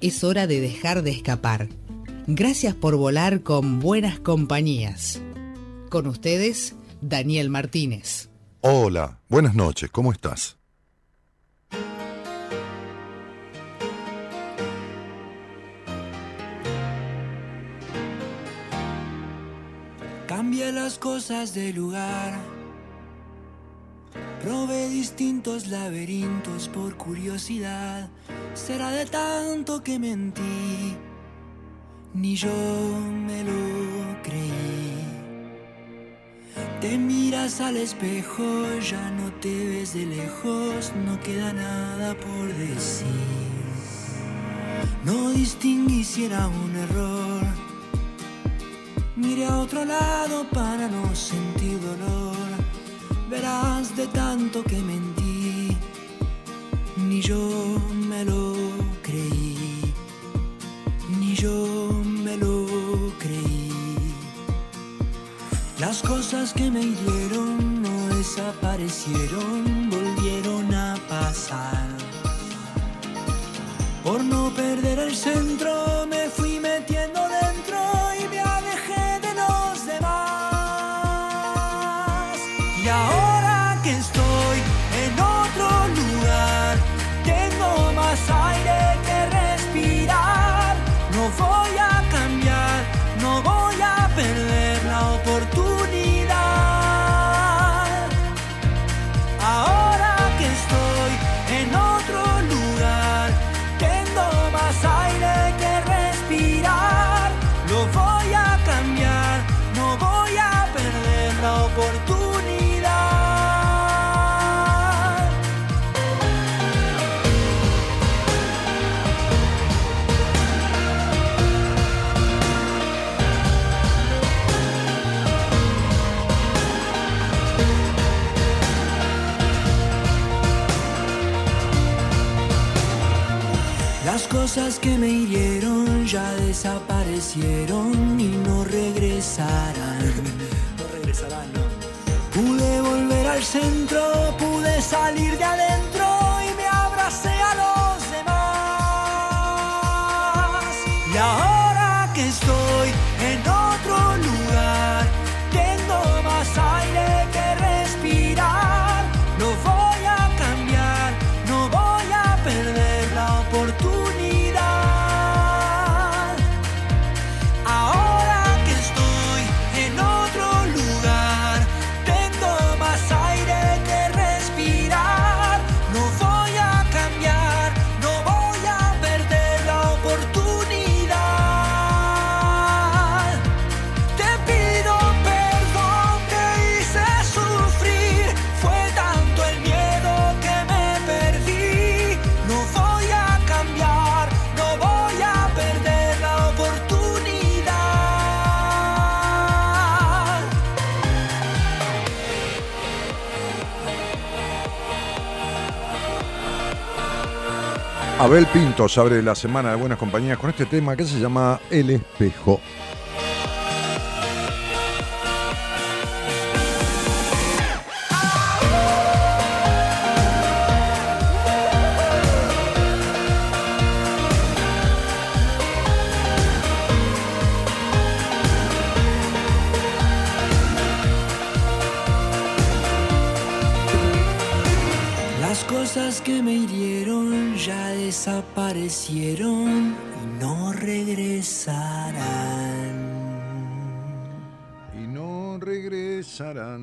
es hora de dejar de escapar. Gracias por volar con buenas compañías. Con ustedes, Daniel Martínez. Hola, buenas noches, ¿cómo estás? Cambia las cosas de lugar. Probé distintos laberintos por curiosidad será de tanto que mentí, ni yo me lo creí. Te miras al espejo, ya no te ves de lejos, no queda nada por decir. No distinguí si era un error. Mire a otro lado para no sentir dolor. De tanto que mentí, ni yo me lo creí, ni yo me lo creí. Las cosas que me hirieron no desaparecieron, volvieron a pasar. Por no perder el centro me fui cosas que me hirieron ya desaparecieron y no regresarán. No regresarán, no. Pude volver al centro, pude salir de adentro Abel Pintos abre la semana de Buenas Compañías con este tema que se llama El Espejo. Desaparecieron y no regresarán. Y no regresarán.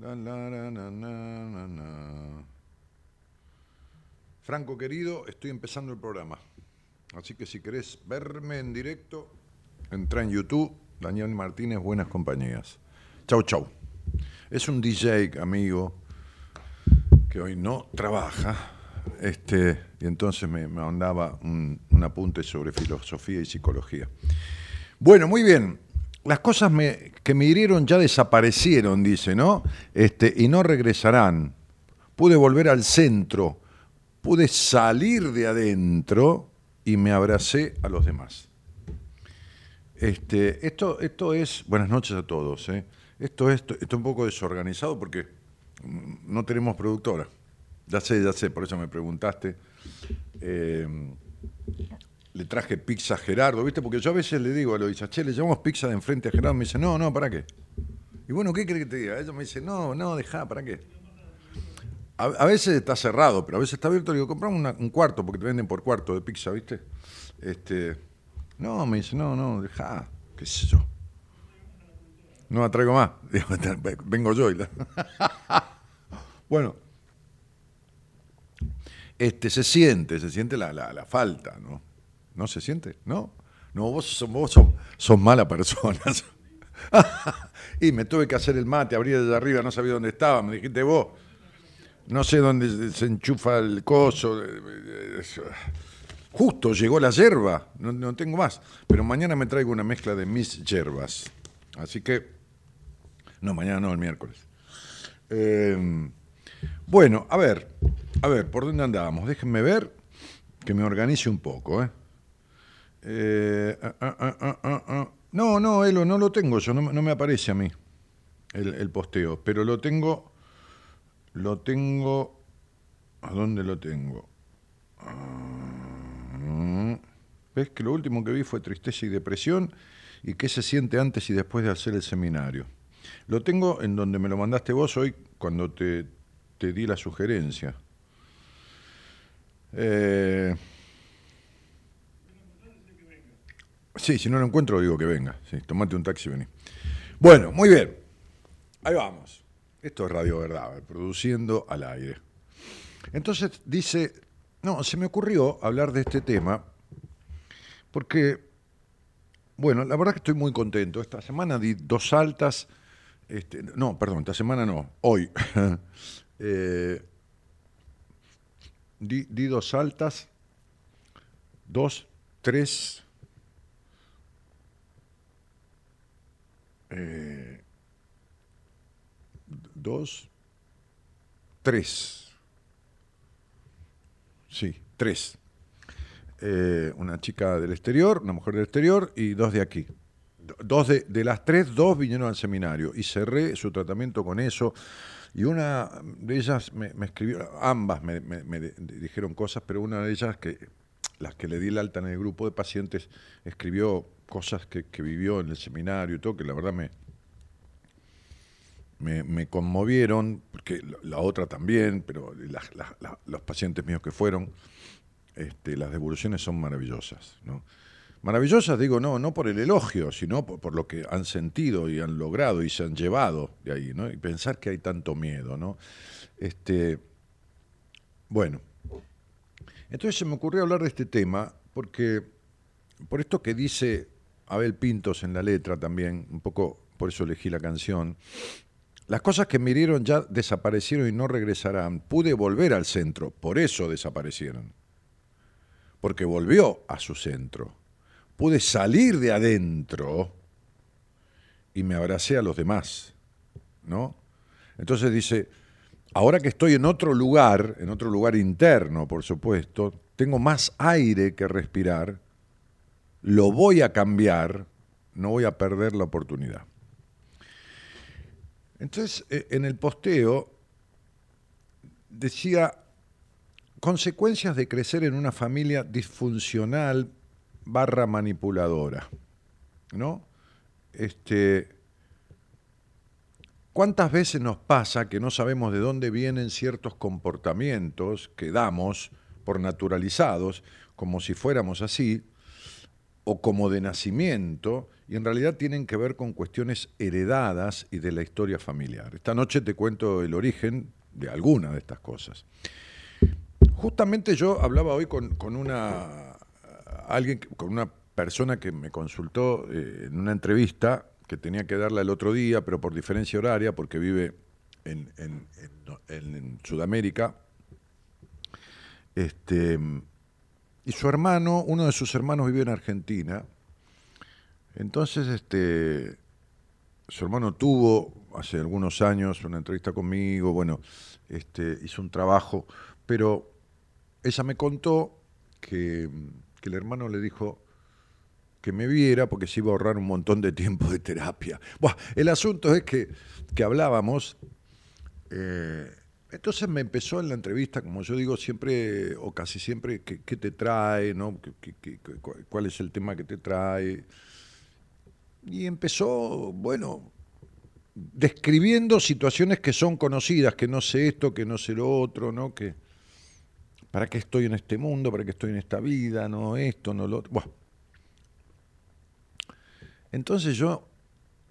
La, la, na. Franco querido, estoy empezando el programa. Así que si querés verme en directo, entra en YouTube, Daniel Martínez, Buenas Compañías. Chau, chau. Es un DJ, amigo, que hoy no trabaja, este, y entonces me, me un, un apunte sobre filosofía y psicología. Bueno, muy bien. Las cosas que me hirieron ya desaparecieron, dice, ¿no? Este, y no regresarán. Pude volver al centro, pude salir de adentro y me abracé a los demás. Este, esto, esto es, buenas noches a todos, ¿eh? esto es, esto es un poco desorganizado porque no tenemos productora. Ya sé, ya sé, por eso me preguntaste. Eh, le traje pizza a Gerardo, ¿viste? Porque yo a veces le digo a Loisa, che, le llevamos pizza de enfrente a Gerardo, me dice, no, no, ¿para qué? Y bueno, ¿qué crees que te diga? Ella me dice, no, no, deja, ¿para qué? A, veces está cerrado, pero a veces está abierto. Le digo, compramos un cuarto, porque te venden por cuarto de pizza, ¿viste? Este, no, me dice, no, no, deja, qué sé yo. No la traigo más. Vengo yo y la... bueno, este, se siente, se siente la, la- falta, ¿no? ¿No se siente? ¿No? No, vos sos, vos sos, sos mala persona. y me tuve que hacer el mate, abrí desde arriba, no sabía dónde estaba, me dijiste vos. No sé dónde se enchufa el coso. eh, eh. Justo llegó la yerba, no, no tengo más. Pero mañana me traigo una mezcla de mis yerbas. Así que, no, mañana no, el miércoles. Eh, bueno, a ver, a ver, ¿por dónde andábamos? Déjenme ver, que me organice un poco, ¿eh? Eh, ah, ah, ah. No, no, Elo, no lo tengo yo, no, me- aparece a mí el, el posteo, pero lo tengo, lo tengo, ¿a dónde lo tengo? ¿Ves que lo último que vi fue tristeza y depresión y qué se siente antes y después de hacer el seminario? Lo tengo en donde me lo mandaste vos hoy cuando te, te di la sugerencia. Eh, Sí, si no lo encuentro, digo que venga. Sí, tomate un taxi y vení. Bueno, muy bien. Ahí vamos. Esto es Radio Verdad, produciendo al aire. Entonces dice, no, se me ocurrió hablar de este tema porque, bueno, la verdad que estoy muy contento. Esta semana di dos altas, este, no, perdón, esta semana no, hoy. Eh, di, dos altas, dos, tres, eh, dos, tres. Sí, tres. Eh, una chica del exterior, una mujer del exterior y dos de aquí. Do- Dos de las tres, dos vinieron al seminario y cerré su tratamiento con eso. Y una de ellas me, escribió, ambas me, me- me dijeron cosas, pero una de ellas, que las que le di el alta en el grupo de pacientes, escribió cosas que, vivió en el seminario y todo, que la verdad me, me, conmovieron, porque la, la otra también, pero las- los pacientes míos que fueron, este, las devoluciones son maravillosas. ¿no? Maravillosas, digo, no, no por el elogio, sino por, lo que han sentido y han logrado y se han llevado de ahí, ¿no? Y pensar que hay tanto miedo, ¿no? Este, bueno, entonces se me ocurrió hablar de este tema porque, por esto que dice Abel Pintos en la letra también, un poco por eso elegí la canción, las cosas que me hirieron ya desaparecieron y no regresarán. Pude volver al centro, por eso desaparecieron. Porque volvió a su centro. Pude salir de adentro y me abracé a los demás. ¿No? Entonces dice, ahora que estoy en otro lugar, en otro lugar interno, por supuesto, tengo más aire que respirar, lo voy a cambiar, no voy a perder la oportunidad. Entonces, eh, en el posteo decía, consecuencias de crecer en una familia disfuncional barra manipuladora, ¿no? Este, ¿Cuántas veces nos pasa que no sabemos de dónde vienen ciertos comportamientos que damos por naturalizados, como si fuéramos así, o como de nacimiento, y en realidad tienen que ver con cuestiones heredadas y de la historia familiar? Esta noche te cuento el origen de alguna de estas cosas. Justamente yo hablaba hoy con, con una alguien, con una persona que me consultó eh, en una entrevista que tenía que darla el otro día, pero por diferencia horaria, porque vive en Sudamérica. Este, y su hermano, uno de sus hermanos vive en Argentina. Entonces, este, su hermano tuvo hace algunos años una entrevista conmigo, bueno, este, hizo un trabajo, pero ella me contó que, que el hermano le dijo, que me viera porque se iba a ahorrar un montón de tiempo de terapia. Bueno, el asunto es que, que hablábamos, eh, entonces me empezó en la entrevista, como yo digo siempre, o casi siempre, qué, te trae, ¿no? cuál es el tema que te trae. Y empezó, bueno, describiendo situaciones que son conocidas, que no sé esto, que no sé lo otro, ¿no? Que, ¿Para qué estoy en este mundo? ¿Para qué estoy en esta vida? No esto, no lo otro. Bueno, entonces yo,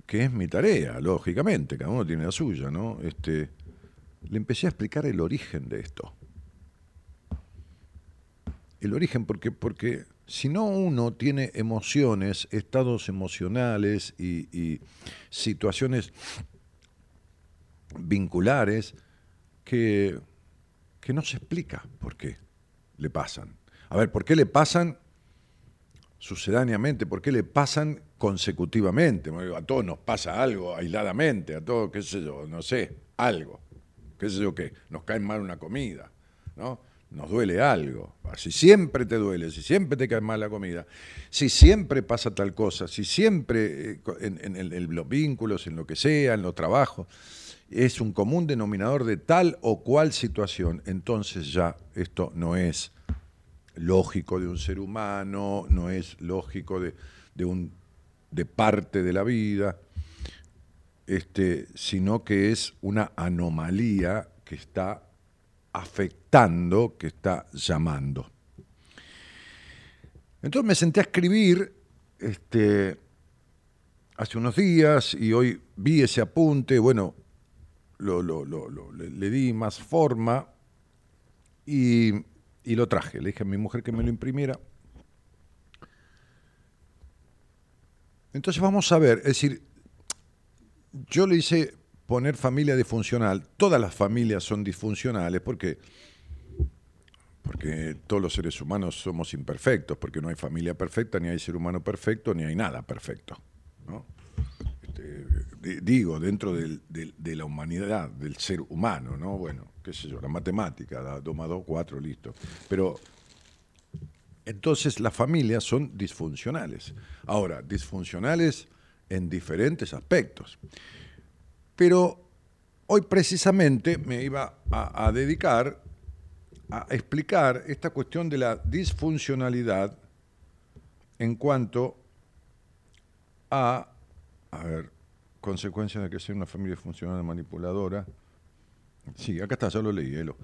que es mi tarea, lógicamente, cada uno tiene la suya, ¿no? Este, le empecé a explicar el origen de esto. El origen, porque, porque si no uno tiene emociones, estados emocionales y, y situaciones vinculares que, que no se explica por qué le pasan. A ver, ¿por qué le pasan sucedáneamente? ¿Por qué le pasan consecutivamente. A todos nos pasa algo aisladamente, a todos, qué sé yo, no sé, algo. Qué sé yo qué, nos cae mal una comida, ¿no? Nos duele algo. Si siempre te duele, si siempre te cae mal la comida, si siempre pasa tal cosa, si siempre eh, en, en los vínculos, en lo que sea, en los trabajos, es un común denominador de tal o cual situación, entonces ya esto no es lógico de un ser humano, no es lógico de, de un de parte de la vida, este, sino que es una anomalía que está afectando, que está llamando. Entonces me senté a escribir este, hace unos días y hoy vi ese apunte, bueno, le, di más forma y, y lo traje. Le dije a mi mujer que me lo imprimiera Entonces vamos a ver, es decir, yo le hice poner familia disfuncional, todas las familias son disfuncionales porque, porque todos los seres humanos somos imperfectos, porque no hay familia perfecta, ni hay ser humano perfecto, ni hay nada perfecto. Este, digo, dentro de la humanidad, del ser humano, ¿no? Bueno, qué sé yo, la matemática, da 2 más 2, 4, listo. Pero entonces las familias son disfuncionales. Ahora, disfuncionales en diferentes aspectos. Pero hoy precisamente me iba a, dedicar a explicar esta cuestión de la disfuncionalidad en cuanto a, a ver, consecuencias de que sea una familia funcional manipuladora. Sí, acá está, ya lo leí, Elo.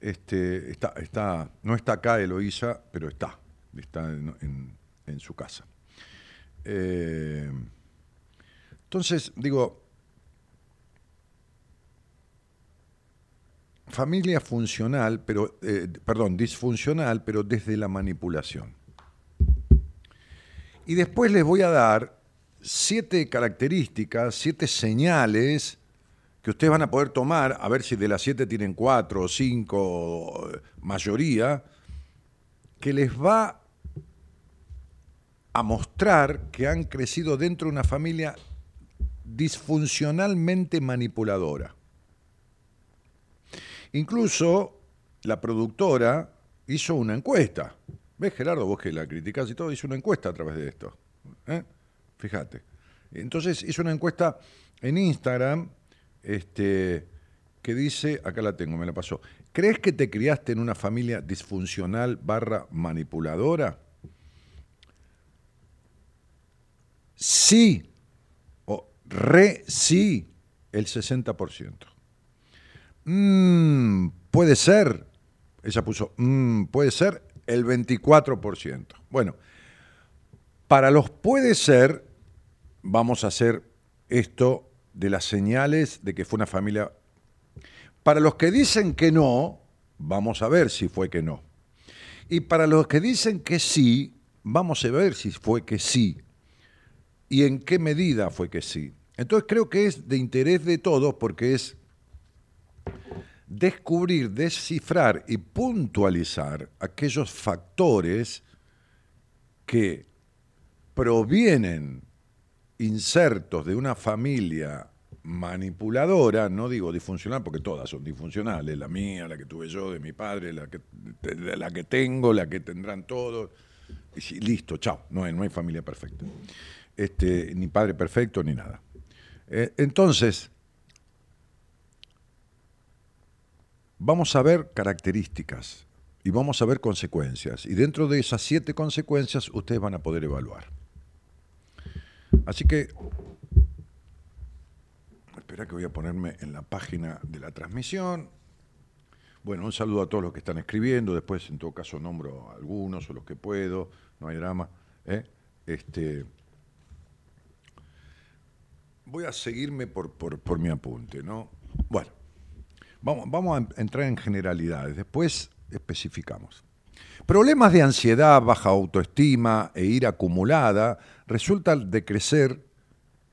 Este, está, está, no está acá Eloísa, pero está está en, su casa. Eh, entonces, digo, familia funcional, pero, eh, perdón, disfuncional, pero desde la manipulación. Y después les voy a dar siete características, siete señales que ustedes van a poder tomar, a ver si de las siete tienen cuatro o cinco, mayoría, que les va a mostrar que han crecido dentro de una familia disfuncionalmente manipuladora. Incluso la productora hizo una encuesta. ¿Ves, Gerardo? Vos que la criticás y todo, hizo una encuesta a través de esto. ¿eh? Fíjate. Entonces hizo una encuesta en Instagram este, que dice, acá la tengo, me la pasó, ¿crees que te criaste en una familia disfuncional barra manipuladora? sí o re sí el 60%. Mm, puede ser, ella puso, mm, puede ser el 24%. Bueno, para los puede ser, vamos a hacer esto de las señales de que fue una familia. Para los que dicen que no, vamos a ver si fue que no. Y para los que dicen que sí, vamos a ver si fue que sí y en qué medida fue que sí. Entonces creo que es de interés de todos porque es descubrir, descifrar y puntualizar aquellos factores que provienen insertos de una familia manipuladora, no digo disfuncional porque todas son disfuncionales, la mía, la que tuve yo, de mi padre, la que, la que tengo, la que tendrán todos, y listo, chao, no hay, no hay familia perfecta, este, ni padre perfecto ni nada. Eh, entonces, vamos a ver características y vamos a ver consecuencias, y dentro de esas siete consecuencias ustedes van a poder evaluar. Así que, espera que voy a ponerme en la página de la transmisión. Bueno, un saludo a todos los que están escribiendo, después en todo caso nombro algunos o los que puedo, no hay drama. ¿eh? Este, voy a seguirme por, por, mi apunte, ¿no? Bueno, vamos, vamos a entrar en generalidades, después especificamos. Problemas de ansiedad, baja autoestima e ira acumulada resultan de crecer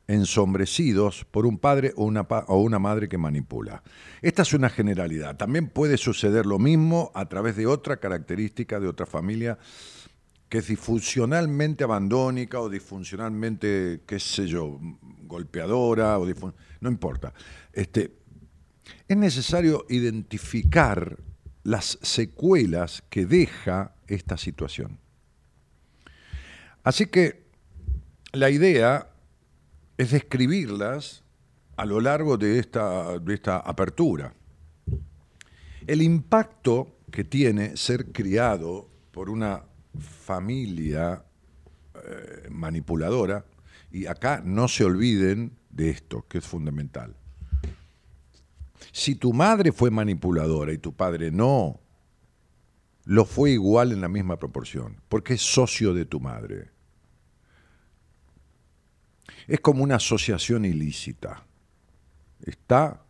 ensombrecidos por un padre o una, o una, madre que manipula. Esta es una generalidad. También puede suceder lo mismo a través de otra característica de otra familia que es disfuncionalmente abandónica o disfuncionalmente, qué sé yo, golpeadora, o no importa. Este, es necesario identificar las secuelas que deja esta situación. Así que la idea es describirlas a lo largo de esta, apertura. El impacto que tiene ser criado por una familia eh, manipuladora, y acá no se olviden de esto, que es fundamental. Si tu madre fue manipuladora y tu padre no, lo fue igual en la misma proporción, porque es socio de tu madre. Es como una asociación ilícita. ¿Está?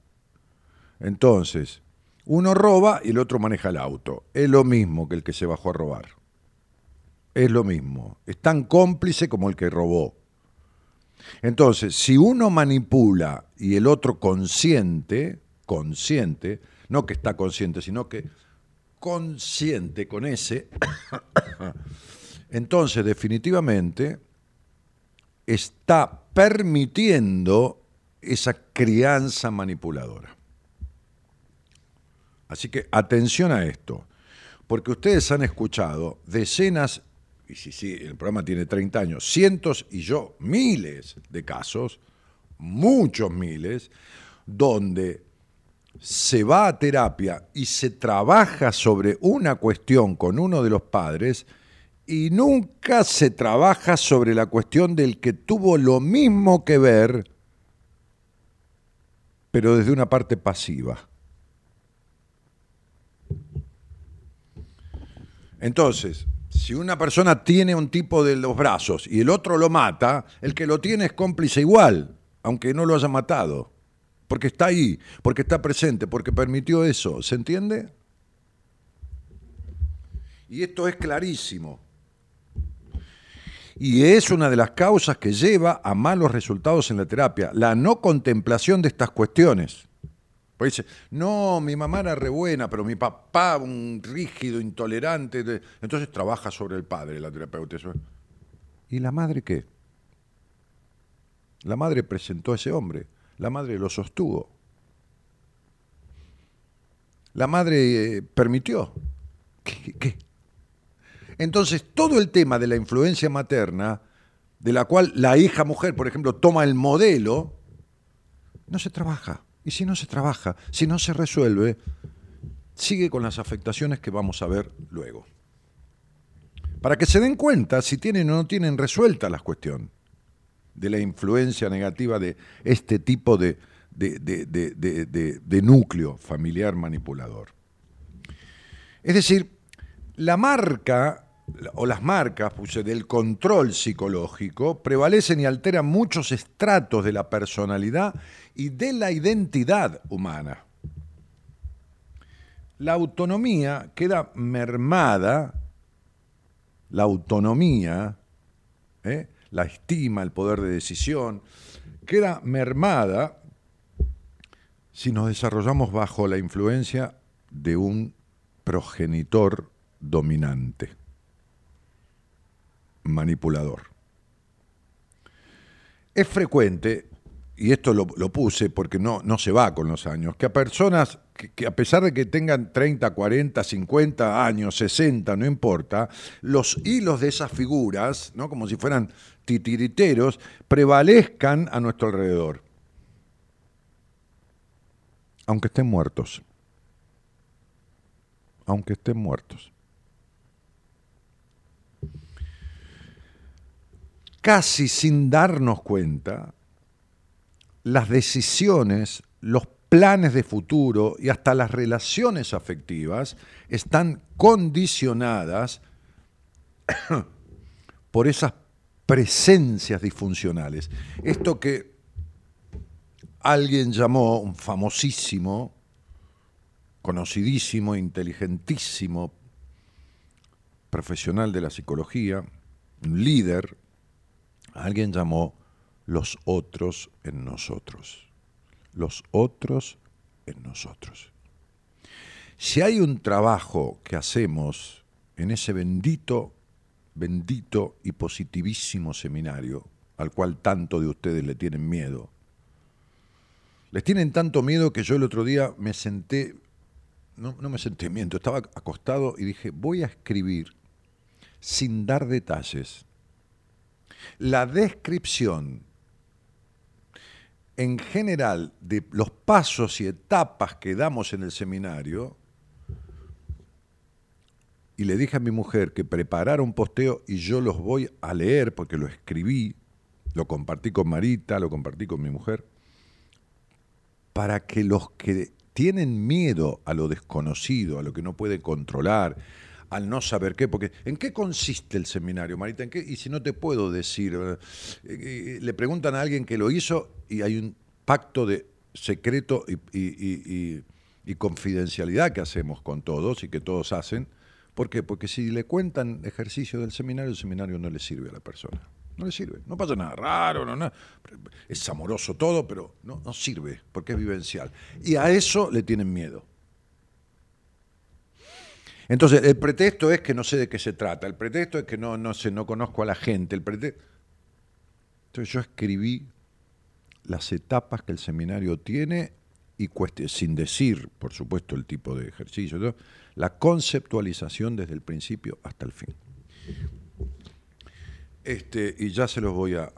Entonces, uno roba y el otro maneja el auto. Es lo mismo que el que se bajó a robar. Es lo mismo. Es tan cómplice como el que robó. Entonces, si uno manipula y el otro consciente, consciente, no que está consciente, sino que consciente con ese, entonces definitivamente está permitiendo esa crianza manipuladora. Así que atención a esto, porque ustedes han escuchado decenas, y si sí, el programa tiene 30 años, cientos y yo miles de casos, muchos miles, donde se va a terapia y se trabaja sobre una cuestión con uno de los padres y nunca se trabaja sobre la cuestión del que tuvo lo mismo que ver, pero desde una parte pasiva. Entonces, si una persona tiene un tipo de los brazos y el otro lo mata, el que lo tiene es cómplice igual, aunque no lo haya matado porque está ahí, porque está presente, porque permitió eso. ¿Se entiende? Y esto es clarísimo. Y es una de las causas que lleva a malos resultados en la terapia, la no contemplación de estas cuestiones. Pues dice, no, mi mamá era re buena, pero mi papá un rígido, intolerante. Entonces trabaja sobre el padre, la terapeuta. ¿Y la madre qué? La madre presentó a ese hombre. La madre lo sostuvo. La madre eh, permitió. ¿Qué, Entonces, todo el tema de la influencia materna, de la cual la hija mujer, por ejemplo, toma el modelo, no se trabaja. Y si no se trabaja, si no se resuelve, sigue con las afectaciones que vamos a ver luego. Para que se den cuenta si tienen o no tienen resuelta la cuestión de la influencia negativa de este tipo de, de, núcleo familiar manipulador. Es decir, la marca o las marcas puse, del control psicológico prevalecen y alteran muchos estratos de la personalidad y de la identidad humana. La autonomía queda mermada, la autonomía, ¿eh? la estima, el poder de decisión, queda mermada si nos desarrollamos bajo la influencia de un progenitor dominante, manipulador. Es frecuente, y esto lo, puse porque no, no se va con los años, que a personas que, a pesar de que tengan 30, 40, 50 años, 60, no importa, los hilos de esas figuras, ¿no? como si fueran titiriteros, prevalezcan a nuestro alrededor, aunque estén muertos aunque estén muertos. Casi sin darnos cuenta, las decisiones, los planes de futuro y hasta las relaciones afectivas están condicionadas por esas presencias disfuncionales. Esto que alguien llamó, un famosísimo, conocidísimo, inteligentísimo profesional de la psicología, un líder, alguien llamó los otros en nosotros. Los otros en nosotros. Si hay un trabajo que hacemos en ese bendito, bendito y positivísimo seminario, al cual tanto de ustedes le tienen miedo, les tienen tanto miedo que yo el otro día me senté no, no me sentí miento, estaba acostado y dije, voy a escribir sin dar detalles la descripción en general de los pasos y etapas que damos en el seminario, y le dije a mi mujer que preparara un posteo y yo los voy a leer porque lo escribí, lo compartí con Marita, lo compartí con mi mujer, para que los que tienen miedo a lo desconocido, a lo que no puede controlar, al no saber qué, porque ¿en qué consiste el seminario, Marita? ¿En qué? Y si no te puedo decir, eh, eh, le preguntan a alguien que lo hizo y hay un pacto de secreto y, confidencialidad que hacemos con todos y que todos hacen. ¿Por qué? Porque si le cuentan ejercicio del seminario, el seminario no le sirve a la persona. No le sirve. No pasa nada raro, no, nada. es amoroso todo, pero no, no sirve porque es vivencial. Y a eso le tienen miedo. Entonces, el pretexto es que no sé de qué se trata, el pretexto es que no, no, sé, no conozco a la gente, el pretexto... Entonces yo escribí las etapas que el seminario tiene y sin decir, por supuesto, el tipo de ejercicio, la conceptualización desde el principio hasta el fin. Este, y ya se los voy a,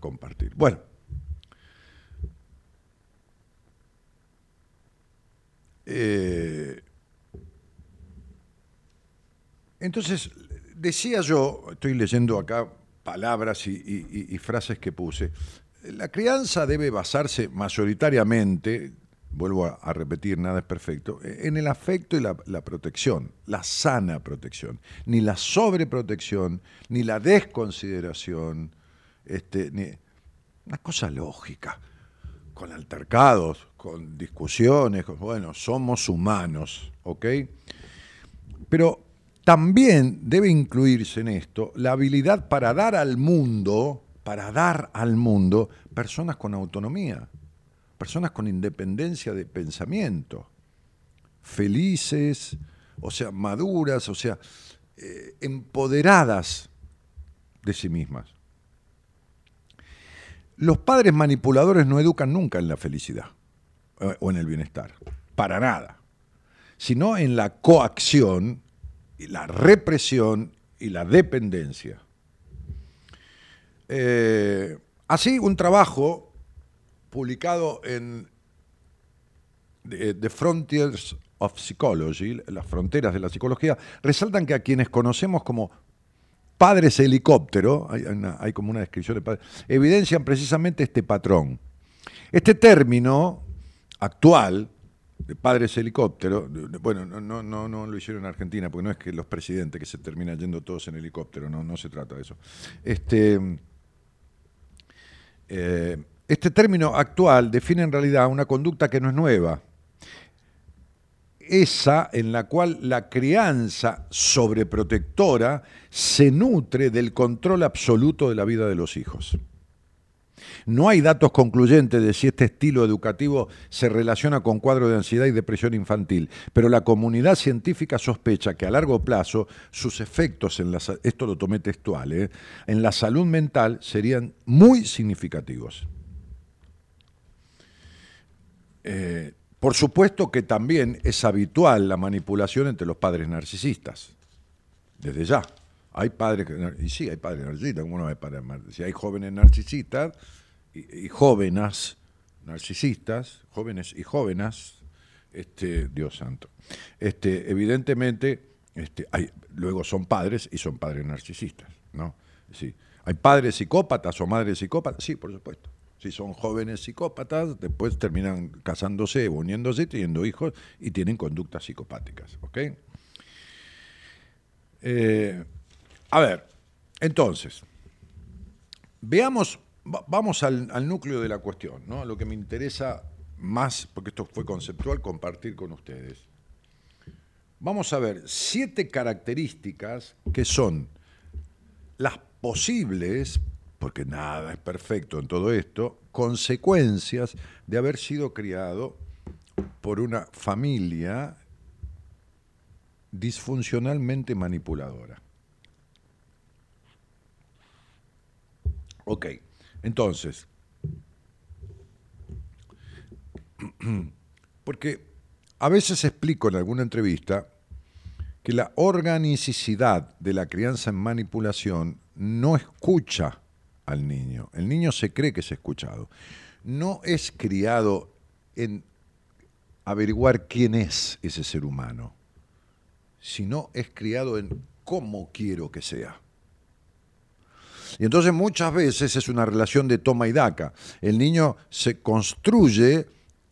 compartir. Bueno. Eh, entonces, decía yo, estoy leyendo acá palabras y, frases que puse, la crianza debe basarse mayoritariamente, vuelvo a, repetir, nada es perfecto, en el afecto y la, protección, la sana protección, ni la sobreprotección, ni la desconsideración, este, ni, una cosa lógica, con altercados, con discusiones, bueno, somos humanos, ¿ok? Pero también debe incluirse en esto la habilidad para dar al mundo, para dar al mundo personas con autonomía personas con independencia de pensamiento, felices, o sea, maduras, o sea, eh, empoderadas de sí mismas. Los padres manipuladores no educan nunca en la felicidad eh, o en el bienestar, para nada, sino en la coacción, la represión y la dependencia. Eh, así, un trabajo publicado en The Frontiers of Psychology, las fronteras de la psicología, resaltan que a quienes conocemos como padres helicóptero, hay, como una descripción de padres, evidencian precisamente este patrón. Este término actual de padres helicóptero, bueno, no, no, no, no lo hicieron en Argentina, porque no es que los presidentes que se terminan yendo todos en helicóptero, no, no se trata de eso. Este, eh, este término actual define en realidad una conducta que no es nueva, esa en la cual la crianza sobreprotectora se nutre del control absoluto de la vida de los hijos. No hay datos concluyentes de si este estilo educativo se relaciona con cuadros de ansiedad y depresión infantil, pero la comunidad científica sospecha que a largo plazo sus efectos en la, esto lo tomé textual, ¿eh? en la salud mental serían muy significativos. Eh, por supuesto que también es habitual la manipulación entre los padres narcisistas, desde ya. Hay padres que, y sí, hay padres narcisistas, como no hay padres Si hay jóvenes narcisistas y, jóvenes narcisistas, jóvenes y jóvenes, este, Dios santo, este, evidentemente, este, hay, luego son padres y son padres narcisistas, ¿no? Sí. ¿Hay padres psicópatas o madres psicópatas? Sí, por supuesto. Si son jóvenes psicópatas, después terminan casándose, uniéndose, teniendo hijos y tienen conductas psicopáticas. ¿Ok? Eh, a ver, entonces, veamos, vamos al, núcleo de la cuestión, ¿no? Lo que me interesa más, porque esto fue conceptual, compartir con ustedes. Vamos a ver siete características que son las posibles, porque nada es perfecto en todo esto, consecuencias de haber sido criado por una familia disfuncionalmente manipuladora. Ok, entonces, porque a veces explico en alguna entrevista que la organicidad de la crianza en manipulación no escucha al niño. El niño se cree que es escuchado. No es criado en averiguar quién es ese ser humano, sino es criado en cómo quiero que sea. Y entonces muchas veces es una relación de toma y daca. El niño se construye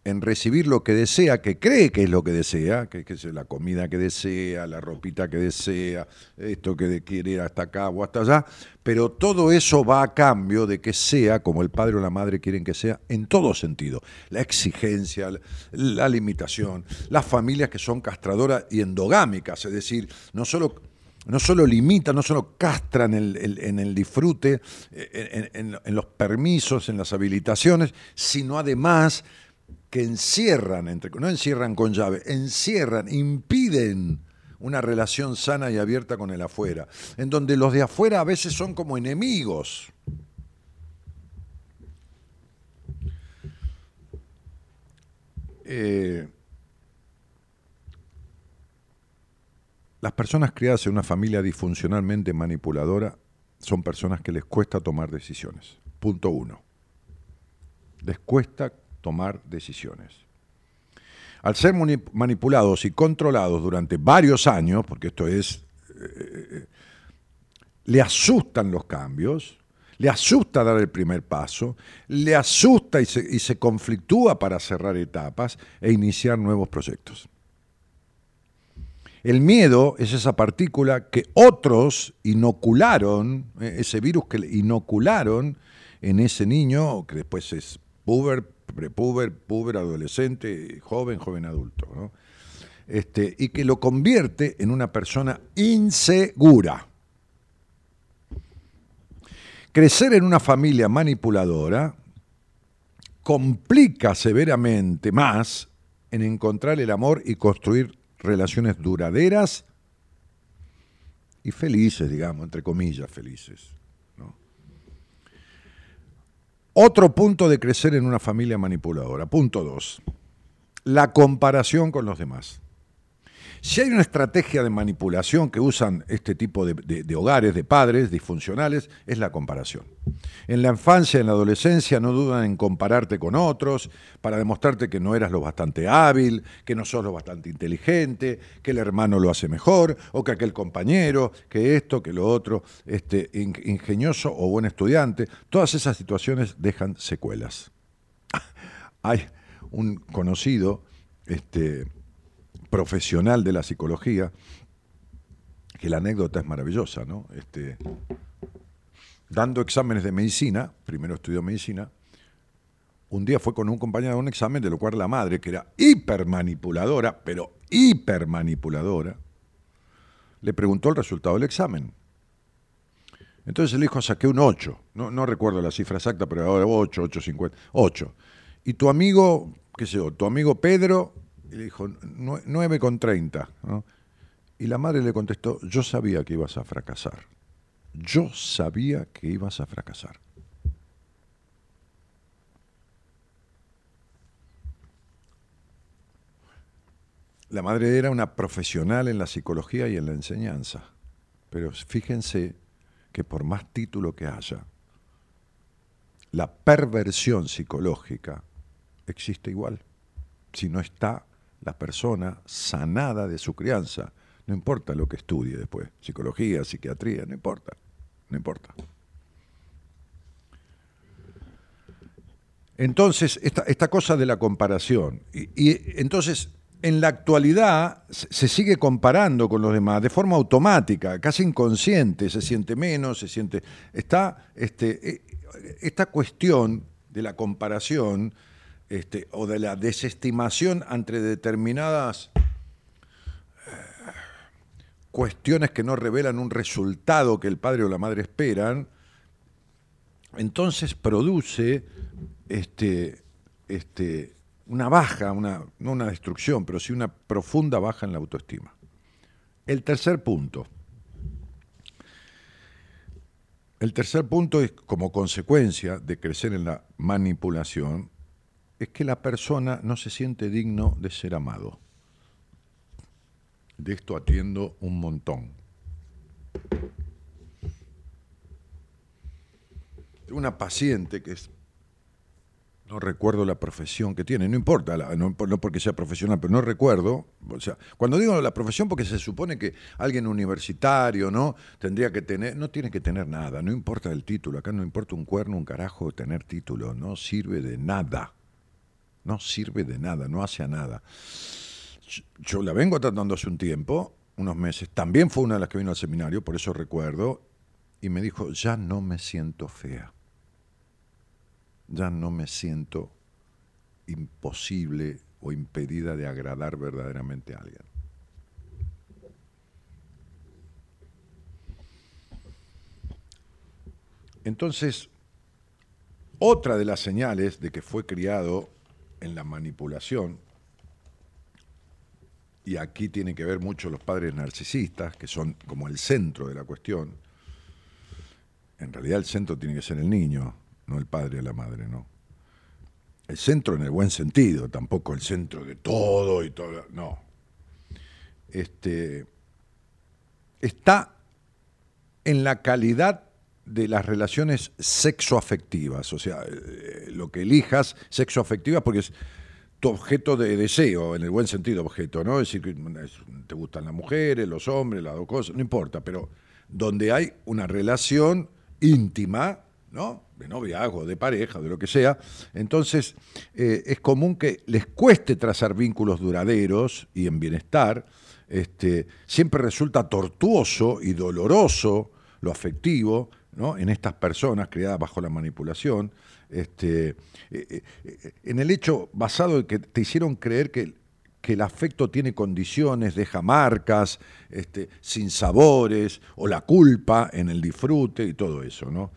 en recibir lo que desea, que cree que es lo que desea, que, es la comida que desea, la ropita que desea, esto que quiere ir hasta acá o hasta allá, pero todo eso va a cambio de que sea como el padre o la madre quieren que sea en todo sentido. La exigencia, la limitación, las familias que son castradoras y endogámicas, es decir, no solo no solo limitan, no solo castran en el disfrute, en, los permisos, en las habilitaciones, sino además que encierran, entre, no encierran con llave, encierran, impiden una relación sana y abierta con el afuera, en donde los de afuera a veces son como enemigos. Eh, Las personas criadas en una familia disfuncionalmente manipuladora son personas que les cuesta tomar decisiones. Punto uno. Les cuesta tomar decisiones. Al ser manipulados y controlados durante varios años, porque esto es, eh, eh, le asustan los cambios, le asusta dar el primer paso, le asusta y se, y se conflictúa para cerrar etapas e iniciar nuevos proyectos. El miedo es esa partícula que otros inocularon, eh, ese virus que inocularon en ese niño, que después es puber, prepuber, puber, adolescente, joven, joven adulto, este, y que lo convierte en una persona insegura. Crecer en una familia manipuladora complica severamente más en encontrar el amor y construir relaciones duraderas y felices, digamos, entre comillas, felices. Otro punto de crecer en una familia manipuladora. Punto dos. La comparación con los demás. Si hay una estrategia de manipulación que usan este tipo de, hogares, de padres disfuncionales, es la comparación. En la infancia, en la adolescencia, no dudan en compararte con otros para demostrarte que no eras lo bastante hábil, que no sos lo bastante inteligente, que el hermano lo hace mejor, o que aquel compañero, que esto, que lo otro, este, ingenioso o buen estudiante. Todas esas situaciones dejan secuelas. Hay un conocido, este, profesional de la psicología, que la anécdota es maravillosa, ¿no? Este, dando exámenes de medicina, primero estudió medicina, un día fue con un compañero a un examen, de lo cual la madre, que era hipermanipuladora, pero hipermanipuladora, le preguntó el resultado del examen. Entonces el hijo saqué un 8, no, no recuerdo la cifra exacta, pero ahora 8, 8, 50, 8. Y tu amigo, qué sé yo, tu amigo Pedro, le dijo 9 con 30. Y la madre le contestó, yo sabía que ibas a fracasar. Yo sabía que ibas a fracasar. La madre era una profesional en la psicología y en la enseñanza. Pero fíjense que por más título que haya, la perversión psicológica existe igual. Si no está la persona sanada de su crianza, no importa lo que estudie después, psicología, psiquiatría, no importa, no importa. Entonces, esta, esta cosa de la comparación, y entonces en la actualidad se sigue comparando con los demás de forma automática, casi inconsciente, se siente menos, se siente... Está este, e, esta cuestión de la comparación este, o de la desestimación ante determinadas eh, cuestiones que no revelan un resultado que el padre o la madre esperan, entonces produce este, este, una baja, una, no una destrucción, pero sí una profunda baja en la autoestima. El tercer punto. El tercer punto es, como consecuencia de crecer en la manipulación, es que la persona no se siente digno de ser amado. De esto atiendo un montón. Una paciente que es no recuerdo la profesión que tiene, no importa, no, porque sea profesional, pero no recuerdo. O sea, cuando digo la profesión, porque se supone que alguien universitario, ¿no? Tendría que tener, no tiene que tener nada, no importa el título, acá no importa un cuerno, un carajo tener título, no sirve de nada. No sirve de nada, no hace a nada. Yo la vengo tratando hace un tiempo, unos meses, también fue una de las que vino al seminario, por eso recuerdo, y me dijo, ya no me siento fea ya no me siento imposible o impedida de agradar verdaderamente a alguien. Entonces, otra de las señales de que fue criado en la manipulación, y aquí tiene que ver mucho los padres narcisistas, que son como el centro de la cuestión, en realidad el centro tiene que ser el niño, no el padre o la madre, no. El centro en el buen sentido, tampoco el centro de todo y todo, no. Este, está en la calidad de las relaciones sexoafectivas, o sea, eh, lo que elijas sexoafectivas porque es tu objeto de deseo, en el buen sentido objeto, ¿no? Es decir, que te gustan las mujeres, los hombres, las dos cosas, no importa, pero donde hay una relación íntima, ¿no? de noviazgo, de pareja, de lo que sea, entonces eh, es común que les cueste trazar vínculos duraderos y en bienestar. Este, siempre resulta tortuoso y doloroso lo afectivo ¿no? en estas personas criadas bajo la manipulación, este, eh, eh, en el hecho basado en que te hicieron creer que, que el afecto tiene condiciones, deja marcas, este, sin sabores, o la culpa en el disfrute y todo eso. ¿no?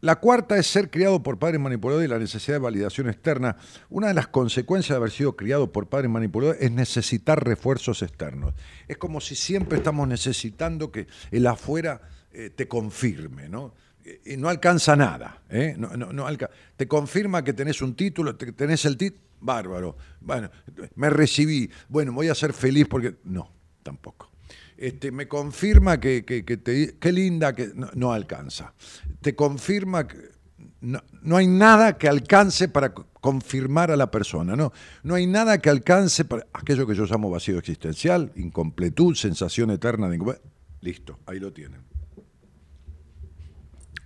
La cuarta es ser criado por padres manipuladores y la necesidad de validación externa. Una de las consecuencias de haber sido criado por padres manipuladores es necesitar refuerzos externos. Es como si siempre estamos necesitando que el afuera eh, te confirme, ¿no? Y no alcanza nada, ¿eh? no, no, te confirma que tenés un título, tenés el título, bárbaro. Bueno, me recibí, bueno, voy a ser feliz porque... No, tampoco. Este, me confirma que, que, qué linda, que no, alcanza. Te confirma que no, hay nada que alcance para confirmar a la persona, no, no hay nada que alcance para aquello que yo llamo vacío existencial, incompletud, sensación eterna de Listo, ahí lo tienen.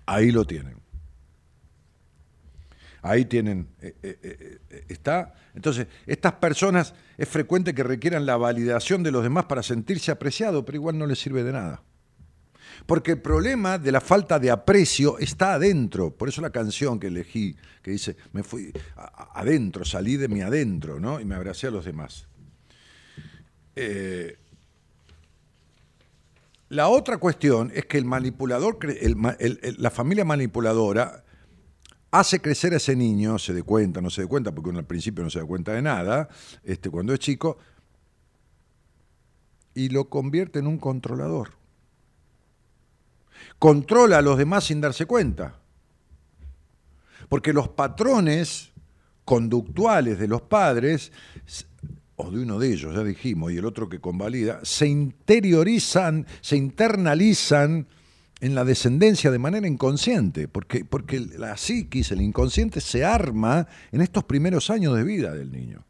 Ahí lo tienen. Ahí tienen, eh, eh, eh, está. Entonces, estas personas es frecuente que requieran la validación de los demás para sentirse apreciado, pero igual no les sirve de nada. Porque el problema de la falta de aprecio está adentro. Por eso la canción que elegí, que dice, me fui adentro, salí de mi adentro, ¿no? Y me abracé a los demás. La otra cuestión es que el manipulador, la familia manipuladora hace crecer a ese niño, se dé cuenta, no se dé cuenta, porque uno al principio no se da cuenta de nada, este, cuando es chico, y lo convierte en un controlador. Controla a los demás sin darse cuenta. Porque los patrones conductuales de los padres, o de uno de ellos, ya dijimos, y el otro que convalida, se interiorizan, se internalizan en la descendencia de manera inconsciente, porque, porque la psiquis, el inconsciente, se arma en estos primeros años de vida del niño.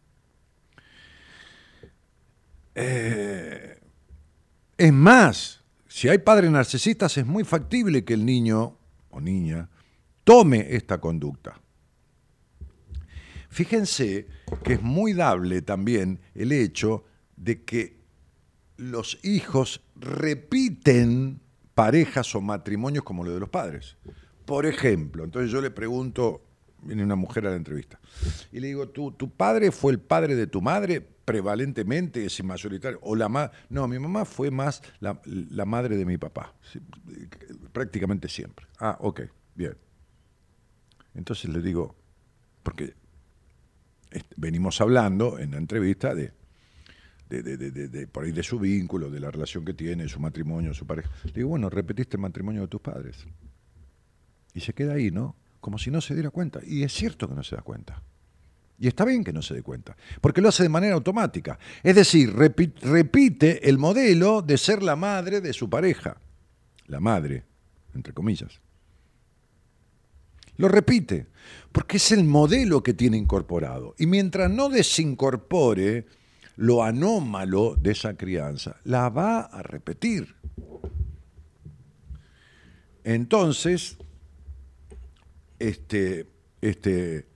Eh, es más, si hay padres narcisistas, es muy factible que el niño o niña tome esta conducta. Fíjense que es muy dable también el hecho de que los hijos repiten parejas o matrimonios como lo de los padres. Por ejemplo, entonces yo le pregunto, viene una mujer a la entrevista, y le digo, ¿tu, tu padre fue el padre de tu madre prevalentemente, es mayoritario? O la ma no, mi mamá fue más la, la madre de mi papá, prácticamente siempre. Ah, ok, bien. Entonces le digo, porque venimos hablando en la entrevista de, de, por ahí de su vínculo, de la relación que tiene, su matrimonio, su pareja. Le digo, bueno, repetiste el matrimonio de tus padres. Y se queda ahí, ¿no? Como si no se diera cuenta. Y es cierto que no se da cuenta. Y está bien que no se dé cuenta, porque lo hace de manera automática. Es decir, repite el modelo de ser la madre de su pareja. La madre, entre comillas. Lo repite, porque es el modelo que tiene incorporado. Y mientras no desincorpore lo anómalo de esa crianza, la va a repetir. Entonces, este, este,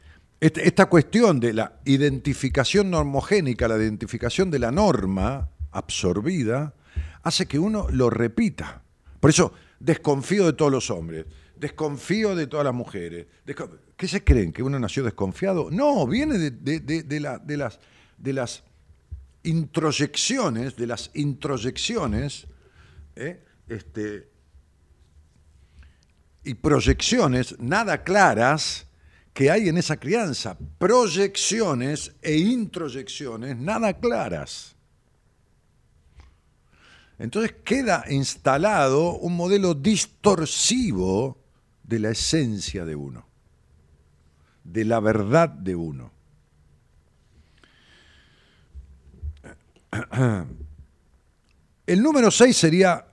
este, esta cuestión de la identificación normogénica, la identificación de la norma absorbida, hace que uno lo repita. Por eso desconfío de todos los hombres desconfío de todas las mujeres. ¿Qué se creen? ¿Que uno nació desconfiado? No, viene de, las, introyecciones, de las introyecciones ¿eh? este, y proyecciones nada claras que hay en esa crianza. Proyecciones e introyecciones nada claras. Entonces queda instalado un modelo distorsivo de la esencia de uno, de la verdad de uno. El número 6 sería,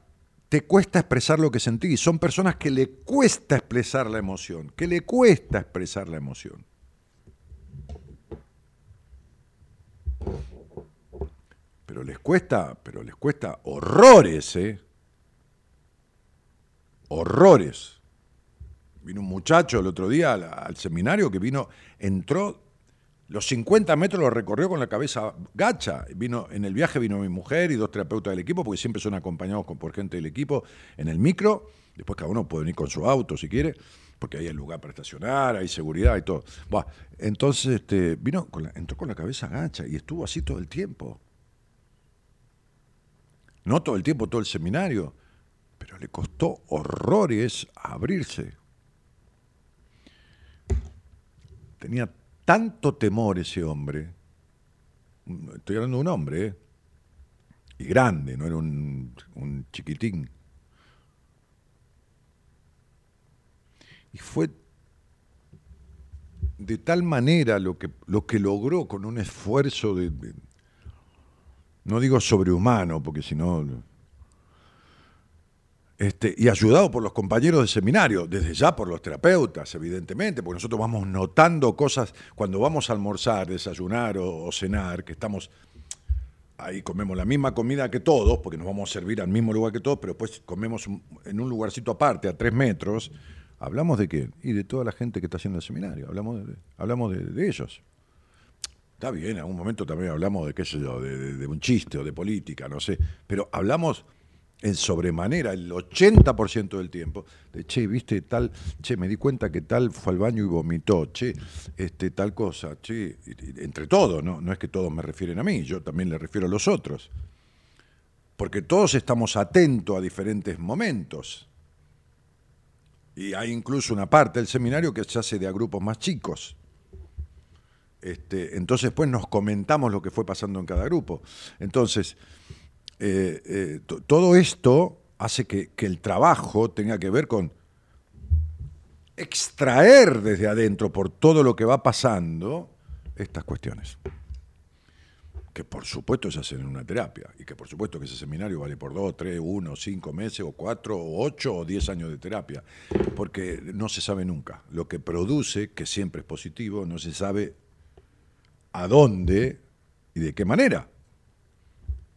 te cuesta expresar lo que sentís. Son personas que le cuesta expresar la emoción, que le cuesta expresar la emoción. Pero les cuesta, pero les cuesta horrores, ¿eh? Horrores. Vino un muchacho el otro día al, seminario que vino, entró, los 50 metros lo recorrió con la cabeza gacha. Vino, en el viaje vino mi mujer y dos terapeutas del equipo, porque siempre son acompañados por gente del equipo en el micro. Después cada uno puede venir con su auto si quiere, porque hay lugar para estacionar, hay seguridad y todo. entonces este, vino entró con la cabeza gacha y estuvo así todo el tiempo. No todo el tiempo, todo el seminario, pero le costó horrores abrirse. Tenía tanto temor ese hombre. Estoy hablando de un hombre, ¿eh? Y grande, no era un, chiquitín. Y fue de tal manera lo que, lo que logró con un esfuerzo de, no digo sobrehumano, porque si no este, y ayudado por los compañeros de seminario, desde ya por los terapeutas, evidentemente, porque nosotros vamos notando cosas cuando vamos a almorzar, desayunar o, cenar, que estamos ahí comemos la misma comida que todos, porque nos vamos a servir al mismo lugar que todos, pero después comemos en un lugarcito aparte, a tres metros. ¿Hablamos de qué? Y de toda la gente que está haciendo el seminario. Hablamos de, hablamos de, ellos. Está bien, en algún momento también hablamos de, qué sé yo, de un chiste o de política, no sé. Pero hablamos en sobremanera, el 80% del tiempo, de che, viste tal, che, me di cuenta que tal fue al baño y vomitó, che, este, tal cosa, che, entre todos, ¿no? no es que todos me refieren a mí, yo también le refiero a los otros. porque todos estamos atentos a diferentes momentos. Y hay incluso una parte del seminario que se hace de a grupos más chicos. Este, entonces, pues nos comentamos lo que fue pasando en cada grupo. Entonces, eh, eh, todo esto hace que, que el trabajo tenga que ver con extraer desde adentro por todo lo que va pasando estas cuestiones. Que por supuesto se hacen en una terapia y que por supuesto que ese seminario vale por dos, tres, uno, cinco meses o cuatro o ocho o diez años de terapia. Porque no se sabe nunca. Lo que produce, que siempre es positivo, no se sabe a dónde y de qué manera.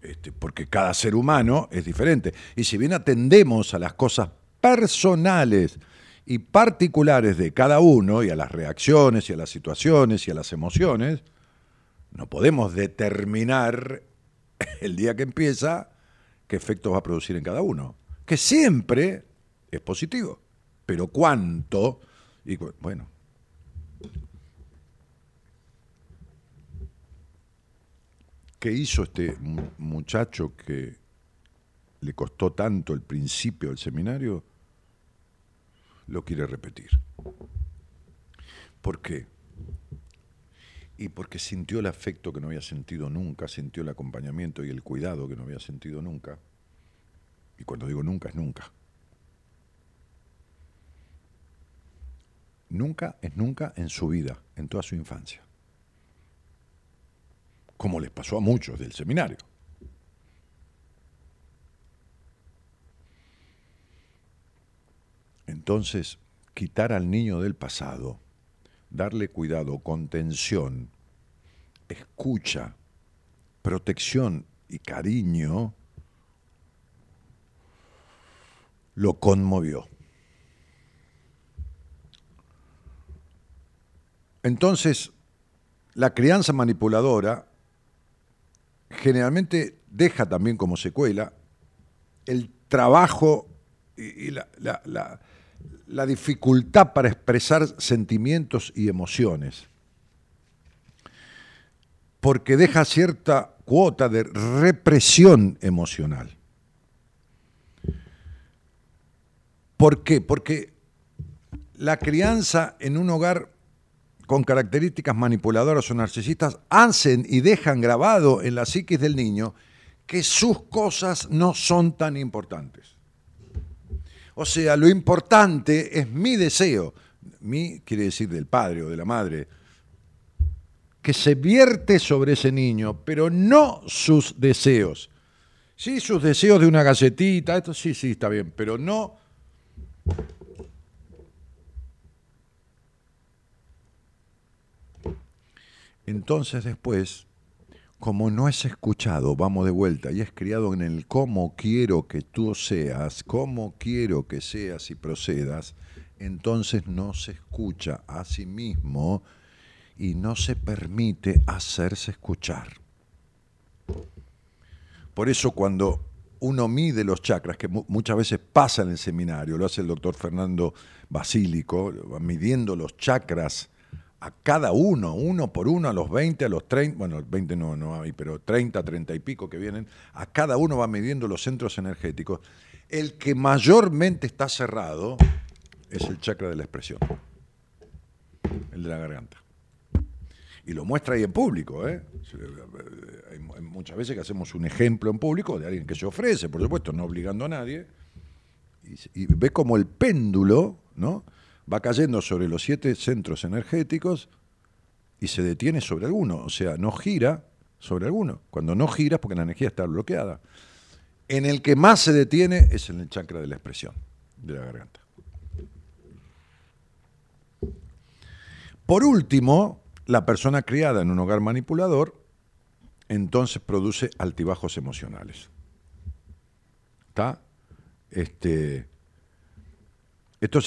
Este, porque cada ser humano es diferente. Y si bien atendemos a las cosas personales, y particulares de cada uno y a las reacciones y a las situaciones y a las emociones, no podemos determinar el día que empieza qué efectos va a producir en cada uno, que siempre es positivo, pero cuánto, y bueno. ¿Qué hizo este muchacho que le costó tanto el principio del seminario? lo quiere repetir. ¿Por qué? Y porque sintió el afecto que no había sentido nunca, sintió el acompañamiento y el cuidado que no había sentido nunca. Y cuando digo nunca es nunca. Nunca es nunca en su vida, en toda su infancia. Como les pasó a muchos del seminario. Entonces, quitar al niño del pasado, darle cuidado, contención, escucha, protección y cariño, lo conmovió. Entonces, la crianza manipuladora generalmente deja también como secuela el trabajo y, la, la dificultad para expresar sentimientos y emociones, porque deja cierta cuota de represión emocional. ¿Por qué? Porque la crianza en un hogar con características manipuladoras o narcisistas hacen y dejan grabado en la psiquis del niño que sus cosas no son tan importantes. O sea, lo importante es mi deseo, mi quiere decir del padre o de la madre, que se vierte sobre ese niño, pero no sus deseos. Sí, sus deseos de una galletita, esto sí, sí, está bien, pero no... Entonces después como no es escuchado, vamos de vuelta, y es criado en el cómo quiero que tú seas, cómo quiero que seas y procedas, entonces no se escucha a sí mismo y no se permite hacerse escuchar. Por eso cuando uno mide los chakras, que muchas veces pasa en el seminario, lo hace el doctor Fernando Basílico, midiendo los chakras, a cada uno, uno por uno, a los 20, a los 30, bueno, 20 no, no hay, pero 30, 30 y pico que vienen, a cada uno va midiendo los centros energéticos. El que mayormente está cerrado es el chakra de la expresión, el de la garganta. Y lo muestra ahí en público, ¿eh? Hay muchas veces que hacemos un ejemplo en público de alguien que se ofrece, por supuesto, no obligando a nadie, y, y ve como el péndulo, ¿no? Va cayendo sobre los siete centros energéticos y se detiene sobre alguno, o sea, no gira sobre alguno. Cuando no gira porque la energía está bloqueada. En el que más se detiene es en el chakra de la expresión, de la garganta. Por último, la persona criada en un hogar manipulador entonces produce altibajos emocionales. ¿Está? Este, esto,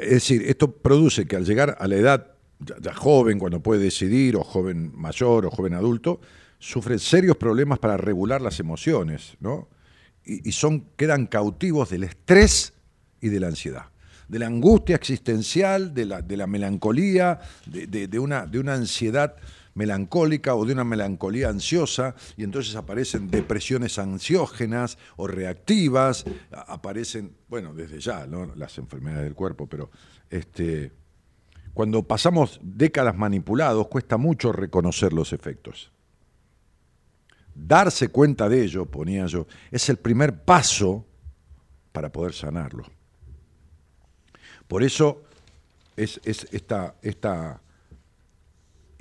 es decir, esto produce que al llegar a la edad ya, joven, cuando puede decidir, o joven mayor, o joven adulto, sufre serios problemas para regular las emociones, ¿no? Y, son, quedan cautivos del estrés y de la ansiedad, de la angustia existencial, de la, de la melancolía, de, una, de una ansiedad melancólica o de una melancolía ansiosa y entonces aparecen depresiones ansiógenas o reactivas, aparecen, bueno, desde ya, ¿no? las enfermedades del cuerpo, pero este, cuando pasamos décadas manipulados cuesta mucho reconocer los efectos. Darse cuenta de ello, ponía yo, es el primer paso para poder sanarlo. Por eso es, esta, esta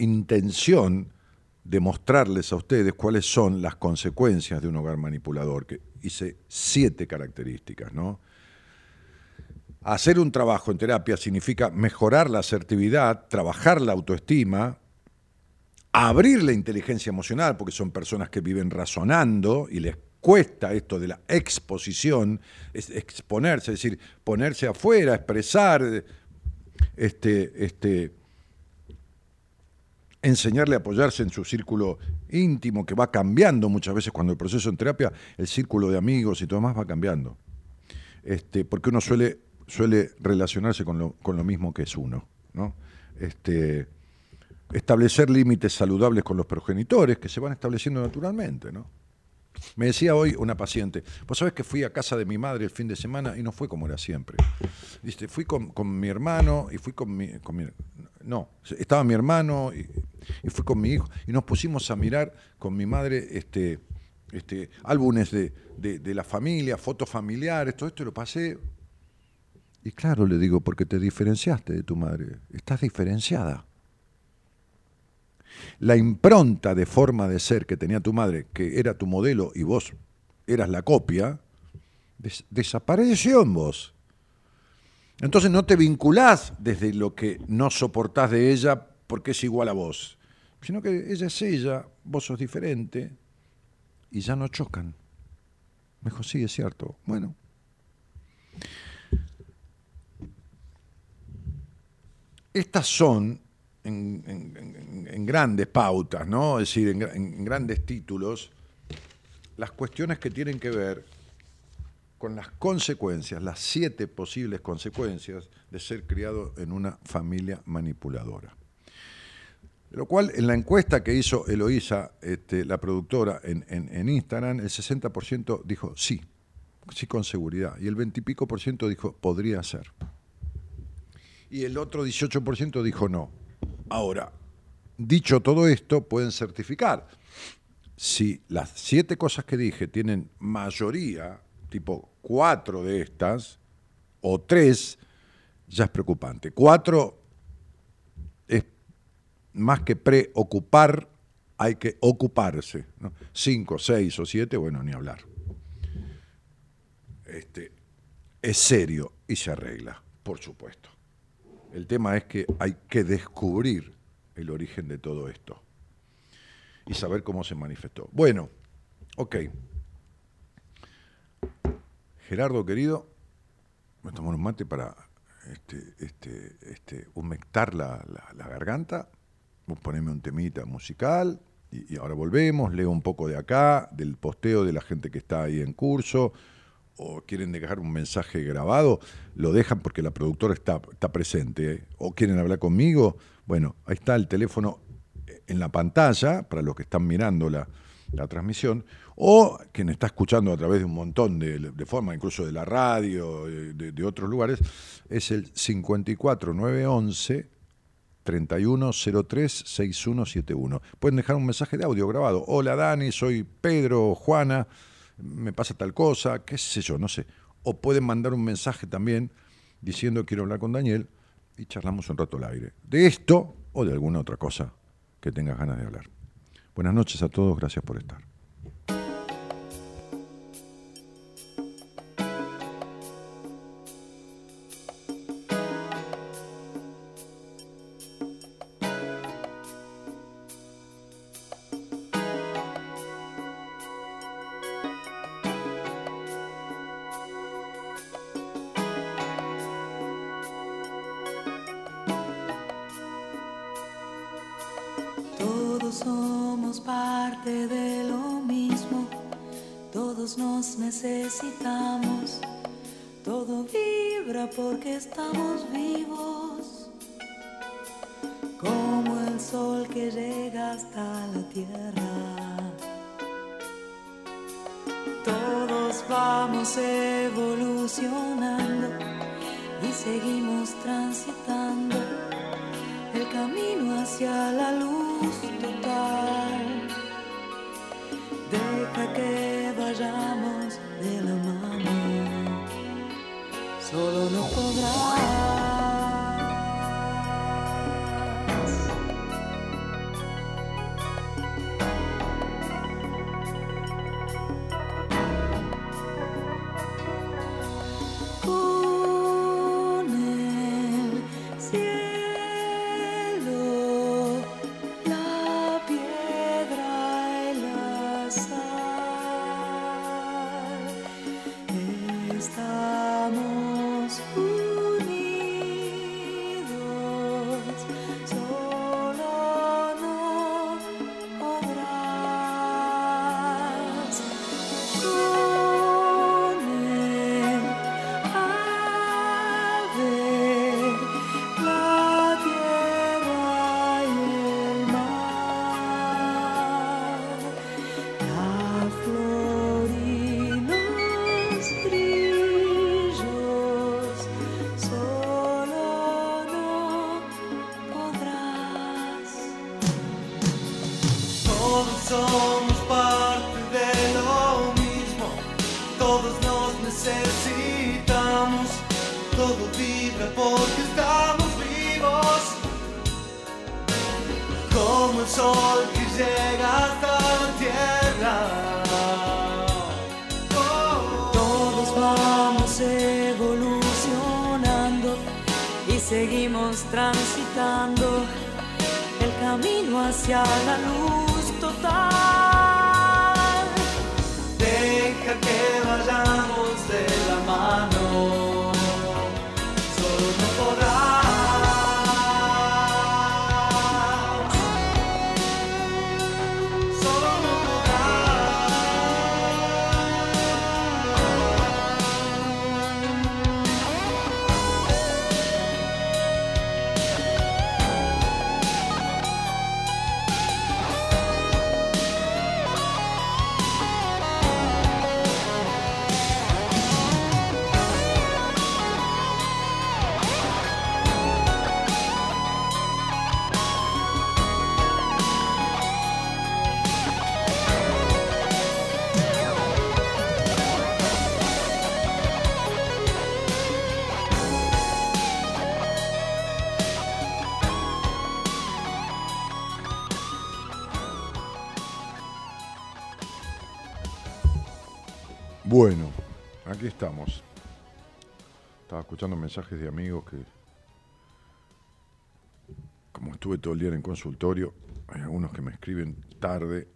intención de mostrarles a ustedes cuáles son las consecuencias de un hogar manipulador, que hice siete características, ¿no? Hacer un trabajo en terapia significa mejorar la asertividad, trabajar la autoestima, abrir la inteligencia emocional, porque son personas que viven razonando y les cuesta esto de la exposición, es exponerse, es decir, ponerse afuera, expresar, este, este, enseñarle a apoyarse en su círculo íntimo, que va cambiando muchas veces cuando el proceso en terapia, el círculo de amigos y todo más va cambiando. Este, porque uno suele, suele relacionarse con lo, con lo mismo que es uno. ¿no? Este, establecer límites saludables con los progenitores que se van estableciendo naturalmente. ¿no? Me decía hoy una paciente, vos sabés que fui a casa de mi madre el fin de semana y no fue como era siempre. Dice, fui con, mi hermano y fui con mi, No, estaba mi hermano y, fui con mi hijo y nos pusimos a mirar con mi madre este, este, álbumes de, de la familia, fotos familiares, todo esto y lo pasé. Y claro, le digo, porque te diferenciaste de tu madre, estás diferenciada la impronta de forma de ser que tenía tu madre, que era tu modelo y vos eras la copia, desapareció en vos. Entonces no te vinculás desde lo que no soportás de ella porque es igual a vos, sino que ella es ella, vos sos diferente y ya no chocan. Mejor sí, es cierto. Bueno. Estas son en, grandes pautas, ¿no? es decir, en, grandes títulos, las cuestiones que tienen que ver con las consecuencias, las siete posibles consecuencias de ser criado en una familia manipuladora. Lo cual, en la encuesta que hizo Eloísa, este, la productora, en, en, Instagram, el 60% dijo sí, sí con seguridad, y el 20 y pico por ciento dijo podría ser. Y el otro 18% dijo no. Ahora, dicho todo esto, pueden certificar. Si las siete cosas que dije tienen mayoría, tipo cuatro de estas, o tres, ya es preocupante. Cuatro es más que preocupar, hay que ocuparse. Cinco, seis o siete, bueno, ni hablar. Este, es serio y se arregla, por supuesto. El tema es que hay que descubrir el origen de todo esto y saber cómo se manifestó. Bueno, ok. Gerardo, querido, me tomo un mate para este, este, este, humectar la, la, garganta, ponerme un temita musical y, ahora volvemos, leo un poco de acá, del posteo de la gente que está ahí en curso, o quieren dejar un mensaje grabado, lo dejan porque la productora está, está presente, ¿eh? o quieren hablar conmigo, bueno, ahí está el teléfono en la pantalla para los que están mirando la, transmisión, o quien está escuchando a través de un montón de, formas, incluso de la radio, de, de, otros lugares, es el 54911 3103 6171. Pueden dejar un mensaje de audio grabado. Hola Dani, soy Pedro, Juana me pasa tal cosa, qué sé yo, no sé. O pueden mandar un mensaje también diciendo quiero hablar con Daniel y charlamos un rato al aire. De esto o de alguna otra cosa que tengas ganas de hablar. Buenas noches a todos, gracias por estar. Estamos. Estaba escuchando mensajes de amigos que, como estuve todo el día en el consultorio, hay algunos que me escriben tarde.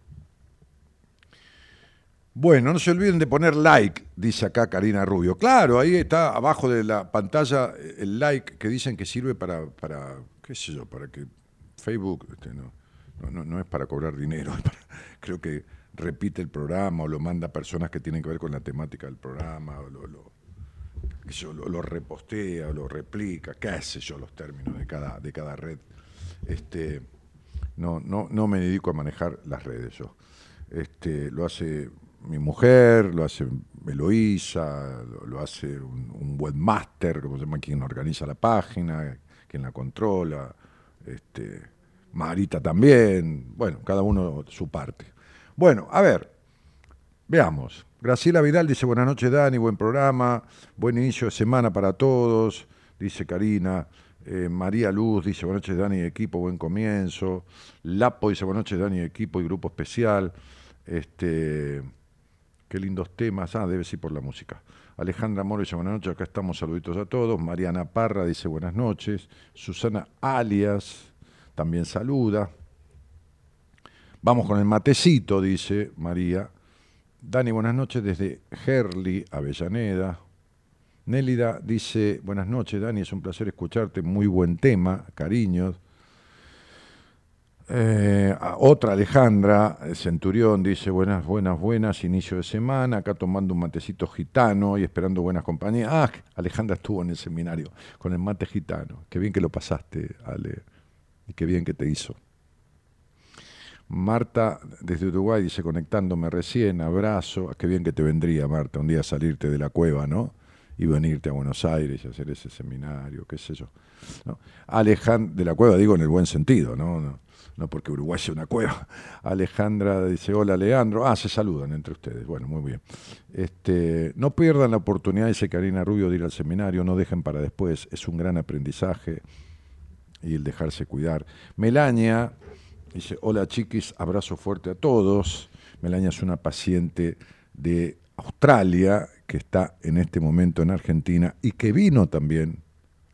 Bueno, no se olviden de poner like, dice acá Karina Rubio. Claro, ahí está abajo de la pantalla el like que dicen que sirve para, para qué sé yo, para que Facebook, este, no, no, no- es para cobrar dinero, creo que repite el programa o lo manda a personas que tienen que ver con la temática del programa, o lo, yo, lo- repostea o lo replica, qué sé yo, los términos de cada, de cada red. Este, no, no, no me dedico a manejar las redes yo. Este, lo hace mi mujer, lo hace Eloísa, lo, lo hace un, un webmaster, como se llama, quien organiza la página, quien la controla, este, Marita también, bueno, cada uno su parte. Bueno, a ver, veamos. Graciela Vidal dice, buenas noches Dani, buen programa, buen inicio de semana para todos, dice Karina. Eh, María Luz dice, buenas noches Dani equipo, buen comienzo. Lapo dice, buenas noches Dani equipo y grupo especial. Este, qué lindos temas, ah, debe ser por la música. Alejandra Moro dice, buenas noches, acá estamos, saluditos a todos. Mariana Parra dice, buenas noches. Susana Alias también saluda. Vamos con el matecito, dice María. Dani, buenas noches desde Gerli, Avellaneda. Nélida dice, buenas noches, Dani, es un placer escucharte, muy buen tema, cariños. Eh, otra Alejandra eh, Centurión dice, buenas, buenas, buenas, inicio de semana, acá tomando un matecito gitano y esperando buenas compañías. Ah, Alejandra estuvo en el seminario con el mate gitano. Qué bien que lo pasaste, Ale, y qué bien que te hizo. Marta desde Uruguay dice, conectándome recién, abrazo. Qué bien que te vendría, Marta, un día salirte de la cueva, ¿no? Y venirte a Buenos Aires y hacer ese seminario, qué sé yo. ¿no? Alejandra, de la cueva digo en el buen sentido, ¿no? no no porque Uruguay sea una cueva. Alejandra dice, hola Leandro. Ah, se saludan entre ustedes. Bueno, muy bien. Este, no pierdan la oportunidad, dice Karina Rubio, de ir al seminario, no dejen para después. Es un gran aprendizaje y el dejarse cuidar. Melania dice, hola chiquis, abrazo fuerte a todos. Melania es una paciente de Australia que está en este momento en Argentina y que vino también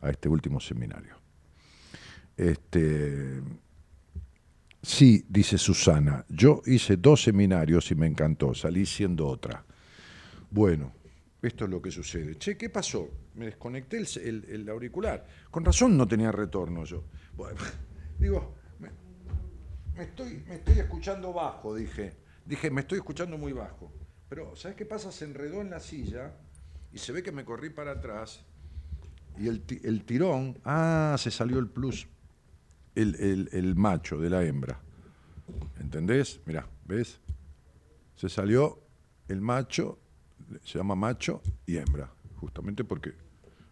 a este último seminario. Este, Sí, dice Susana, yo hice dos seminarios y me encantó, salí siendo otra. Bueno, esto es lo que sucede. Che, ¿qué pasó? Me desconecté el, auricular. Con razón no tenía retorno yo. Bueno, digo, me, estoy, me estoy escuchando bajo, dije. Dije, me estoy escuchando muy bajo. Pero, ¿sabes qué pasa? Se enredó en la silla y se ve que me corrí para atrás y el, el tirón, ah, se salió el plus el, macho de la hembra. ¿Entendés? Mirá, ¿ves? Se salió el macho, se llama macho y hembra, justamente porque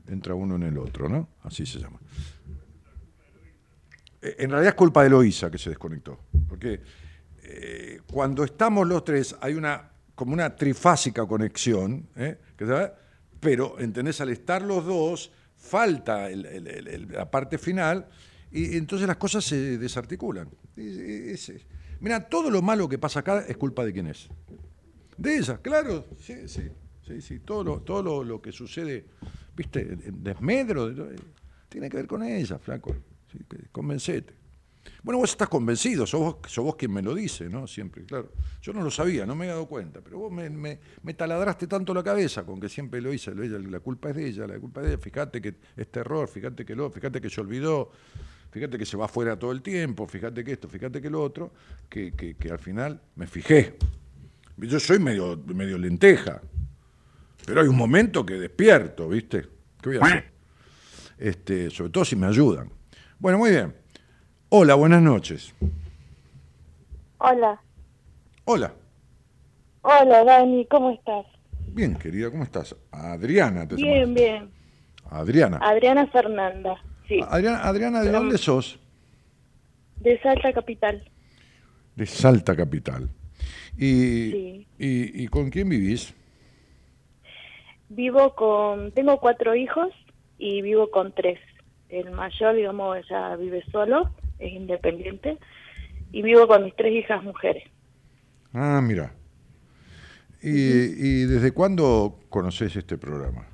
entra uno en el otro, ¿no? Así se llama. Eh, en realidad es culpa de Loisa que se desconectó, porque eh, cuando estamos los tres hay una como una trifásica conexión, ¿eh? pero ¿entendés? Al estar los dos falta la parte final y entonces las cosas se desarticulan. mira, todo lo malo que pasa acá es culpa de quién es. De ella, claro, sí, sí, sí, sí. Todo lo, todo lo, que sucede, viste, desmedro, tiene que ver con ella, flaco. Convencete. Bueno, vos estás convencido, sos vos, sos vos quien me lo dice, ¿no? Siempre, claro. Yo no lo sabía, no me he dado cuenta, pero vos me, taladraste tanto la cabeza con que siempre lo hice, la culpa es de ella, la culpa es de ella, fíjate que este error, fíjate que lo, fíjate que se olvidó, fíjate que se va afuera todo el tiempo, fíjate que esto, fíjate que lo otro, que, al final me fijé. Yo soy medio, medio lenteja, pero hay un momento que despierto, ¿viste? ¿Qué voy a hacer? Este, sobre todo si me ayudan. Bueno, muy bien. Hola, buenas noches. Hola. Hola. Hola, Dani, ¿cómo estás? Bien, querida, ¿cómo estás? Adriana, te Bien, bien. Adriana. Adriana Fernanda. Adriana, ¿de dónde sos? De Salta Capital. De Salta Capital. ¿Y, y, con quién vivís? Vivo con, tengo cuatro hijos y vivo con tres. El mayor, digamos, ya vive solo, es independiente, y vivo con mis tres hijas mujeres. Ah, mira. ¿Y, ¿y desde cuándo conoces este programa?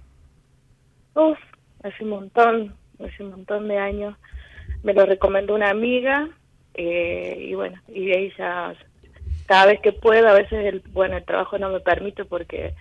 Uf, hace un montón, hace un montón de años. Me lo recomendó una amiga eh, y bueno, y de ahí ya cada vez que puedo, a veces el, bueno, el trabajo no me permite porque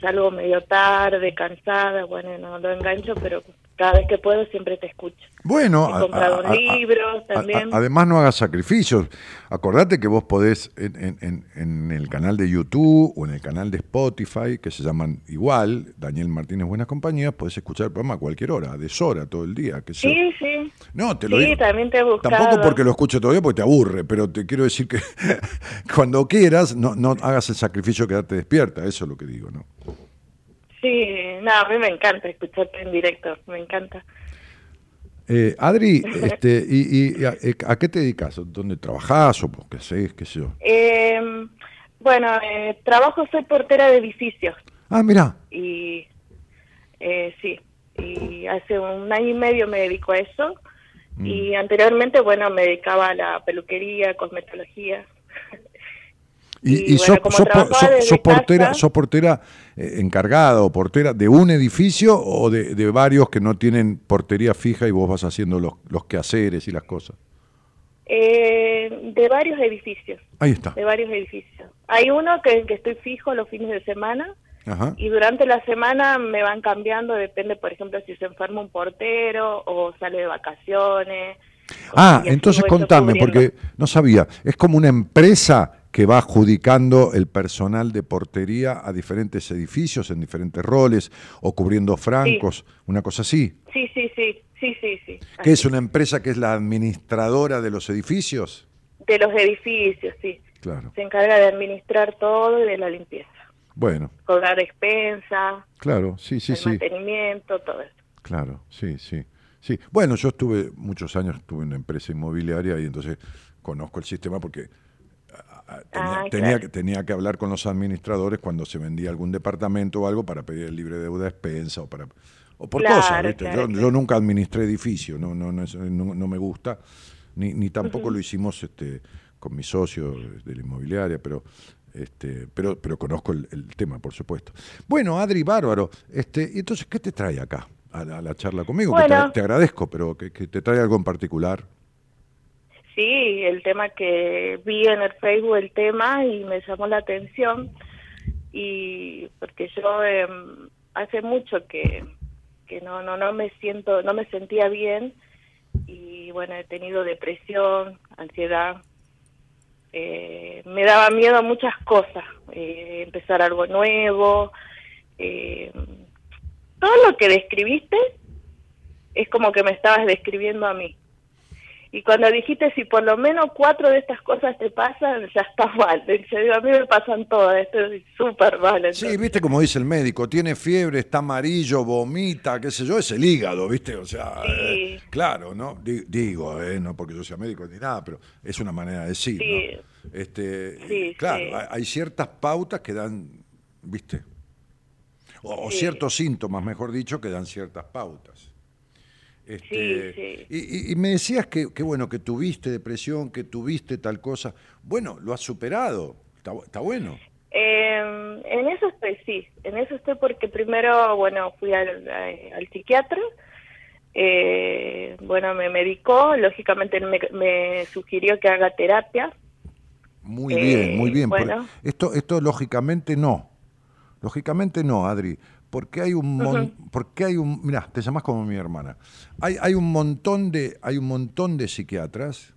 salgo medio tarde, cansada, bueno, no lo engancho, pero cada vez que puedo siempre te escucho. Bueno, He comprado libros también. además no hagas sacrificios. Acordate que vos podés en, en, en, el canal de YouTube o en el canal de Spotify, que se llaman igual, Daniel Martínez Buenas Compañías, podés escuchar el programa a cualquier hora, a deshora, todo el día. Que sí, sí. No, te lo sí, también te he buscado. Tampoco porque lo escucho todavía porque te aburre, pero te quiero decir que cuando quieras no, no hagas el sacrificio de quedarte despierta, eso es lo que digo, ¿no? Sí, no, a mí me encanta escucharte en directo, me encanta. Eh, Adri, este, y, eh, a, qué te dedicas? ¿Dónde trabajás o qué sé, qué sé yo? Em, bueno, eh, trabajo, soy portera de edificios. Ah, mira. Y sí, y hace un año y medio me dedico a eso. Mm. Y anteriormente, bueno, me dedicaba a la peluquería, cosmetología. Y, y, sos, portera, sos portera eh, encargada o portera de un edificio o de, de, varios que no tienen portería fija y vos vas haciendo los, los quehaceres y las cosas? Eh, de varios edificios. Ahí está. De varios edificios. Hay uno que, que estoy fijo los fines de semana y durante la semana me van cambiando, depende, por ejemplo, si se enferma un portero o sale de vacaciones. Ah, entonces contame, porque no sabía, es como una empresa que va adjudicando el personal de portería a diferentes edificios en diferentes roles o cubriendo francos, una cosa así. Sí, sí, sí, sí, sí, sí. ¿Qué es una empresa que es la administradora de los edificios? De los edificios, sí. Claro. Se encarga de administrar todo y de la limpieza. Bueno, Cobrar expensa, claro, sí, sí, el sí. mantenimiento, todo eso. Claro, sí, sí. Sí, bueno, yo estuve muchos años, estuve en una empresa inmobiliaria y entonces conozco el sistema porque tenía, Ah, tenía claro. que, tenía que hablar con los administradores cuando se vendía algún departamento o algo para pedir el libre deuda de expensa o para o por Claro, cosas, ¿viste? claro, yo, yo nunca administré edificio, no, no, no, no, no me gusta, ni, ni tampoco lo hicimos este, con mi socio de la inmobiliaria, pero este, pero, pero conozco el, el tema, por supuesto. Bueno, Adri, bárbaro. Este, y entonces, ¿qué te trae acá a la, a la charla conmigo? Que te, te agradezco, pero que, que te trae algo en particular. Sí, el tema que vi en el Facebook, el tema, y me llamó la atención. Y porque yo em, hace mucho que, que no, no, no me siento, no me sentía bien. Y bueno, he tenido depresión, ansiedad. Eh, me daba miedo a muchas cosas. eh, empezar algo nuevo. eh, todo lo que describiste es como que me estabas describiendo a mí. Y cuando dijiste si por lo menos cuatro de estas cosas te pasan, ya está mal. En serio, a mí me pasan todas, estoy súper mal. Sí, entonces. viste como dice el médico, tiene fiebre, está amarillo, vomita, qué sé yo, es el hígado, viste, o sea, Sí. eh, claro, ¿no? Di- digo, eh, no porque yo sea médico ni nada, pero es una manera de decir, Sí. ¿no? Este, Sí, claro, sí. hay, ciertas pautas que dan, viste, o, o Sí. ciertos síntomas, mejor dicho, que dan ciertas pautas. Este, sí. Y, y- y me decías que, que, bueno, que tuviste depresión, que tuviste tal cosa. Bueno, lo has superado. Está, bu- está bueno. Eh, en eso estoy, sí. En eso estoy porque primero, bueno, fui al, al psiquiatra. eh, bueno, me medicó. Lógicamente me, me sugirió que haga terapia. Muy Eh, bien, muy bien. bueno. Esto, esto lógicamente no. Lógicamente no, Adri. Porque hay un mon- porque hay un, mira, te llamas como mi hermana. Hay, hay un montón de, hay un montón de psiquiatras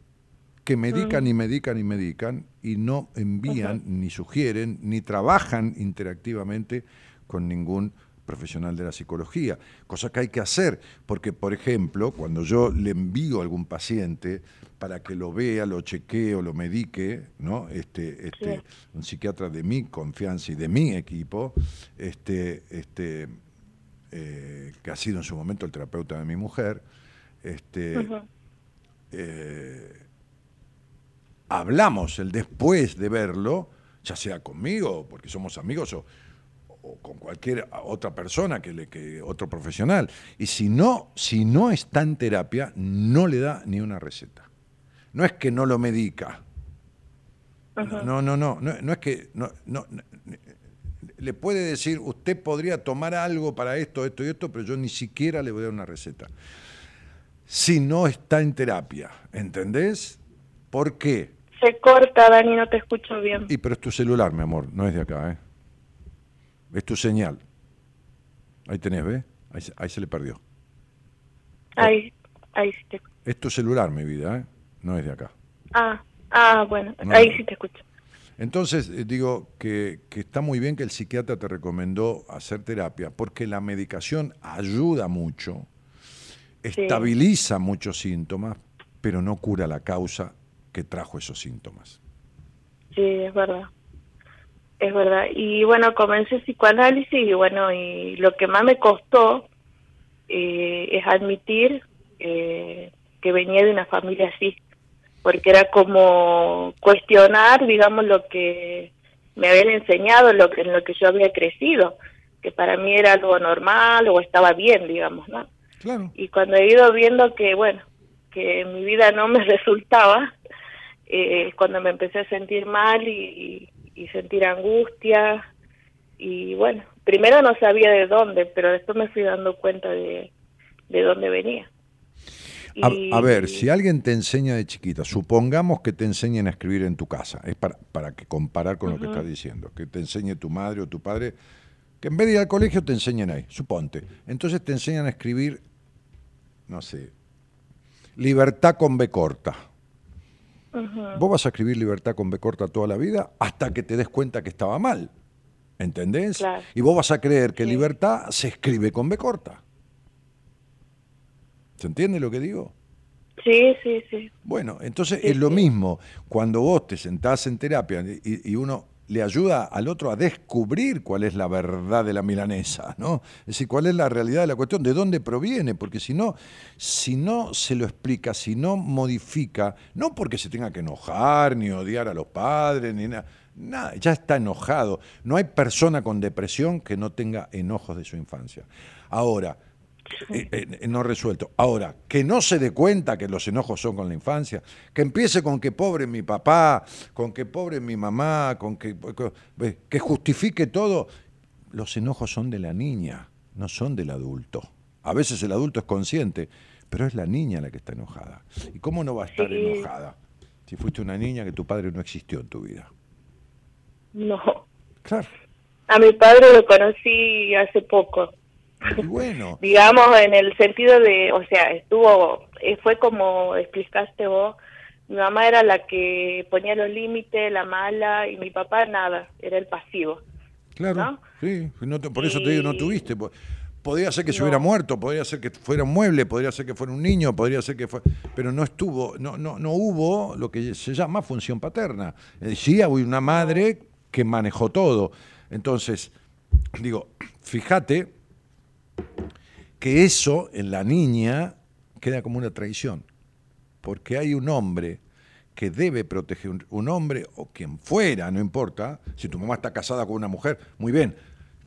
que medican y medican y medican y no envían, ni sugieren, ni trabajan interactivamente con ningún profesional de la psicología, cosa que hay que hacer, porque por ejemplo, cuando yo le envío a algún paciente para que lo vea, lo chequee o lo medique, ¿no? Este, este, Sí. un psiquiatra de mi confianza y de mi equipo, este, este, eh, que ha sido en su momento el terapeuta de mi mujer, este, eh, hablamos el después de verlo, ya sea conmigo, porque somos amigos, o, o con cualquier otra persona, que, le, que otro profesional. Y si no, si no está en terapia, no le da ni una receta. No es que no lo medica. No, no, no, no, no, no es que no, no, no, le puede decir, usted podría tomar algo para esto, esto y esto, pero yo ni siquiera le voy a dar una receta. Si no está en terapia, ¿entendés? ¿Por qué? Se corta, Dani, no te escucho bien. Y pero es tu celular, mi amor, no es de acá, ¿eh? Es tu señal. Ahí tenés, ¿ves? Ahí, se- ahí se le perdió. Ahí, ahí sí te escucho. Es tu celular, mi vida, ¿eh? No es de acá. Ah, ah, bueno, No, ahí sí te escucho. Entonces, eh, digo que, que está muy bien que el psiquiatra te recomendó hacer terapia, porque la medicación ayuda mucho, estabiliza muchos síntomas, pero no cura la causa que trajo esos síntomas. Sí, es verdad. Es verdad. Y bueno, comencé psicoanálisis y bueno, y lo que más me costó eh, es admitir eh, que venía de una familia así, porque era como cuestionar, digamos, lo que me habían enseñado, lo que, en lo que yo había crecido, que para mí era algo normal o estaba bien, digamos, ¿no? Claro. y cuando he ido viendo que bueno que mi vida no me resultaba eh, cuando me empecé a sentir mal y, y sentir angustia y bueno primero no sabía de dónde pero después me fui dando cuenta de, de dónde venía A, Y- a ver, si alguien te enseña de chiquita, supongamos que te enseñen a escribir en tu casa, es para, para que comparar con lo que estás diciendo, que te enseñe tu madre o tu padre, que en vez de ir al colegio te enseñen ahí, suponte. Entonces te enseñan a escribir, no sé, libertad con B corta. Vos vas a escribir libertad con B corta toda la vida hasta que te des cuenta que estaba mal. ¿Entendés? Claro. Y vos vas a creer que Sí. libertad se escribe con B corta. ¿Se entiende lo que digo? Sí, sí, sí. Bueno, entonces es lo mismo cuando vos te sentás en terapia y, y uno le ayuda al otro a descubrir cuál es la verdad de la milanesa, ¿no? Es decir, cuál es la realidad de la cuestión, de dónde proviene, porque si no, si no se lo explica, si no modifica, no porque se tenga que enojar, ni odiar a los padres, ni nada, nada, ya está enojado. No hay persona con depresión que no tenga enojos de su infancia. Ahora, eh, eh, no resuelto. Ahora, que no se dé cuenta que los enojos son con la infancia, que empiece con que pobre mi papá, con que pobre mi mamá, con que, que justifique todo, los enojos son de la niña, no son del adulto. A veces el adulto es consciente, pero es la niña la que está enojada. ¿Y cómo no va a estar enojada si fuiste una niña que tu padre no existió en tu vida? No. Claro. A mi padre lo conocí hace poco bueno. Digamos, en el sentido de, o sea, estuvo, eh, fue como explicaste vos, mi mamá era la que ponía los límites, la mala, y mi papá nada, era el pasivo. Claro, sí, por eso te digo, no tuviste. Podría ser que se hubiera muerto, podría ser que fuera un mueble, podría ser que fuera un niño, podría ser que fue, pero no estuvo, no, no, no hubo lo que se llama función paterna. Sí, hubo una madre que manejó todo. Entonces, digo, fíjate que eso en la niña queda como una traición, porque hay un hombre que debe proteger, un hombre o quien fuera, no importa, si tu mamá está casada con una mujer, muy bien,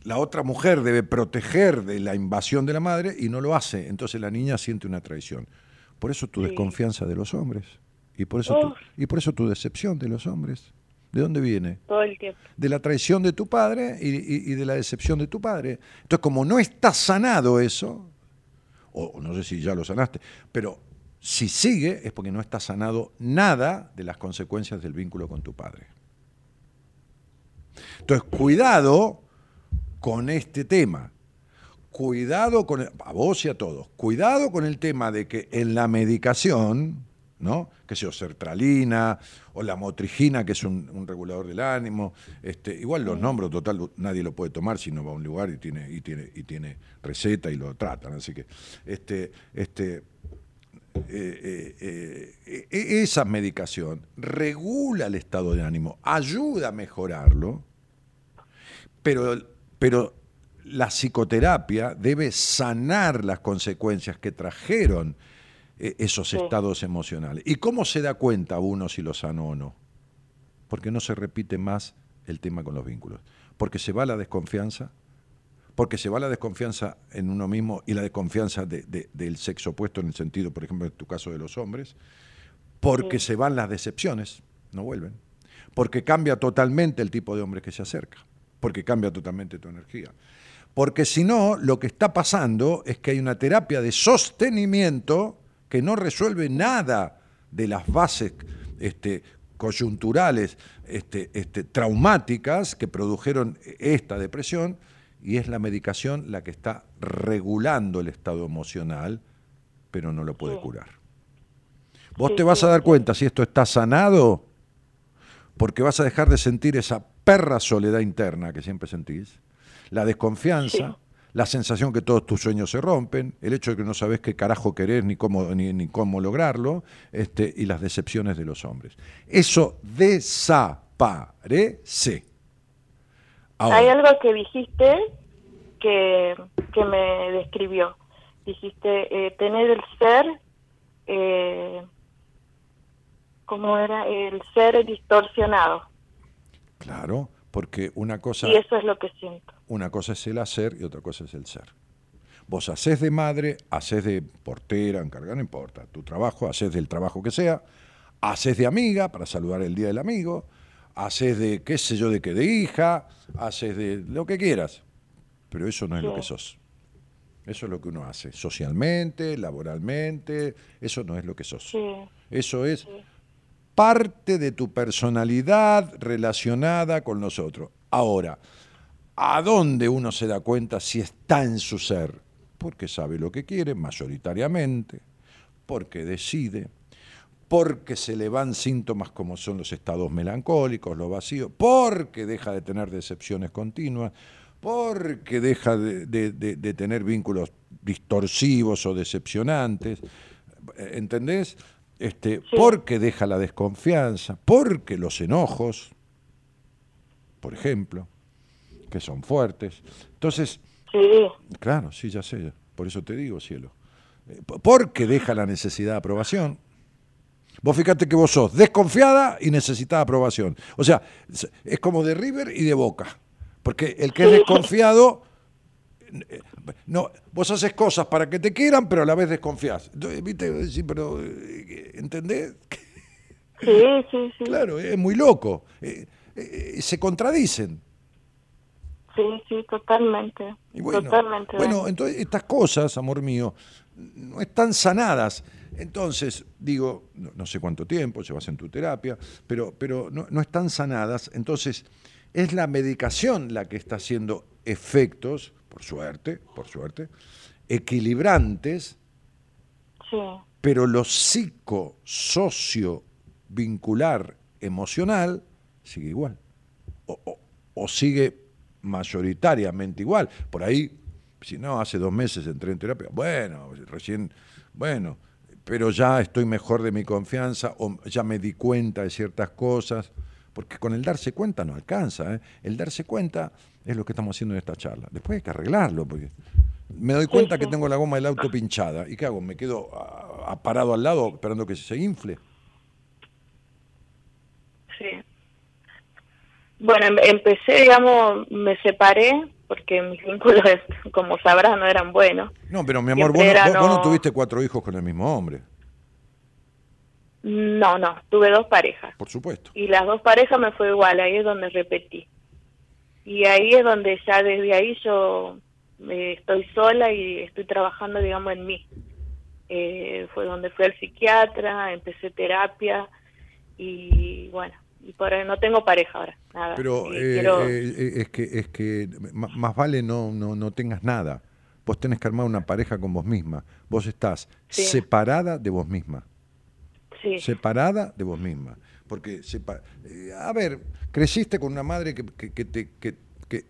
la otra mujer debe proteger de la invasión de la madre y no lo hace, entonces la niña siente una traición. Por eso tu desconfianza de los hombres y por eso tu, y por eso tu decepción de los hombres. ¿De dónde viene? Todo el tiempo. De la traición de tu padre y, de la decepción de tu padre. Entonces, como no está sanado eso, o no sé si ya lo sanaste, pero si sigue es porque no está sanado nada de las consecuencias del vínculo con tu padre. Entonces, cuidado con este tema. Cuidado con, a vos y a todos, cuidado con el tema de que en la medicación, ¿no? Que sea sertralina o la motrigina, que es un, regulador del ánimo. Este, igual los nombres, total, nadie lo puede tomar si no va a un lugar y tiene, y tiene, y tiene receta y lo tratan. Así que este, este, eh, eh, eh, esa medicación regula el estado de ánimo, ayuda a mejorarlo, pero, pero la psicoterapia debe sanar las consecuencias que trajeron e, esos estados emocionales. ¿Y cómo se da cuenta uno si lo sano o no? Porque no se repite más el tema con los vínculos. Porque se va la desconfianza, porque se va la desconfianza en uno mismo y la desconfianza del sexo opuesto en el sentido, por ejemplo, en tu caso de los hombres, porque se van las decepciones, no vuelven, porque cambia totalmente el tipo de hombre que se acerca, porque cambia totalmente tu energía. Porque si no, lo que está pasando es que hay una terapia de sostenimiento que no resuelve nada de las bases este, coyunturales este, este, traumáticas que produjeron esta depresión y es la medicación la que está regulando el estado emocional, pero no lo puede curar. Vos te vas a dar cuenta si esto está sanado, porque vas a dejar de sentir esa perra soledad interna que siempre sentís, la desconfianza, la sensación que todos tus sueños se rompen, el hecho de que no sabes qué carajo querés ni cómo, ni, cómo lograrlo, este, y las decepciones de los hombres. Eso desaparece. Hay algo que dijiste que, me describió. Dijiste eh, tener el ser, eh, ¿cómo era? El ser distorsionado. Claro, porque una cosa... Y eso es lo que siento. Una cosa es el hacer y otra cosa es el ser. Vos haces de madre, haces de portera, encargada, no importa. Tu trabajo, haces del trabajo que sea, haces de amiga para saludar el día del amigo, haces de qué sé yo, de qué, de hija, haces de lo que quieras. Pero eso no es lo que sos. Eso es lo que uno hace, socialmente, laboralmente, eso no es lo que sos. Eso es parte de tu personalidad relacionada con nosotros. Ahora, ¿a dónde uno se da cuenta si está en su ser? Porque sabe lo que quiere mayoritariamente, porque decide, porque se le van síntomas como son los estados melancólicos, los vacíos, porque deja de tener decepciones continuas, porque deja de, tener vínculos distorsivos o decepcionantes, ¿entendés? Este, Porque deja la desconfianza, porque los enojos, por ejemplo, que son fuertes. Entonces, Sí, claro, sí, ya sé, por eso te digo, cielo. Eh, Porque deja la necesidad de aprobación. Vos fíjate que vos sos desconfiada y necesitas aprobación. O sea, es- como de River y de Boca. Porque el que es desconfiado, no, vos haces cosas para que te quieran, pero a la vez desconfías. Entonces, ¿Viste? Sí, pero, eh, ¿entendés? sí, sí, sí. Claro, es muy loco. Eh, eh, se contradicen. Sí, sí, totalmente. Y bueno, totalmente. bueno, entonces estas cosas, amor mío, no están sanadas. Entonces, digo, no, no sé cuánto tiempo llevas en tu terapia, pero, pero no, no están sanadas. Entonces, es la medicación la que está haciendo efectos, por suerte, por suerte, equilibrantes, Sí, pero lo psico, socio, vincular, emocional, sigue igual. O, o- o sigue mayoritariamente igual. Por ahí, si no, hace dos meses entré en terapia, bueno, recién, bueno, pero ya estoy mejor de mi confianza o ya me di cuenta de ciertas cosas. Porque con el darse cuenta no alcanza. ¿eh? El darse cuenta es lo que estamos haciendo en esta charla. Después hay que arreglarlo, porque me doy cuenta que sí. tengo la goma del auto pinchada. ¿Y qué hago? ¿Me quedo ah, ah, parado al lado esperando que se infle? sí. Bueno, em- empecé, digamos, me separé porque mis vínculos, como sabrás, no eran buenos. No, pero mi amor, vos Siempre no, era vos- vos no- tuviste cuatro hijos con el mismo hombre, No, no, tuve dos parejas. por supuesto. Y las dos parejas me fue igual, ahí es donde repetí. Y ahí es donde ya desde ahí yo eh, estoy sola y estoy trabajando, digamos, en mí. Eh, fue donde fui al psiquiatra, empecé terapia y bueno, y por no tengo pareja ahora, nada. Pero eh, quiero- eh, eh, es que es que más vale no, no, no tengas nada. Vos tenés que armar una pareja con vos misma. Vos estás Sí. separada de vos misma. Sí, separada de vos misma. Porque, sepa- eh, a ver, creciste con una madre que, que- que te- que- que-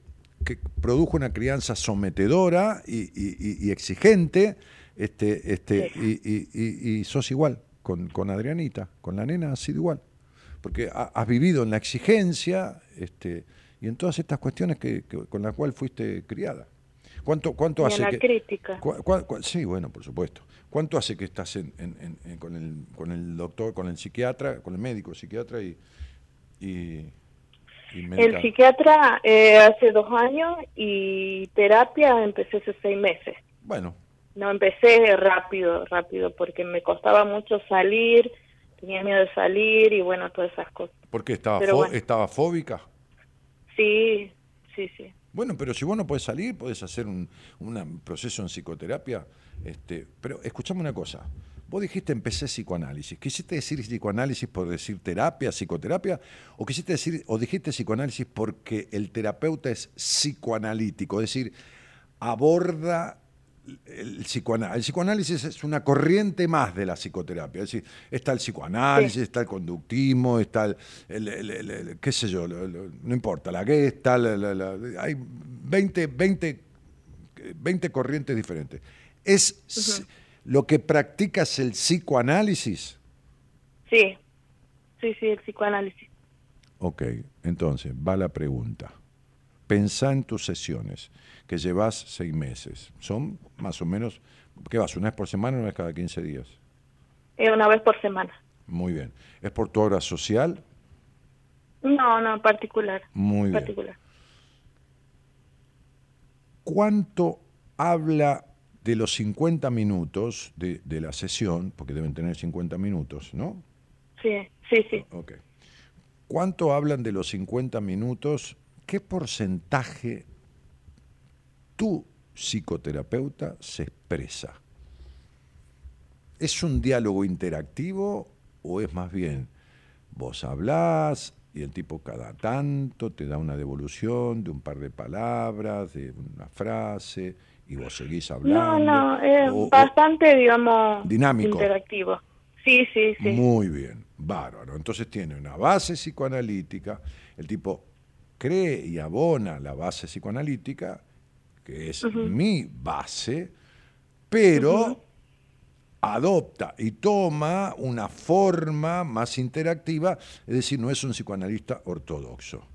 que produjo una crianza sometedora y, y- y- exigente, este, este, Sí. y, y- y- y sos igual con, con Adrianita, con la nena has sido igual. Porque ha- has vivido en la exigencia este, y en todas estas cuestiones que, que- con las cuales fuiste criada. ¿Cuánto, cuánto y hace en la que, crítica. ¿Cuá- cuá- cuá- sí, bueno, por supuesto. ¿Cuánto hace que estás en- en- en- en- con, el, con el doctor, con el psiquiatra, con el médico psiquiatra y, y, y El psiquiatra eh, hace dos años y terapia empecé hace seis meses. Bueno, No, empecé rápido, rápido, porque me costaba mucho salir, tenía miedo de salir y bueno, todas esas cosas. ¿por qué estaba, fo- bueno. estaba fóbica? Sí, sí, sí. Bueno, pero si vos no podés salir, podés hacer un, un proceso en psicoterapia. Este, pero escuchame una cosa. Vos dijiste empecé psicoanálisis. ¿Quisiste decir psicoanálisis por decir terapia, psicoterapia? ¿O quisiste decir, o dijiste psicoanálisis porque el terapeuta es psicoanalítico? Es decir, aborda el psicoanálisis. El psicoanálisis es una corriente más de la psicoterapia. Es decir, está el psicoanálisis, Sí. está el conductismo, está el, el- el- el- el- qué sé yo, no importa, la gesta, la- la- la- hay 20, 20, 20 corrientes diferentes. Es lo que practicas el psicoanálisis. Sí, sí, sí, el psicoanálisis. Ok, entonces va la pregunta. Pensá en tus sesiones, que llevas seis meses. Son más o menos, ¿qué vas? ¿Una vez por semana o una vez cada 15 días? Es una vez por semana. Muy bien. ¿Es por tu obra social? No, no, en particular. Muy bien. particular. ¿Cuánto habla de los 50 minutos de, de la sesión? Porque deben tener 50 minutos, ¿no? Sí, sí, sí. Ok. ¿Cuánto hablan de los 50 minutos? ¿Qué porcentaje tu psicoterapeuta se expresa? ¿Es un diálogo interactivo o es más bien vos hablás y el tipo cada tanto te da una devolución de un par de palabras, de una frase y vos seguís No, hablando? no, es O- o- bastante, digamos, Dinámico. interactivo. Sí, sí, sí. Muy bien, bárbaro. Entonces tiene una base psicoanalítica, el tipo cree y abona la base psicoanalítica, que es mi base, pero adopta y toma una forma más interactiva, es decir, no es un psicoanalista ortodoxo.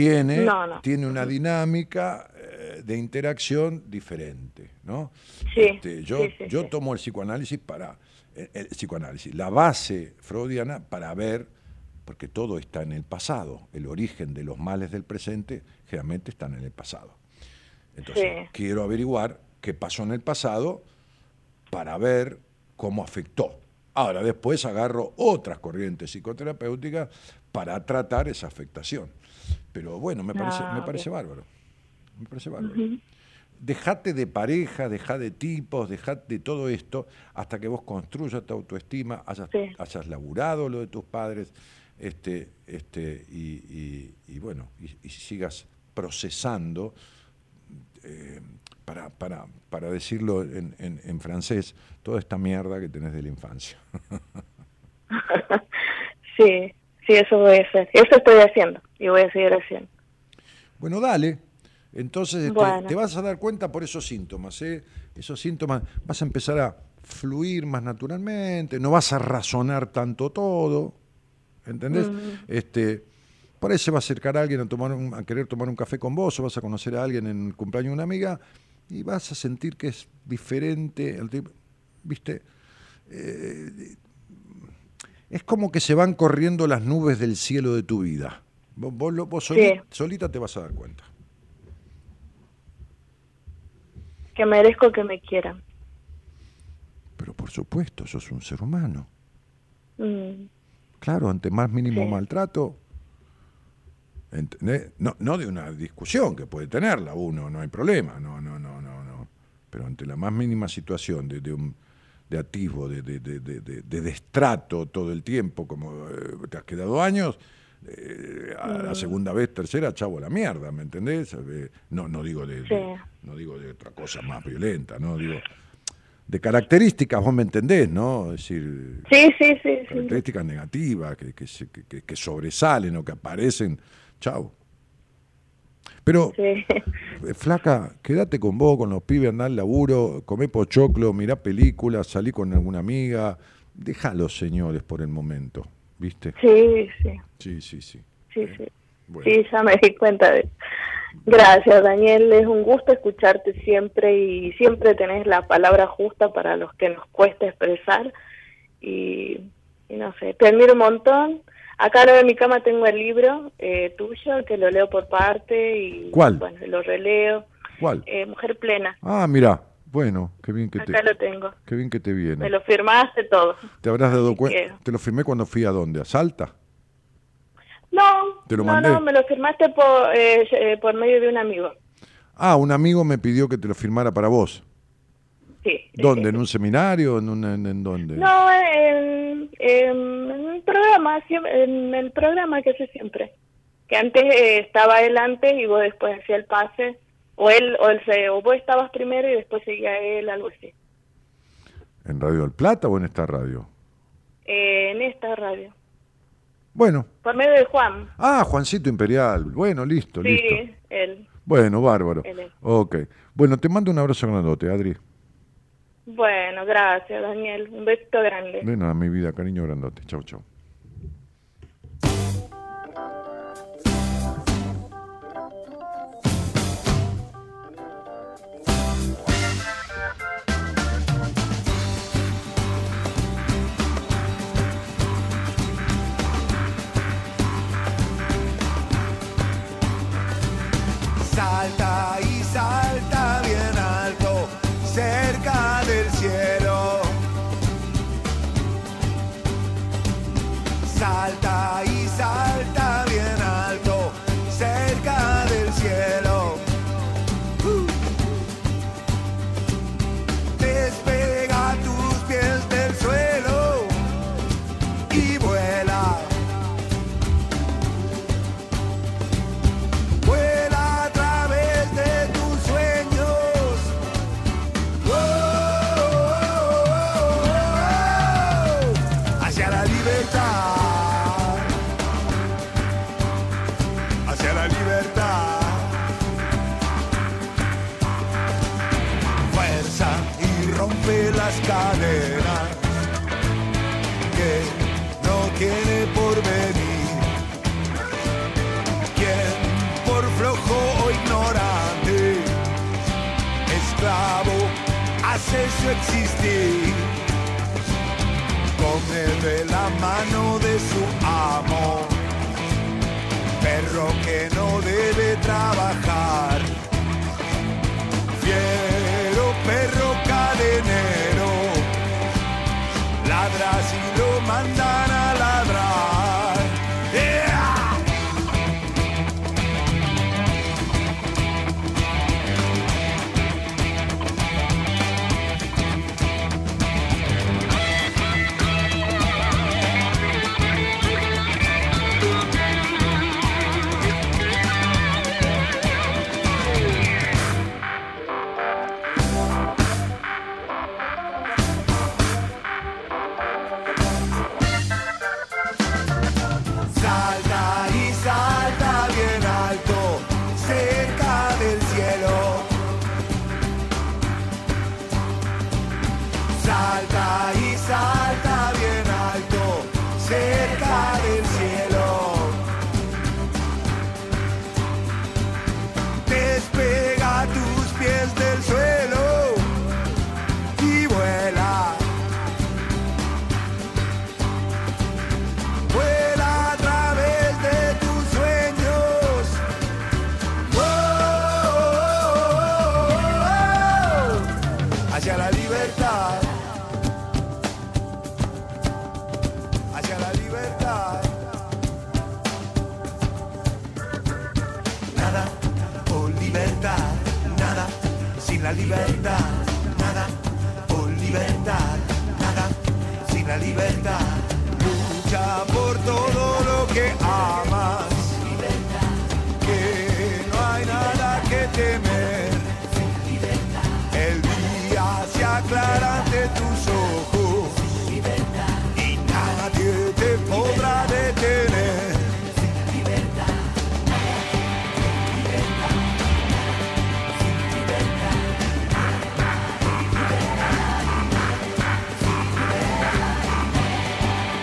Tiene, No, no. tiene una dinámica eh, de interacción diferente, ¿no? Sí, Este, yo sí, sí, yo tomo el psicoanálisis para el, el psicoanálisis, la base freudiana para ver porque todo está en el pasado, el origen de los males del presente generalmente están en el pasado. Entonces, quiero averiguar qué pasó en el pasado para ver cómo afectó. Ahora, después agarro otras corrientes psicoterapéuticas para tratar esa afectación. Pero bueno, me parece, me parece bárbaro. Me parece bárbaro. Dejate de pareja, dejá de tipos, dejate de todo esto hasta que vos construyas tu autoestima, hayas, Sí. hayas laburado lo de tus padres, este, este, y, y- y bueno, y, y sigas procesando, eh, para, para, para decirlo en, en- en francés, toda esta mierda que tenés de la infancia. Sí, sí, eso voy a hacer. Eso estoy haciendo y voy a seguir haciendo. Bueno, dale. Entonces este, Bueno. te vas a dar cuenta por esos síntomas, ¿eh? Esos síntomas, vas a empezar a fluir más naturalmente, no vas a razonar tanto todo, ¿entendés? Este, por ahí se va a acercar alguien a, tomar un- a querer tomar un café con vos, o vas a conocer a alguien en el cumpleaños de una amiga, y vas a sentir que es diferente, el tipo- ¿viste? Eh, es como que se van corriendo las nubes del cielo de tu vida. Vos, vos lo- vos soli- Sí. solita te vas a dar cuenta. Que merezco que me quieran. Pero por supuesto, sos un ser humano. Mm, Claro, ante más mínimo Sí. maltrato, ¿entendés? No, no de una discusión que puede tenerla uno, no hay problema, no, no, no, no, no. Pero ante la más mínima situación de, de un de atisbo, de, de, de, de- de- de destrato todo el tiempo, como eh, te has quedado años, eh, a la segunda vez, tercera, chavo la mierda, ¿me entendés? Eh, no, no digo de, no digo de otra cosa más violenta, no digo de características, vos me entendés, ¿no? Es decir, Sí, sí, sí, sí. características negativas que, que, sobresalen o que aparecen. Chau. Pero, Sí. eh, flaca, quédate con vos, con los pibes, andá al laburo, comé pochoclo, mirá películas, salí con alguna amiga. Los señores por el momento, ¿viste? Sí, sí, Sí, sí, sí. sí, sí. Bueno. Sí, ya me di cuenta de eso. Gracias, Daniel. Es un gusto escucharte siempre y siempre tenés la palabra justa para los que nos cuesta expresar. Y, y no sé, te admiro un montón. Acá al lado de mi cama tengo el libro eh, tuyo, que lo leo por parte y ¿Cuál? bueno, lo releo. ¿Cuál? Eh, Mujer Plena. Ah, mira, bueno, qué bien que te, Acá lo tengo. qué bien que te viene. Me lo firmaste todo. ¿Te habrás dado cuenta? ¿Te lo firmé cuando fui a dónde? ¿A Salta? No, ¿Te lo no, mandé? no, me lo firmaste por, eh, eh, por medio de un amigo. Ah, un amigo me pidió que te lo firmara para vos. Sí. ¿Dónde? sí, ¿En un seminario? ¿En, un, en, en dónde? No, en, en, el programa, en el programa que hace siempre. Que antes eh, estaba él antes y vos después hacía el pase. O él, o, él se, o vos estabas primero y después seguía él, algo así. ¿En Radio del Plata o en esta radio? Eh, en esta radio. Bueno. Por medio de Juan. Ah, Juancito Imperial. Bueno, listo, Sí, listo. él. Bueno, bárbaro. Él es. Ok. Bueno, te mando un abrazo grandote, Adri. Bueno, gracias, Daniel. Un besito grande. De nada, mi vida, cariño grandote. Chau, chau. Su existir. Come de la mano de su amo, perro que no debe trabajar.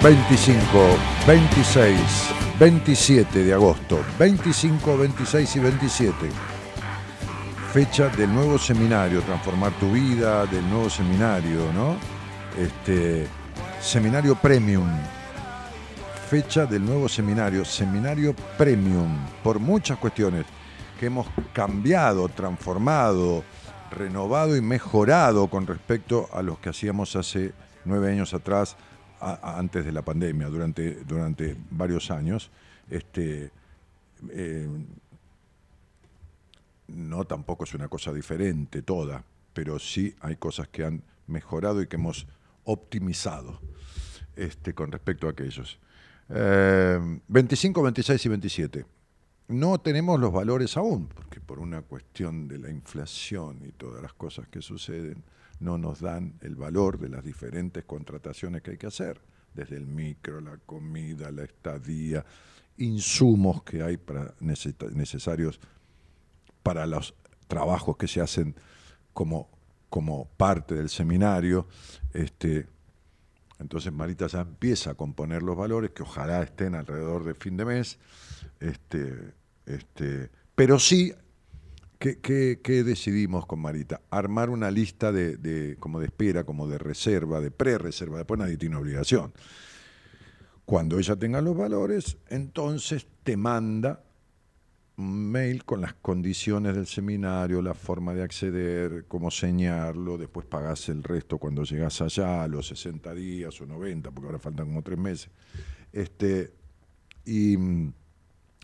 ...25, 26, 27 de agosto... ...25, 26 y 27... ...fecha del nuevo seminario... ...Transformar tu vida... ...del nuevo seminario, ¿no? Este... Seminario Premium... ...fecha del nuevo seminario... ...seminario Premium... ...por muchas cuestiones... ...que hemos cambiado, transformado... ...renovado y mejorado... ...con respecto a los que hacíamos hace nueve años atrás antes de la pandemia, durante, durante varios años, este, eh, no tampoco es una cosa diferente toda, pero sí hay cosas que han mejorado y que hemos optimizado este, con respecto a aquellos. Eh, 25, 26 y 27. No tenemos los valores aún, porque por una cuestión de la inflación y todas las cosas que suceden, no nos dan el valor de las diferentes contrataciones que hay que hacer, desde el micro, la comida, la estadía, insumos que hay para necesarios para los trabajos que se hacen como, como parte del seminario. Este, entonces Marita ya empieza a componer los valores que ojalá estén alrededor de fin de mes. Este, este, pero sí, ¿qué, decidimos con Marita? Armar una lista de, como de espera, como de reserva, de pre-reserva, después nadie tiene obligación. Cuando ella tenga los valores, entonces te manda un mail con las condiciones del seminario, la forma de acceder, cómo señarlo, después pagás el resto cuando llegás allá, los 60 días o 90, porque ahora faltan como tres meses. Este, y mm,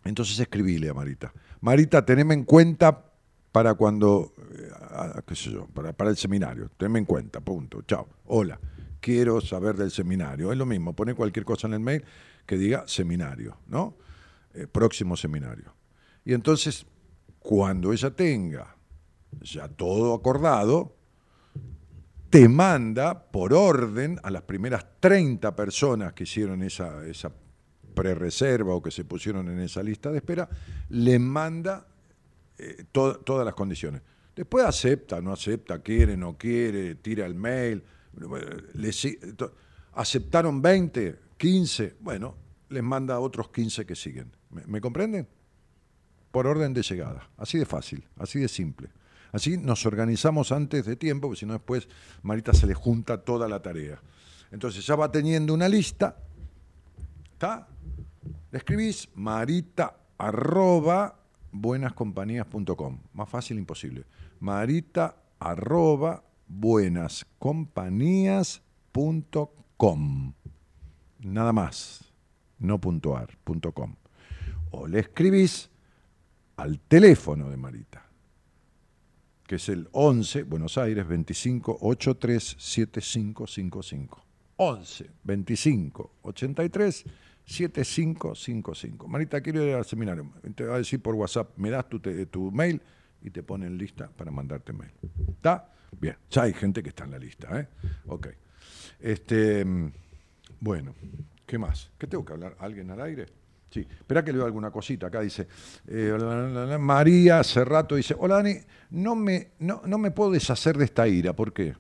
entonces escribile a Marita. Marita, teneme en cuenta para cuando, eh, qué sé yo, para, el seminario. Teneme en cuenta, punto. Chao. Hola, quiero saber del seminario. Es lo mismo, pone cualquier cosa en el mail que diga seminario, ¿no? Eh, próximo seminario. Y entonces, cuando ella tenga ya todo acordado, te manda por orden a las primeras 30 personas que hicieron esa, esa pre-reserva o que se pusieron en esa lista de espera, le manda eh, to- todas las condiciones. Después acepta, no acepta, quiere, no quiere, tira el mail. To- aceptaron 20, 15, bueno, les manda a otros 15 que siguen. ¿Me, me comprenden? Por orden de llegada. Así de fácil, así de simple. Así nos organizamos antes de tiempo, porque si no después Marita se le junta toda la tarea. Entonces ya va teniendo una lista, ¿está? Le escribís marita arroba buenascompañías.com. Más fácil imposible. Marita arroba buenascompañías.com. Nada más. No punto ar, punto com. O le escribís al teléfono de Marita, que es el 11, Buenos Aires, 25 83 7555. 11 25 83 7555. Marita, quiero ir al seminario. Te va a decir por WhatsApp, me das tu, tu mail y te ponen lista para mandarte mail. ¿Está? Bien, ya hay gente que está en la lista, ¿eh? Ok. Este, mm, bueno, ¿qué más? ¿Qué tengo que hablar? ¿Alguien al aire? Sí, espera que leo alguna cosita. Acá dice, eh, María Cerrato dice, hola Dani, no me, no, no me puedo deshacer de esta ira, ¿por qué?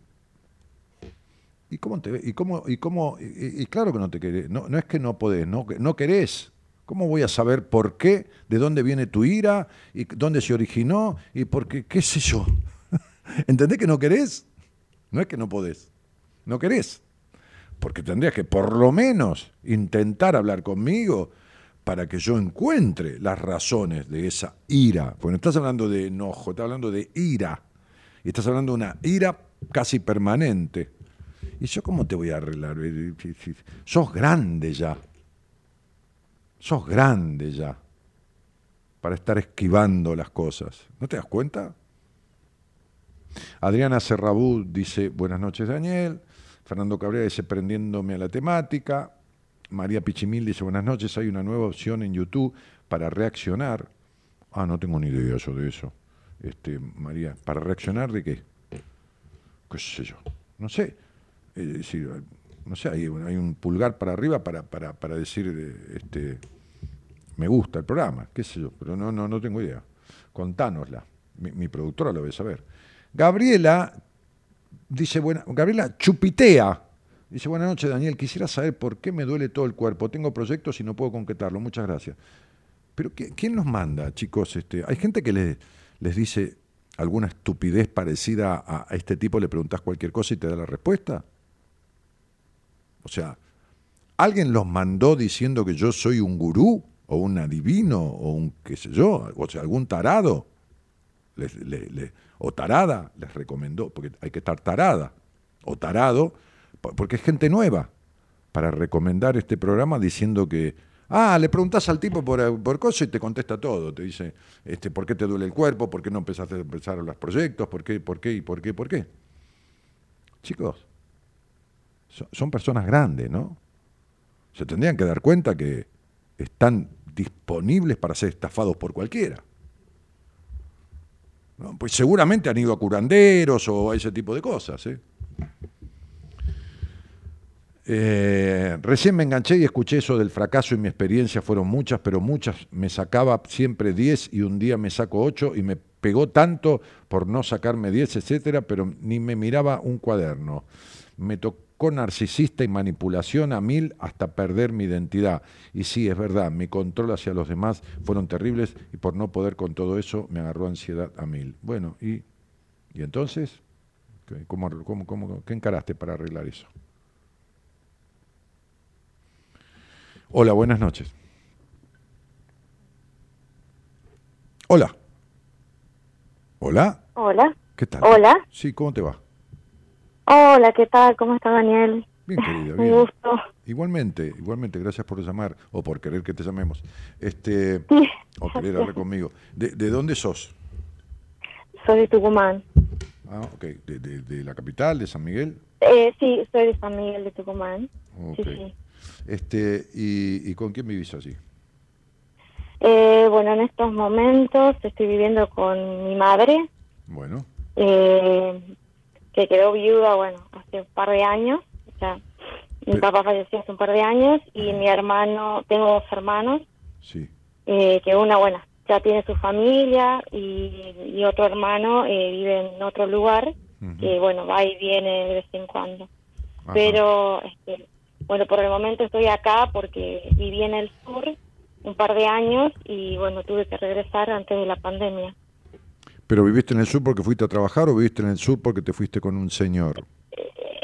¿Y cómo te y cómo, y cómo, y, claro que no te querés, no, no es que no podés, no, no querés. ¿Cómo voy a saber por qué, de dónde viene tu ira, y dónde se originó, y por qué, qué sé yo? ¿Entendés que no querés? No es que no podés, no querés. Porque tendrías que por lo menos intentar hablar conmigo para que yo encuentre las razones de esa ira. Porque no estás hablando de enojo, estás hablando de ira. Y estás hablando de una ira casi permanente. ¿Y yo cómo te voy a arreglar? Eh, si- si- Sos grande ya. Sos grande ya. Para estar esquivando las cosas. ¿No te das cuenta? Adriana Serrabú dice, buenas noches Daniel. Fernando Cabrera dice, prendiéndome a la temática. María Pichimil dice, buenas noches, hay una nueva opción en YouTube para reaccionar. Ah, no tengo ni idea yo de eso. Este, María, ¿para reaccionar de qué? ¿Qué sé yo? No sé. Es decir, no sé, hay, un- pulgar para arriba para, para, para decir, este, me gusta el programa, qué sé yo, pero no, no, no tengo idea. Contánosla. Mi, productora lo debe saber. Gabriela dice, buena, Gabriela Chupitea. Dice, buenas noches, Daniel. Quisiera saber por qué me duele todo el cuerpo. Tengo proyectos y no puedo concretarlo. Muchas gracias. Pero ¿qué- ¿quién los manda, chicos? Este, hay gente que les, les dice alguna estupidez parecida a, a este tipo, le preguntas cualquier cosa y te da la respuesta. O sea, ¿alguien los mandó diciendo que yo soy un gurú o un adivino o un qué sé yo? O sea, algún tarado les- le- le- o tarada les recomendó, porque hay que estar tarada o tarado, po- porque es gente nueva, para recomendar este programa diciendo que, ah, le preguntás al tipo por, por cosa y te contesta todo, te dice, este, ¿por qué te duele el cuerpo? ¿Por qué no empezaste a empezar los proyectos? ¿Por qué? ¿Por qué? ¿Y por qué? ¿Por qué? Chicos, son, son personas grandes, ¿no? Se tendrían que dar cuenta que están disponibles para ser estafados por cualquiera. Pues seguramente han ido a curanderos o a ese tipo de cosas. ¿eh? Eh, recién me enganché y escuché eso del fracaso y mi experiencia fueron muchas, pero muchas me sacaba siempre 10 y un día me saco 8 y me pegó tanto por no sacarme 10, etcétera, pero ni me miraba un cuaderno. Me tocó narcisista y manipulación a mil hasta perder mi identidad. Y sí, es verdad, mi control hacia los demás fueron terribles y por no poder con todo eso me agarró ansiedad a mil. Bueno, ¿y, y entonces? ¿Qué- ¿Cómo, cómo, cómo, ¿Qué encaraste para arreglar eso? Hola, buenas noches. Hola. Hola. Hola. ¿Qué tal? Hola. Sí, ¿cómo te va? Hola, ¿qué tal? ¿Cómo está Daniel? Bien, querida, Un bien. gusto. Igualmente, igualmente, gracias por llamar o por querer que te llamemos. Este, Sí, o querer hablar conmigo. ¿De, de dónde sos? Soy de Tucumán. Ah, ok. ¿De, de- de la capital, de San Miguel? Eh, sí, soy de San Miguel de Tucumán. Ok. Sí, sí. Este, y, ¿Y con quién vivís allí? Eh, bueno, en estos momentos estoy viviendo con mi madre, Bueno, eh, que quedó viuda, bueno, hace un par de años. O sea, mi Pero- papá falleció hace un par de años y mi hermano, tengo dos hermanos, sí. eh, que una, bueno, ya tiene su familia y, y otro hermano eh, vive en otro lugar, que bueno, va y viene de vez en cuando. Ajá. Pero, este, bueno, por el momento estoy acá porque viví en el sur un par de años y bueno, tuve que regresar antes de la pandemia. ¿Pero viviste en el sur porque fuiste a trabajar o viviste en el sur porque te fuiste con un señor?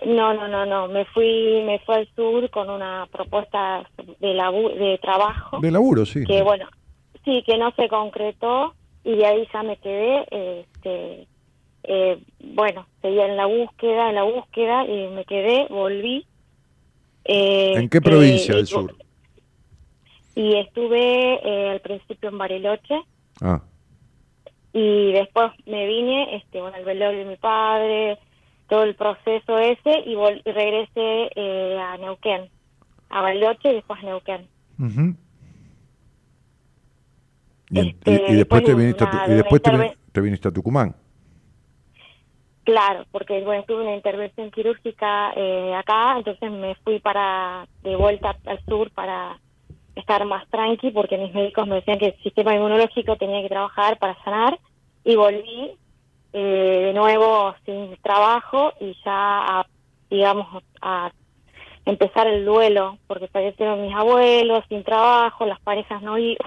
No, no, no, no. Me fui, me fui al sur con una propuesta de de trabajo De laburo, sí. que bueno, sí, que no se concretó y de ahí ya me quedé. Este, eh, bueno, seguía en la búsqueda, en la búsqueda y me quedé, volví. Eh, ¿En qué eh, provincia y- del sur? Y estuve eh, al principio en Bariloche Ah, y después me vine, este, bueno, al velorio de mi padre, todo el proceso ese y, vol- y regresé eh, a Neuquén, a Bariloche y después a Neuquén. ujú. y, Este, y- y después, te viniste, a y después te, te viniste a Tucumán. Claro, porque bueno, tuve una intervención quirúrgica eh, acá, entonces me fui para de vuelta al sur para estar más tranqui, porque mis médicos me decían que el sistema inmunológico tenía que trabajar para sanar, y volví eh, de nuevo sin trabajo y ya, a, digamos, a empezar el duelo, porque fallecieron mis abuelos, sin trabajo, las parejas no i-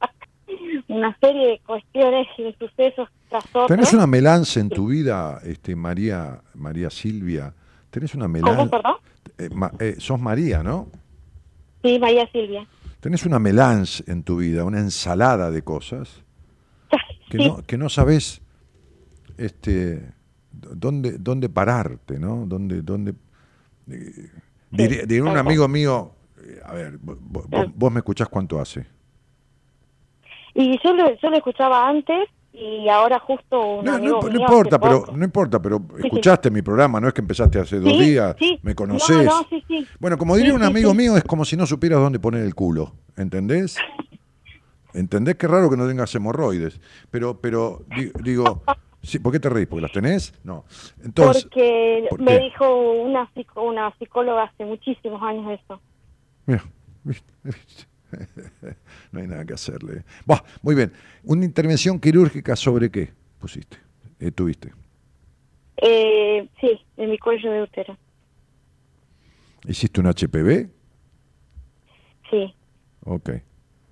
una serie de cuestiones y de sucesos tras otros. ¿Tenés una melanza en tu vida, este, María, María Silvia? ¿Tenés una ¿Cómo, melanza? perdón? sos María, ¿no? Sí, María Silvia. ¿Tenés una melange en tu vida, una ensalada de cosas que Sí. no, que no sabes este, dónde, dónde pararte, ¿no? Dónde, dónde, eh, diría, diría un amigo mío, eh, a ver, vo- vo- vos, vos me escuchás cuánto hace. Y yo lo, yo lo escuchaba antes y ahora justo un No, no, amigo no mío importa, pero no importa, pero sí. escuchaste mi programa, no es que empezaste hace dos Sí, días, sí. me No, conocés. no, sí, sí. Bueno, como diría un amigo mío, es como si no supieras dónde poner el culo, ¿entendés? ¿Entendés? Qué raro que no tengas hemorroides. Pero, pero di- digo, sí, ¿por qué te reís? ¿Porque las tenés? No. Entonces, porque ¿por me dijo una, una psicóloga hace muchísimos años eso. mira. no hay nada que hacerle. Muy bien. ¿Una intervención quirúrgica sobre qué pusiste? Eh, ¿Tuviste? Eh, sí, en mi cuello de útero. ¿Hiciste un HPV? Sí. Ok.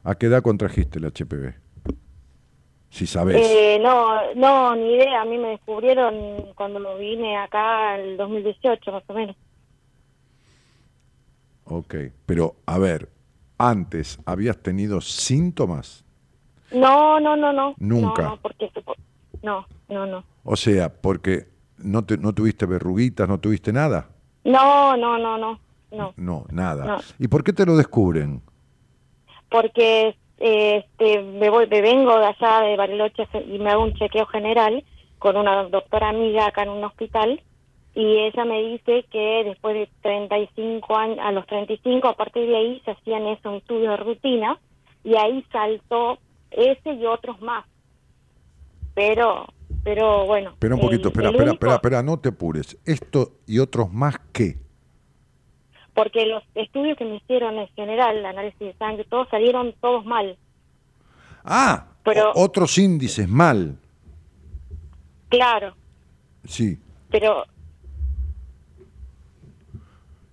¿A qué edad contrajiste el HPV? Si sabes. Eh, no, no, ni idea. A mí me descubrieron cuando lo vine acá en el 2018, más o menos. Ok. Pero, a ver, antes, ¿habías tenido síntomas? No, no, no, no. Nunca. No, no, porque no, no, no. O sea, porque no, te, no tuviste verruguitas, no tuviste nada. No, no, no, no, no. No, nada. No. ¿Y por qué te lo descubren? porque este, me, voy, me vengo de allá de Bariloche y me hago un chequeo general con una doctora amiga acá en un hospital y ella me dice que después de 35 años, a los 35, a partir de ahí se hacían esos estudios de rutina y ahí saltó ese y otros más. Pero, pero bueno. Espera un el- poquito, espera, el espera, único- espera, espera, no te apures. Esto y otros más qué. Porque los estudios que me hicieron en general, el análisis de sangre, todos salieron todos mal. Ah, Pero- otros índices mal. Claro, Sí. pero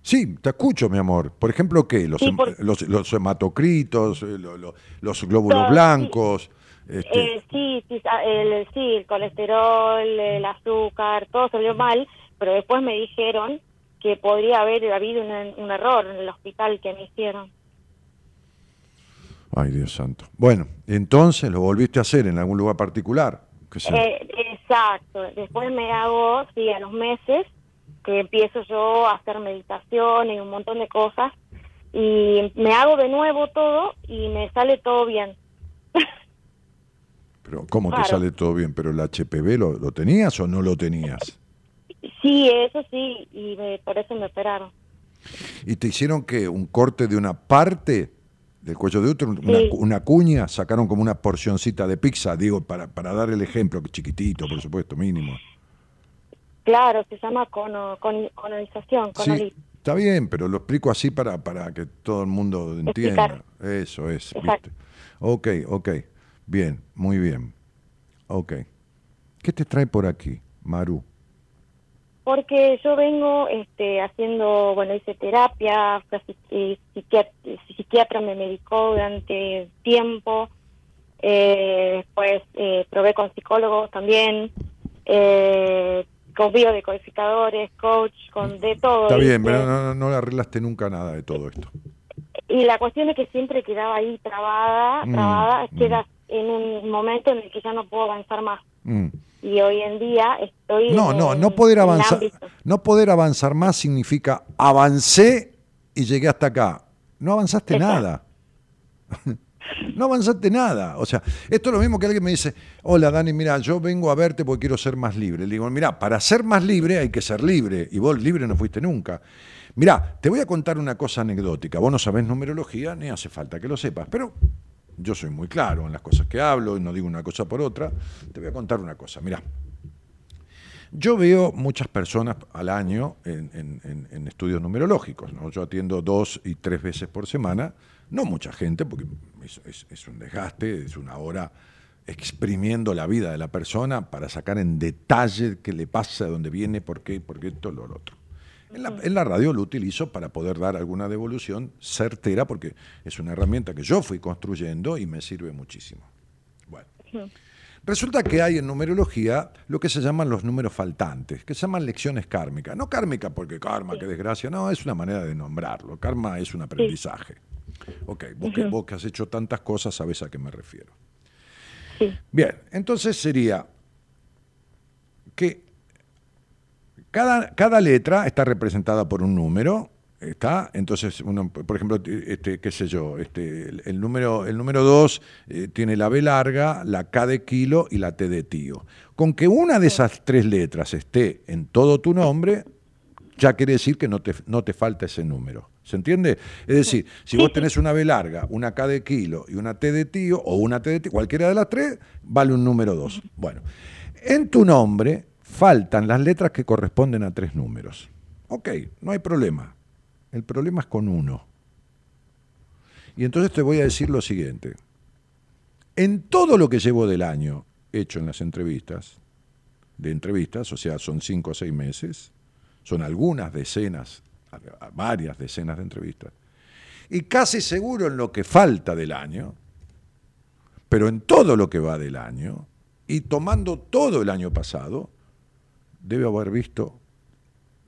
Sí, te escucho, mi amor. Por ejemplo, ¿qué? Los, Sí, hem- por- los, los hematocritos, eh, lo- lo- los glóbulos blancos. este, Eh, sí, sí, sa- el, sí, el colesterol, el azúcar, todo salió mal, pero después me dijeron que podría haber habido un, un error en el hospital que me hicieron. Ay, Dios santo. Bueno, entonces lo volviste a hacer en algún lugar particular. ¿Qué sé? Eh, exacto, después me hago, sí, a los meses, que empiezo yo a hacer meditación y un montón de cosas, y me hago de nuevo todo y me sale todo bien. Pero ¿cómo te sale todo bien? ¿Pero el HPV lo, lo tenías o no lo tenías? Sí, eso sí, y me- por eso me operaron. ¿Y te hicieron que un corte de una parte del cuello de útero, una, Sí. una cuña, sacaron como una porcioncita de pizza, digo, para, para dar el ejemplo, que chiquitito, por supuesto, mínimo. Claro, se llama cono, con, colonización, Sí, está bien, pero lo explico así para, para que todo el mundo entienda. Explicar. Eso es, Exacto. ¿viste? Ok, ok. Bien, muy bien. Ok. ¿Qué te trae por aquí, Maru? Porque yo vengo este, haciendo, bueno, hice terapia, eh, psiquiat- psiquiatra me medicó durante tiempo, eh, después eh, probé con psicólogos también, eh, con biodecodificadores, coach, con de todo. Está bien, ¿viste? pero no, no, no arreglaste nunca nada de todo esto. Y la cuestión es que siempre quedaba ahí trabada, Mm, trabada, mm. queda en un momento en el que ya no puedo avanzar más. Mm. Y hoy en día estoy No, en no, no poder avanzar, no poder avanzar más significa avancé y llegué hasta acá. No avanzaste Exacto. nada. No avanzaste nada. O sea, esto es lo mismo que alguien me dice, hola Dani, mira, yo vengo a verte porque quiero ser más libre. Le digo, mira, para ser más libre hay que ser libre. Y vos libre no fuiste nunca. Mira, te voy a contar una cosa anecdótica. Vos no sabés numerología, ni hace falta que lo sepas. Pero yo soy muy claro en las cosas que hablo y no digo una cosa por otra. Te voy a contar una cosa. Mira, yo veo muchas personas al año en- en- en estudios numerológicos. ¿no? Yo atiendo dos y tres veces por semana. No mucha gente, porque es, un desgaste, es una hora exprimiendo la vida de la persona para sacar en detalle qué le pasa, dónde viene, por qué, por qué esto, lo otro. En la, en la radio lo utilizo para poder dar alguna devolución certera, porque es una herramienta que yo fui construyendo y me sirve muchísimo. Bueno. Resulta que hay en numerología lo que se llaman los números faltantes, que se llaman lecciones kármicas. No kármica porque karma, qué desgracia, no, es una manera de nombrarlo. Karma es un aprendizaje. Ok, vos, que, vos que has hecho tantas cosas sabés a qué me refiero. Sí. Bien, entonces sería que cada, cada letra está representada por un número, ¿está? Entonces, por ejemplo, este, qué sé yo, este, el, número el número 2 tiene la B larga, la K de kilo y la T de tío. Con que una de esas tres letras esté en todo tu nombre, ya quiere decir que no te, no te falta ese número. ¿Se entiende? Es decir, si vos tenés una B larga, una K de kilo y una T de tío, o una T de tío, cualquiera de las tres, vale un número 2. Bueno, en tu nombre faltan las letras que corresponden a tres números. Ok, no hay problema. El problema es con uno. Y entonces te voy a decir lo siguiente. En todo lo que llevo del año hecho en las entrevistas, de entrevistas, o sea, son cinco o seis meses, son algunas decenas, varias decenas de entrevistas, y casi seguro en lo que falta del año, pero en todo lo que va del año, y tomando todo el año pasado, debe haber visto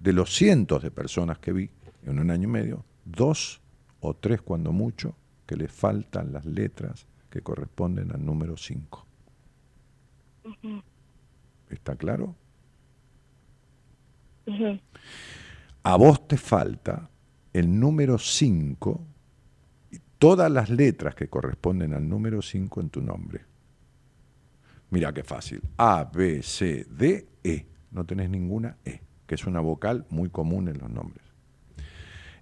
de los cientos de personas que vi en un año y medio, dos o tres cuando mucho, que le faltan las letras que corresponden al número 5. ¿Está claro? A vos te falta el número 5 y todas las letras que corresponden al número 5 en tu nombre. Mira qué fácil. A, B, C, D, E. No tenés ninguna E, que es una vocal muy común en los nombres.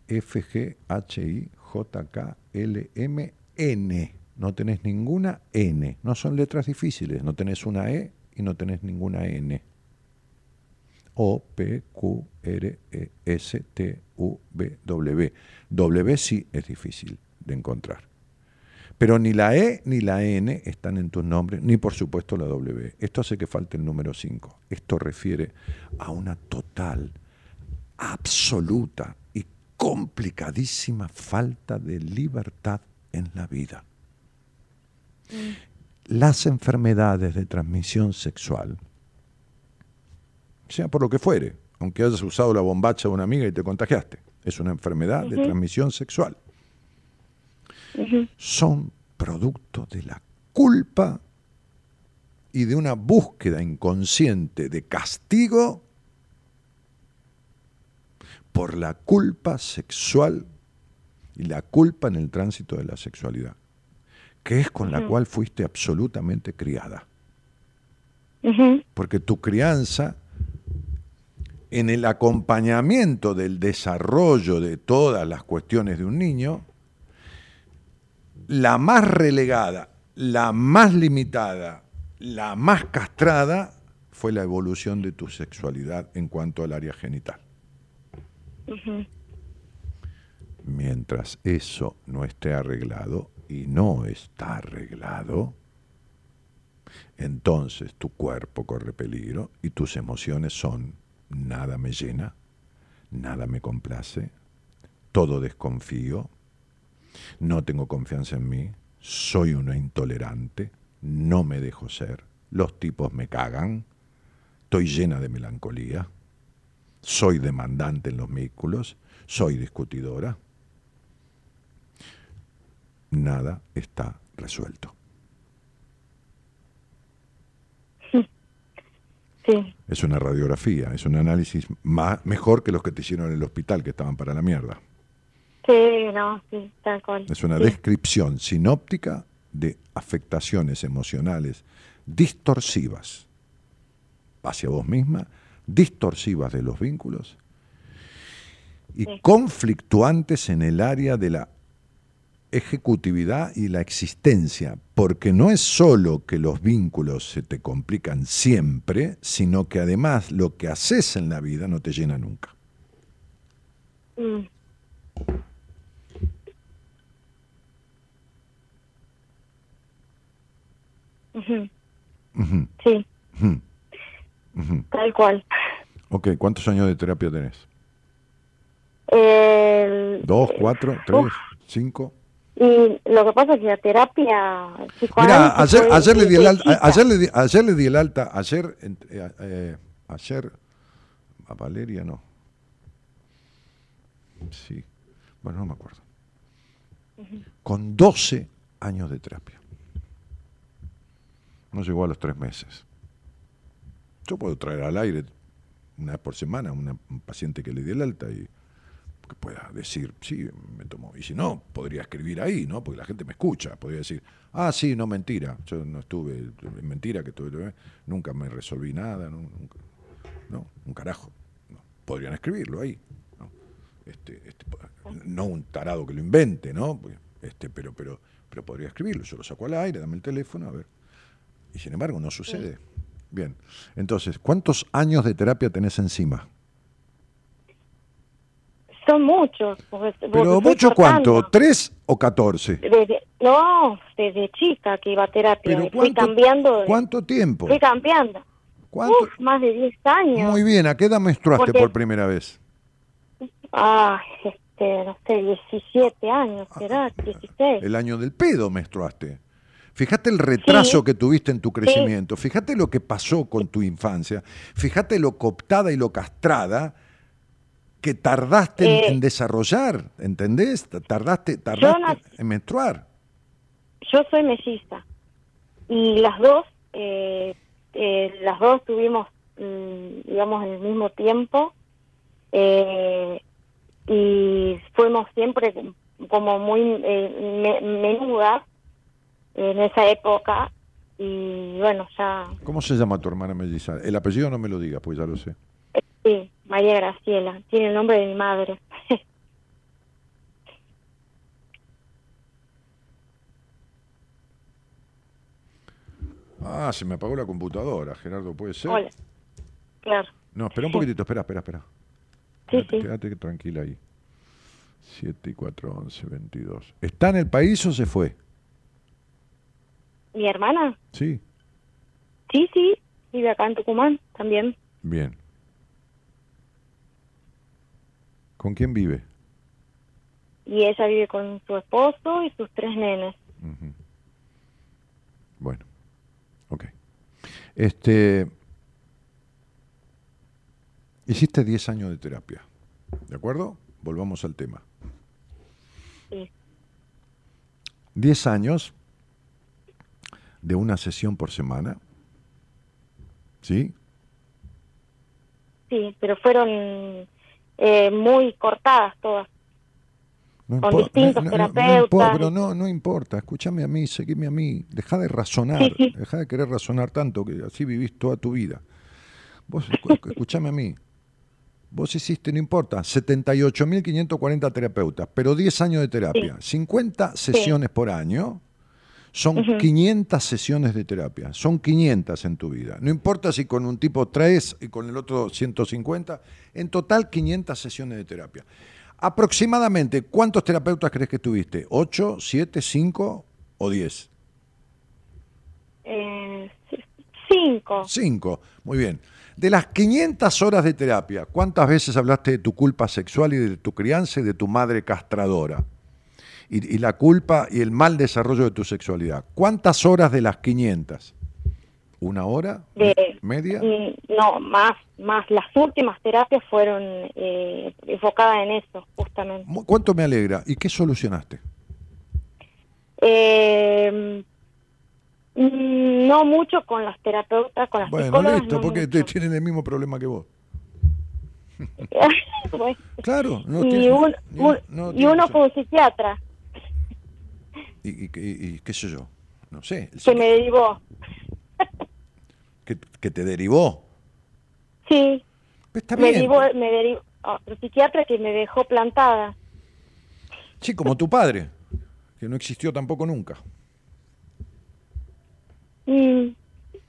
F, G, H, I, J, K, L, M, N. No tenés ninguna N. No son letras difíciles. No tenés una E y no tenés ninguna N. O, P, Q, R, E, S, T, U, V, W. W sí es difícil de encontrar. Pero ni la E ni la N están en tus nombres, ni por supuesto la W. Esto hace que falte el número 5. Esto refiere a una total, absoluta complicadísima falta de libertad en la vida. Las enfermedades de transmisión sexual, sea por lo que fuere, aunque hayas usado la bombacha de una amiga y te contagiaste, es una enfermedad de transmisión sexual. Son producto de la culpa y de una búsqueda inconsciente de castigo por la culpa sexual y la culpa en el tránsito de la sexualidad, que es con la cual fuiste absolutamente criada. Porque tu crianza, en el acompañamiento del desarrollo de todas las cuestiones de un niño, la más relegada, la más limitada, la más castrada fue la evolución de tu sexualidad en cuanto al área genital. Mientras eso no esté arreglado, y no está arreglado, entonces tu cuerpo corre peligro y tus emociones son nada me llena, nada me complace, todo desconfío, no tengo confianza en mí, soy una intolerante, no me dejo ser, los tipos me cagan, estoy llena de melancolía, soy demandante en los vínculos, soy discutidora. Nada está resuelto. Sí. Es una radiografía, es un análisis más, mejor que los que te hicieron en el hospital, que estaban para la mierda. Sí, no, sí, tal cual. Es una Sí. descripción sinóptica de afectaciones emocionales distorsivas hacia vos misma, distorsivas de los vínculos y Sí. conflictuantes en el área de la ejecutividad y la existencia, porque no es solo que los vínculos se te complican siempre, sino que además lo que haces en la vida no te llena nunca. Mm. Sí, tal cual. Ok, ¿cuántos años de terapia tenés? El- ¿Dos, cuatro, tres, Uf. cinco? Y lo que pasa es que la terapia Mira, ayer, ayer, le di el alta, ayer, le di, ayer le di el alta, ayer, ent- eh, eh, ayer, a Valeria no. Sí, bueno, no me acuerdo. Con 12 años de terapia. No llegó a los tres meses. Yo puedo traer al aire una vez por semana una- un paciente que le di el alta y que pueda decir, sí, me tomó. Y si no, podría escribir ahí, ¿no? Porque la gente me escucha. Podría decir, ah, sí, no, mentira. Yo no estuve, es mentira que tuve, nunca me resolví nada, no, nunca, no, un carajo. No. Podrían escribirlo ahí. ¿no? Este, este, no un tarado que lo invente, ¿no? Este, pero, pero, pero podría escribirlo. Yo lo saco al aire, dame el teléfono, a ver. Y sin embargo, no sucede. Bien. Entonces, ¿cuántos años de terapia tenés encima? Son muchos. porque- Pero mucho cuánto. ¿tres o catorce? Desde- no, desde chica que iba a terapia. Pero fui ¿cuánto, cambiando. de- ¿cuánto tiempo? Fui cambiando. ¿Cuánto? Uf, más de 10 años. Muy bien, ¿a qué edad menstruaste Porque- por primera vez? Ah, este, no sé, 17 años, será, 16. El año del pedo menstruaste. Fíjate el retraso Sí. que tuviste en tu crecimiento, fíjate lo que pasó con tu infancia, fíjate lo cooptada y lo castrada que tardaste en- Eh, en, desarrollar, ¿entendés? Tardaste, tardaste en menstruar. Yo soy melliza y las dos, eh, eh, las dos tuvimos, mm, digamos, en el mismo tiempo eh, y fuimos siempre como muy eh, me- menudas en esa época y bueno, ya, ¿Cómo se llama tu hermana melliza? El apellido no me lo digas, pues ya lo sé. sí, María Graciela, tiene el nombre de mi madre. Ah, se me apagó la computadora, Gerardo, ¿puede ser? Hola. Claro, No, espera un poquitito, espera, espera, espera. sí, Quédate, sí. quédate tranquila ahí. 7 y 4, 11, 22. ¿Está en el país o se fue? ¿Mi hermana? Sí, Sí, sí, vive acá en Tucumán también. bien. ¿Con quién vive? Y ella vive con su esposo y sus tres nenes. Bueno, ok. Este. Hiciste 10 años de terapia, ¿de acuerdo? Volvamos al tema. Sí. 10 años de una sesión por semana, ¿sí? Sí, pero fueron eh, muy cortadas todas. No Con distintos no- pero no, no importa, escúchame a mí, seguime a mí, deja de razonar, Sí, sí. deja de querer razonar tanto, que así vivís toda tu vida. Vos, escúchame a mí, vos hiciste, no importa, 78.540 terapeutas, pero 10 años de terapia, 50 sesiones por año, son 500 sesiones de terapia, son 500 en tu vida. No importa si con un tipo 3 y con el otro 150, en total 500 sesiones de terapia. Aproximadamente, ¿cuántos terapeutas crees que tuviste? ¿8, 7, 5 o 10? Eh, cinco. Cinco. Muy bien. De las 500 horas de terapia, ¿cuántas veces hablaste de tu culpa sexual y de tu crianza y de tu madre castradora? Y, y la culpa y el mal desarrollo de tu sexualidad. ¿Cuántas horas de las 500? ¿Una hora? De- ¿Media? No, más, más. Las últimas terapias fueron eh, enfocadas en eso, justamente. ¿Cuánto me alegra? ¿Y qué solucionaste? Eh, no mucho con las terapeutas, con las Bueno, psicólogas. listo, no porque mucho. tienen el mismo problema que vos. Bueno, Claro, no y, tiene- un- ni- un- no y tiene uno fue un psiquiatra y, y- y- qué sé yo, no sé, que me derivó. que, que te derivó. Sí, Está me bien. derivó, me derivó otro psiquiatra que me dejó plantada. Sí, como tu padre, que no existió tampoco nunca. Mm,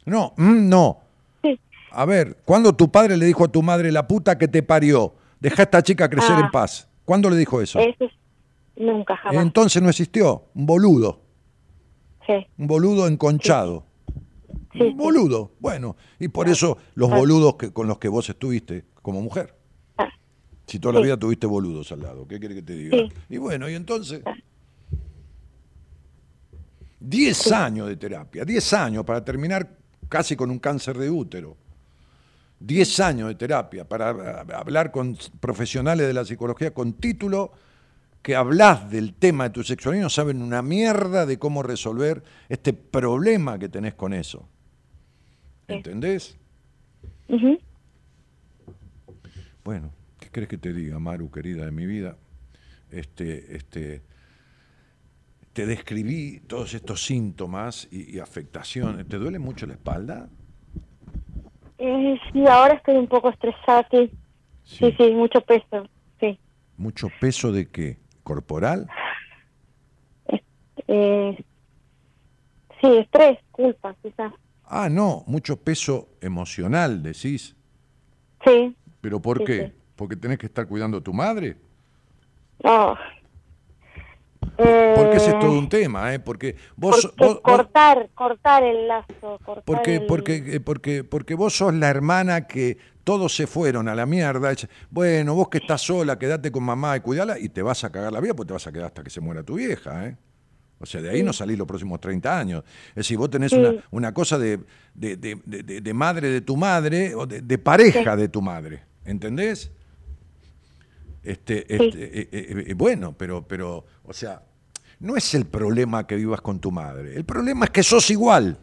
No, mm, no. sí. A ver, ¿cuándo tu padre le dijo a tu madre la puta que te parió? Deja a esta chica crecer Ah. en paz. ¿Cuándo le dijo eso? Eso es- nunca jamás. Entonces no existió. Un boludo. sí, Un boludo enconchado. Sí, un boludo. Bueno, y por eso los Ah. boludos que, con los que vos estuviste como mujer. Ah, Si toda la vida tuviste boludos al lado, ¿qué quiere que te diga? Y bueno, y entonces. 10 años de terapia, 10 años para terminar casi con un cáncer de útero. 10 años de terapia para ah, hablar con profesionales de la psicología con título que hablas del tema de tu sexualidad no saben una mierda de cómo resolver este problema que tenés con eso. ¿Entendés? ujú. Bueno, ¿qué crees que te diga, Maru, querida de mi vida? Este, este, te describí todos estos síntomas y, y afectaciones. ¿Te duele mucho la espalda? Eh, sí, ahora estoy un poco estresada, sí. Sí, sí, mucho peso, sí. ¿Mucho peso de qué? ¿Corporal? Eh, sí, estrés, culpa, quizás. Ah, no, mucho peso emocional, decís. Sí, ¿Pero por Sí, qué? sí. ¿Porque tenés que estar cuidando a tu madre? no. Eh, Porque ese es todo un tema, ¿eh? Porque vos... porque vos- vos- cortar, cortar el lazo, cortar Porque, el- porque, eh, porque, porque vos sos la hermana que todos se fueron a la mierda. Bueno, vos que estás sola, quedate con mamá y cuidala y te vas a cagar la vida porque te vas a quedar hasta que se muera tu vieja. ¿eh? O sea, de ahí no salís los próximos 30 años. Es decir, vos tenés Sí. una, una cosa de, de, de- de- de- de madre de tu madre o de, de pareja de tu madre. ¿Entendés? Este, este, eh, eh, eh, bueno, pero, pero, o sea, no es el problema que vivas con tu madre. El problema es que sos igual.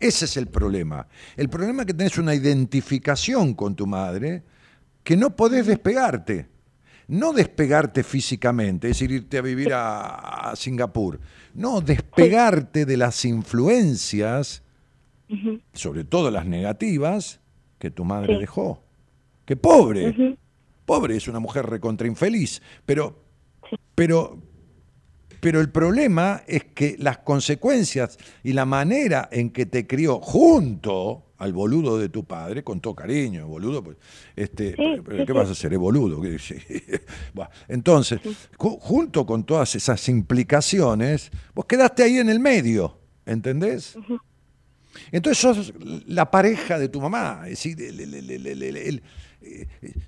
Ese es el problema. El problema es que tenés una identificación con tu madre que no podés despegarte. No despegarte físicamente, es decir, irte a vivir a, a Singapur. No, despegarte de las influencias, sobre todo las negativas, que tu madre Sí. dejó. Que pobre, pobre, es una mujer recontra infeliz, pero, pero, pero el problema es que las consecuencias y la manera en que te crió junto al boludo de tu padre, con todo cariño, boludo, pues, este, Sí, sí, ¿qué sí. vas a hacer? Es boludo. Entonces, ju- junto con todas esas implicaciones, vos quedaste ahí en el medio, ¿entendés? Entonces sos la pareja de tu mamá. Es decir, el-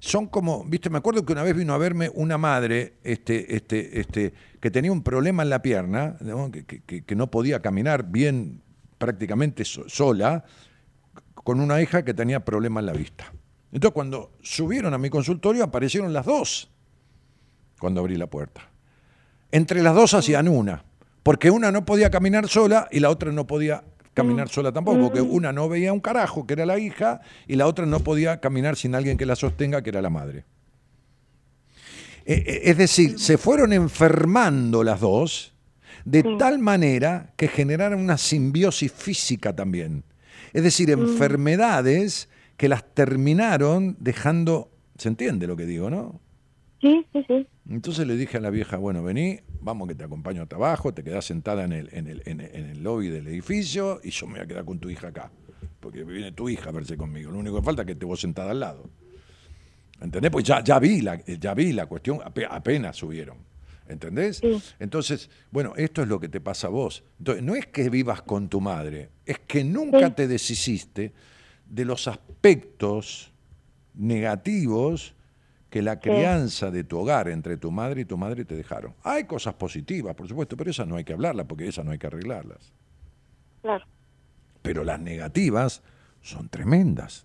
son como, viste, me acuerdo que una vez vino a verme una madre este, este, este, que tenía un problema en la pierna, que, no podía caminar bien prácticamente so- sola, con una hija que tenía problema en la vista. Entonces cuando subieron a mi consultorio aparecieron las dos cuando abrí la puerta. Entre las dos hacían una, porque una no podía caminar sola y la otra no podía caminar sola tampoco, porque una no veía un carajo, que era la hija, y la otra no podía caminar sin alguien que la sostenga, que era la madre. Eh, eh, Es decir, se fueron enfermando las dos de tal manera que generaron una simbiosis física también. Es decir, enfermedades que las terminaron dejando, ¿se entiende lo que digo, no? Sí, sí, sí. Entonces le dije a la vieja, bueno, vení, vamos que te acompaño hasta abajo, te quedás sentada en el, en el, en el, lobby del edificio y yo me voy a quedar con tu hija acá. Porque viene tu hija a verse conmigo. Lo único que falta es que te vos sentada al lado. ¿Entendés? Pues ya, ya, vi, la, ya vi la cuestión, ape- apenas subieron. ¿Entendés? Sí. Entonces, bueno, esto es lo que te pasa a vos. Entonces, no es que vivas con tu madre, es que nunca Sí. te deshiciste de los aspectos negativos que la crianza de tu hogar entre tu madre y tu madre te dejaron. Hay cosas positivas, por supuesto, pero esas no hay que hablarlas porque esas no hay que arreglarlas. Claro. Pero las negativas son tremendas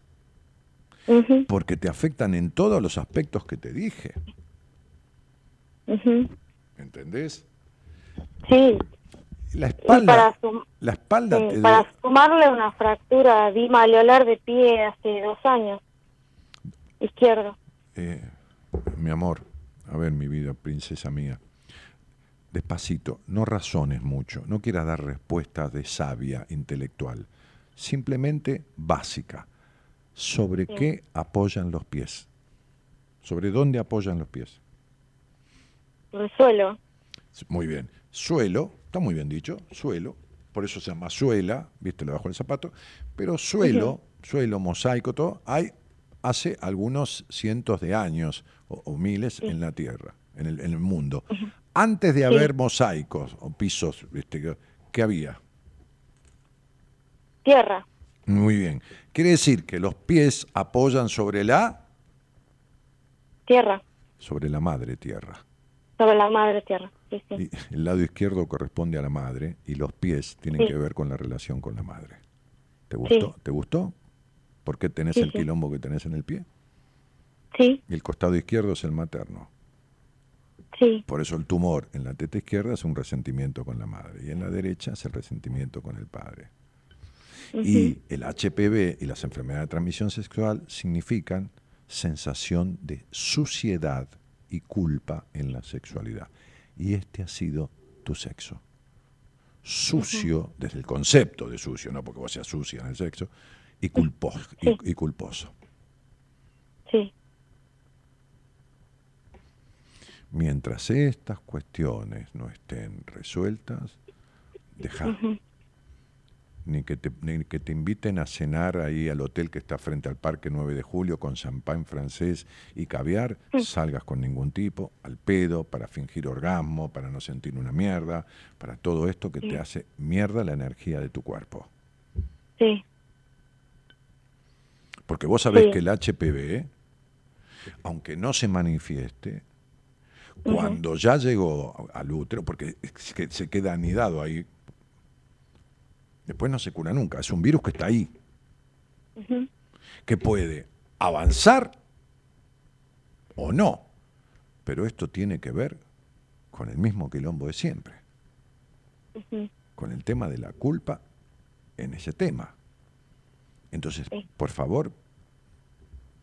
porque te afectan en todos los aspectos que te dije. ujú. ¿Entendés? Sí, La espalda, la espalda sí, para sumarle una fractura di maliolar de pie hace dos años, izquierdo. Eh, mi amor, a ver, mi vida, princesa mía. Despacito, no razones mucho, no quieras dar respuestas de sabia intelectual, simplemente básica. ¿Sobre qué apoyan los pies? ¿Sobre dónde apoyan los pies? El suelo. Muy bien. Suelo, está muy bien dicho, suelo, por eso se llama suela, viste, debajo del zapato, pero suelo, suelo, mosaico, todo, hay hace algunos cientos de años o, o miles en la Tierra, en el, en el mundo. Antes de haber mosaicos o pisos, viste, ¿qué- ¿qué había? Tierra. Muy bien. Quiere decir que los pies apoyan sobre la, Tierra. sobre la madre tierra. Sobre la madre tierra. Sí, sí. Y el lado izquierdo corresponde a la madre y los pies tienen Sí. que ver con la relación con la madre. ¿Te gustó? ¿Te gustó? ¿Por qué tenés Sí, el sí. quilombo que tenés en el pie? Sí, Y el costado izquierdo es el materno. sí. Por eso el tumor en la teta izquierda es un resentimiento con la madre y en la derecha es el resentimiento con el padre. Y el HPV y las enfermedades de transmisión sexual significan sensación de suciedad y culpa en la sexualidad. Y este ha sido tu sexo. Sucio, desde el concepto de sucio, no porque vos seas sucia en el sexo, y, culposo, Sí. y, y culposo. Sí, Mientras estas cuestiones no estén resueltas, deja. Ni que, te, ni que te inviten a cenar ahí al hotel que está frente al Parque 9 de Julio con champán francés y caviar, salgas con ningún tipo, al pedo, para fingir orgasmo, para no sentir una mierda, para todo esto que te hace mierda la energía de tu cuerpo. sí, Porque vos sabés Sí. que el HPV, aunque no se manifieste, cuando ya llegó al útero, porque se queda anidado ahí, después no se cura nunca. Es un virus que está ahí, que puede avanzar o no. Pero esto tiene que ver con el mismo quilombo de siempre, con el tema de la culpa en ese tema. Entonces, por favor,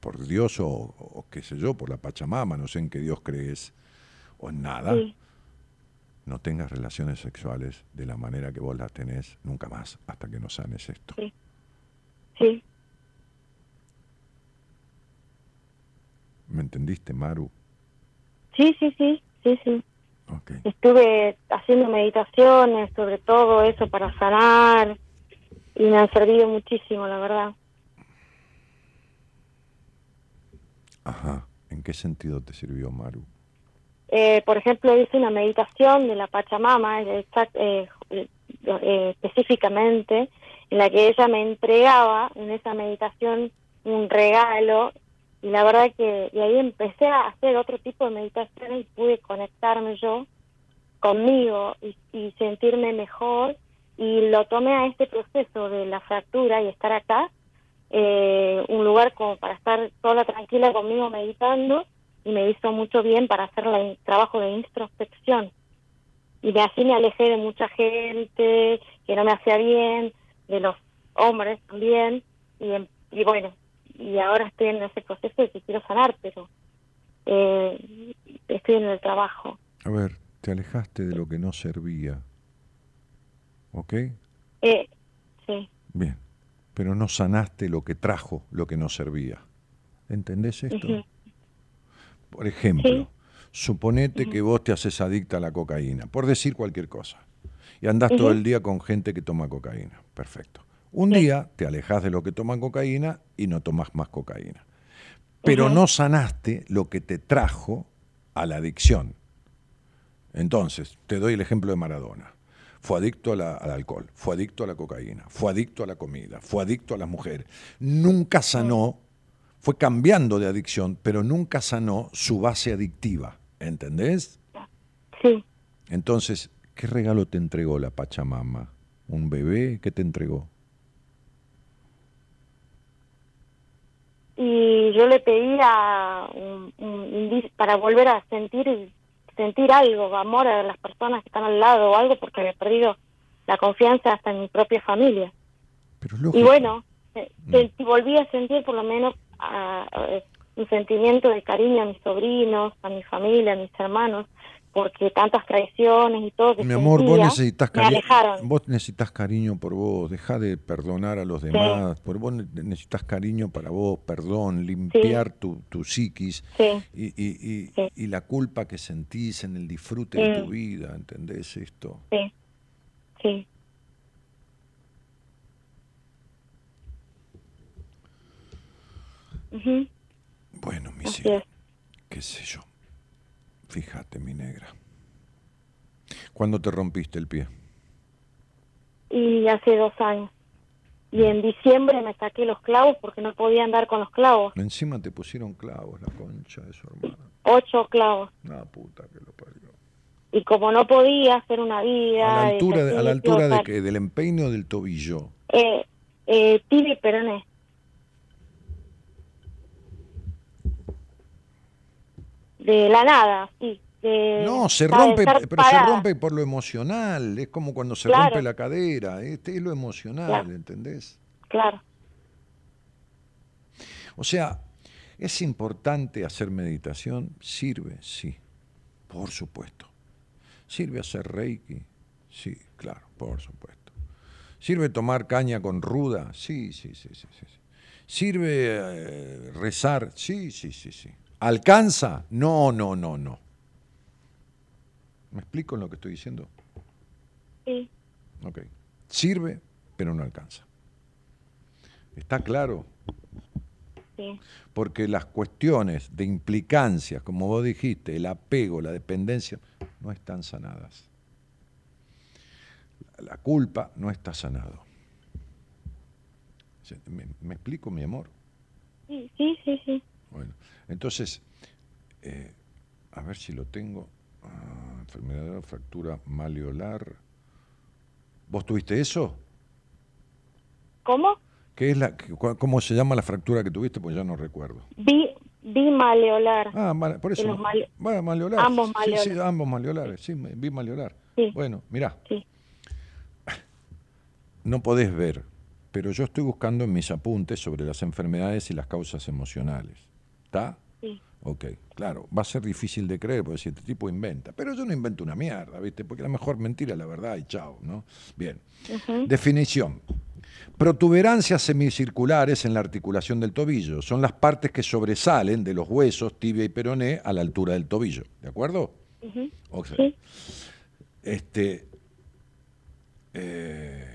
por Dios o, o qué sé yo, por la Pachamama, no sé en qué Dios crees, o en nada, sí. no tengas relaciones sexuales de la manera que vos las tenés nunca más, hasta que no sanes esto. Sí. Sí, ¿Me entendiste, Maru? sí, sí, sí, sí, sí. Estuve haciendo meditaciones sobre todo eso para sanar y me han servido muchísimo, la verdad. Ajá. ¿En qué sentido te sirvió, Maru? Eh, por ejemplo, hice una meditación de la Pachamama, eh, exact- eh, específicamente, en la que ella me entregaba en esa meditación un regalo y la verdad que y ahí empecé a hacer otro tipo de meditaciones y pude conectarme yo conmigo y, y sentirme mejor y lo tomé a este proceso de la fractura y estar acá eh, un lugar como para estar sola tranquila conmigo meditando y me hizo mucho bien para hacer el trabajo de introspección y de así me alejé de mucha gente que no me hacía bien de los hombres también y, em- y bueno y ahora estoy en ese proceso de que quiero sanar pero eh, estoy en el trabajo A ver, te alejaste de lo que no servía. ¿Ok? eh, sí Bien. Pero no sanaste lo que trajo lo que no servía. ¿Entendés esto? Por ejemplo, Sí. suponete que vos te haces adicta a la cocaína, por decir cualquier cosa. Y andás todo el día con gente que toma cocaína. Perfecto. Un día te alejas de lo que toman cocaína y no tomas más cocaína. Pero no sanaste lo que te trajo a la adicción. Entonces, te doy el ejemplo de Maradona. Fue adicto la- al alcohol, fue adicto a la cocaína, fue adicto a la comida, fue adicto a las mujeres. Nunca sanó, fue cambiando de adicción, pero nunca sanó su base adictiva. ¿Entendés? Sí. Entonces, ¿qué regalo te entregó la Pachamama? ¿Un bebé? ¿Qué te entregó? Y yo le pedía un, para volver a sentir sentir algo, amor a las personas que están al lado o algo, porque había perdido la confianza hasta en mi propia familia. Pero Y bueno, eh, se- volví a sentir por lo menos ah, eh, un sentimiento de cariño a mis sobrinos, a mi familia, a mis hermanos, porque tantas traiciones y todo que Mi amor, vos necesitas alejaron. Vos necesitas cariño por vos. Deja de perdonar a los demás. Por vos ne- necesitas cariño para vos, perdón, limpiar tu, tu psiquis Sí, y, y, y, la culpa que sentís en el disfrute de tu vida. ¿Entendés esto? sí, sí. Bueno, mi cielo, qué sé yo. Fíjate, mi negra. ¿Cuándo te rompiste el pie? Y hace dos años. Y en diciembre me saqué los clavos porque no podía andar con los clavos. Encima te pusieron clavos, la concha de su hermana. Ocho clavos. Una puta que lo parió. Y como no podía hacer una vida... A la altura, de, a la altura de del empeine o del tobillo. Eh, eh, tibia y peroné. De la nada, sí. De, No, se rompe, pero se rompe por lo emocional. Es como cuando se Claro. rompe la cadera. Este es lo emocional, Claro. ¿entendés? Claro, O sea, ¿es importante hacer meditación? Sirve, sí, por supuesto. ¿Sirve hacer reiki? Sí, claro, por supuesto. ¿Sirve tomar caña con ruda? Sí, sí, sí, sí. sí. sí. ¿Sirve eh, rezar? Sí, sí, sí, sí. ¿Alcanza? No, no, no, no. ¿Me explico en lo que estoy diciendo? sí, Ok. Sirve, pero no alcanza. ¿Está claro? sí, Porque las cuestiones de implicancias, como vos dijiste, el apego, la dependencia, no están sanadas. La culpa no está sanado. ¿Se- ¿Me, me explico, mi amor? sí, sí, sí, sí. Bueno, entonces, eh, a ver si lo tengo. Ah, enfermedad, fractura maleolar. ¿Vos tuviste eso? ¿Cómo? ¿Qué es la, ¿Cómo se llama la fractura que tuviste? Pues ya no recuerdo. Bi, bimaleolar. Ah, male- por eso. los male- Bueno, maleolar. Ambos Sí, maleolares. Sí, ambos maleolares. Sí, me- vi maleolar. Sí. Bueno, mirá, Sí, no podés ver, pero yo estoy buscando en mis apuntes sobre las enfermedades y las causas emocionales. ¿Está? sí, Ok, claro, va a ser difícil de creer porque si este tipo inventa, pero yo no invento una mierda, ¿viste? Porque la mejor mentira es la verdad y chao, ¿no? Bien. Definición. Protuberancias semicirculares en la articulación del tobillo son las partes que sobresalen de los huesos tibia y peroné a la altura del tobillo, ¿de acuerdo? ujú, O sea, sí, este, eh,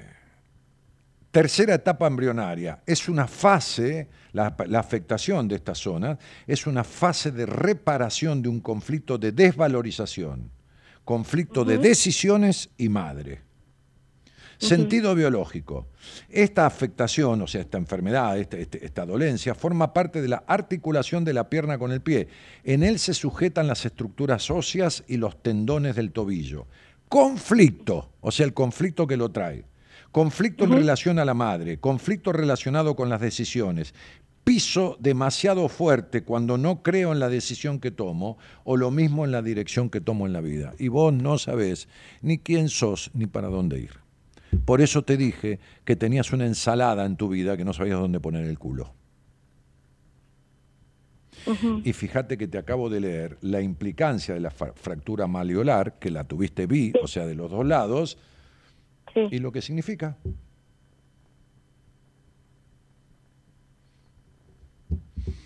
tercera etapa embrionaria es una fase, la, la afectación de esta zona es una fase de reparación de un conflicto de desvalorización, conflicto de decisiones y madre. Sentido biológico. Esta afectación, o sea, esta enfermedad, este- este- esta dolencia, forma parte de la articulación de la pierna con el pie. En él se sujetan las estructuras óseas y los tendones del tobillo. Conflicto, o sea, el conflicto que lo trae. Conflicto en relación a la madre, conflicto relacionado con las decisiones. Piso demasiado fuerte cuando no creo en la decisión que tomo o lo mismo en la dirección que tomo en la vida. Y vos no sabés ni quién sos ni para dónde ir. Por eso te dije que tenías una ensalada en tu vida que no sabías dónde poner el culo. Y fíjate que te acabo de leer la implicancia de la fra- fractura maleolar, que la tuviste vi, o sea, de los dos lados, sí. y lo que significa.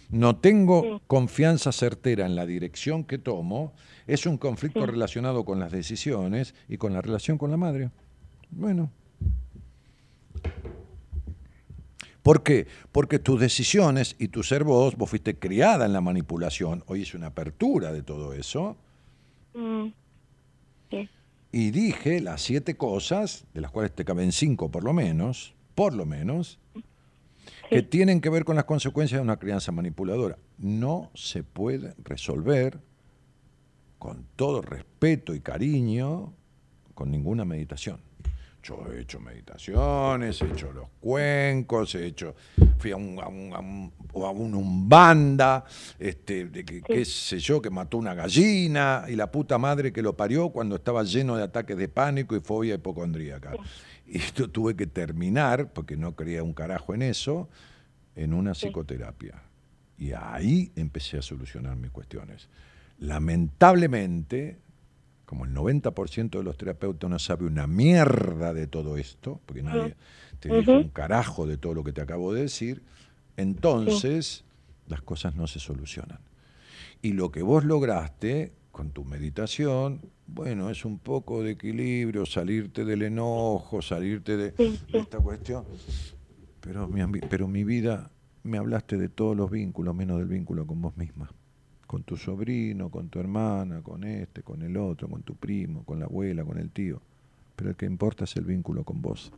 No tengo Sí. confianza certera en la dirección que tomo, es un conflicto relacionado con las decisiones y con la relación con la madre. Bueno. ¿Por qué? Porque tus decisiones y tu ser vos, vos fuiste criada en la manipulación, hoy es una apertura de todo eso, Mm, sí. Y dije las siete cosas, de las cuales te caben cinco por lo menos, por lo menos, que tienen que ver con las consecuencias de una crianza manipuladora. No se puede resolver con todo respeto y cariño con ninguna meditación. Yo he hecho meditaciones, he hecho los cuencos, he hecho, fui a un, a un, a un- a un umbanda, este, de que, qué sé yo, que mató una gallina y la puta madre que lo parió cuando estaba lleno de ataques de pánico y fobia hipocondríaca. Y esto tuve que terminar, porque no creía un carajo en eso, en una psicoterapia. Y ahí empecé a solucionar mis cuestiones. Lamentablemente, como el 90% de los terapeutas no sabe una mierda de todo esto, porque nadie te dijo un carajo de todo lo que te acabo de decir, entonces las cosas no se solucionan. Y lo que vos lograste con tu meditación, bueno, es un poco de equilibrio, salirte del enojo, salirte de, de esta cuestión. Pero mi, pero mi vida, me hablaste de todos los vínculos, menos del vínculo con vos misma. Con tu sobrino, con tu hermana, con este, con el otro, con tu primo, con la abuela, con el tío. Pero el que importa es el vínculo con vos,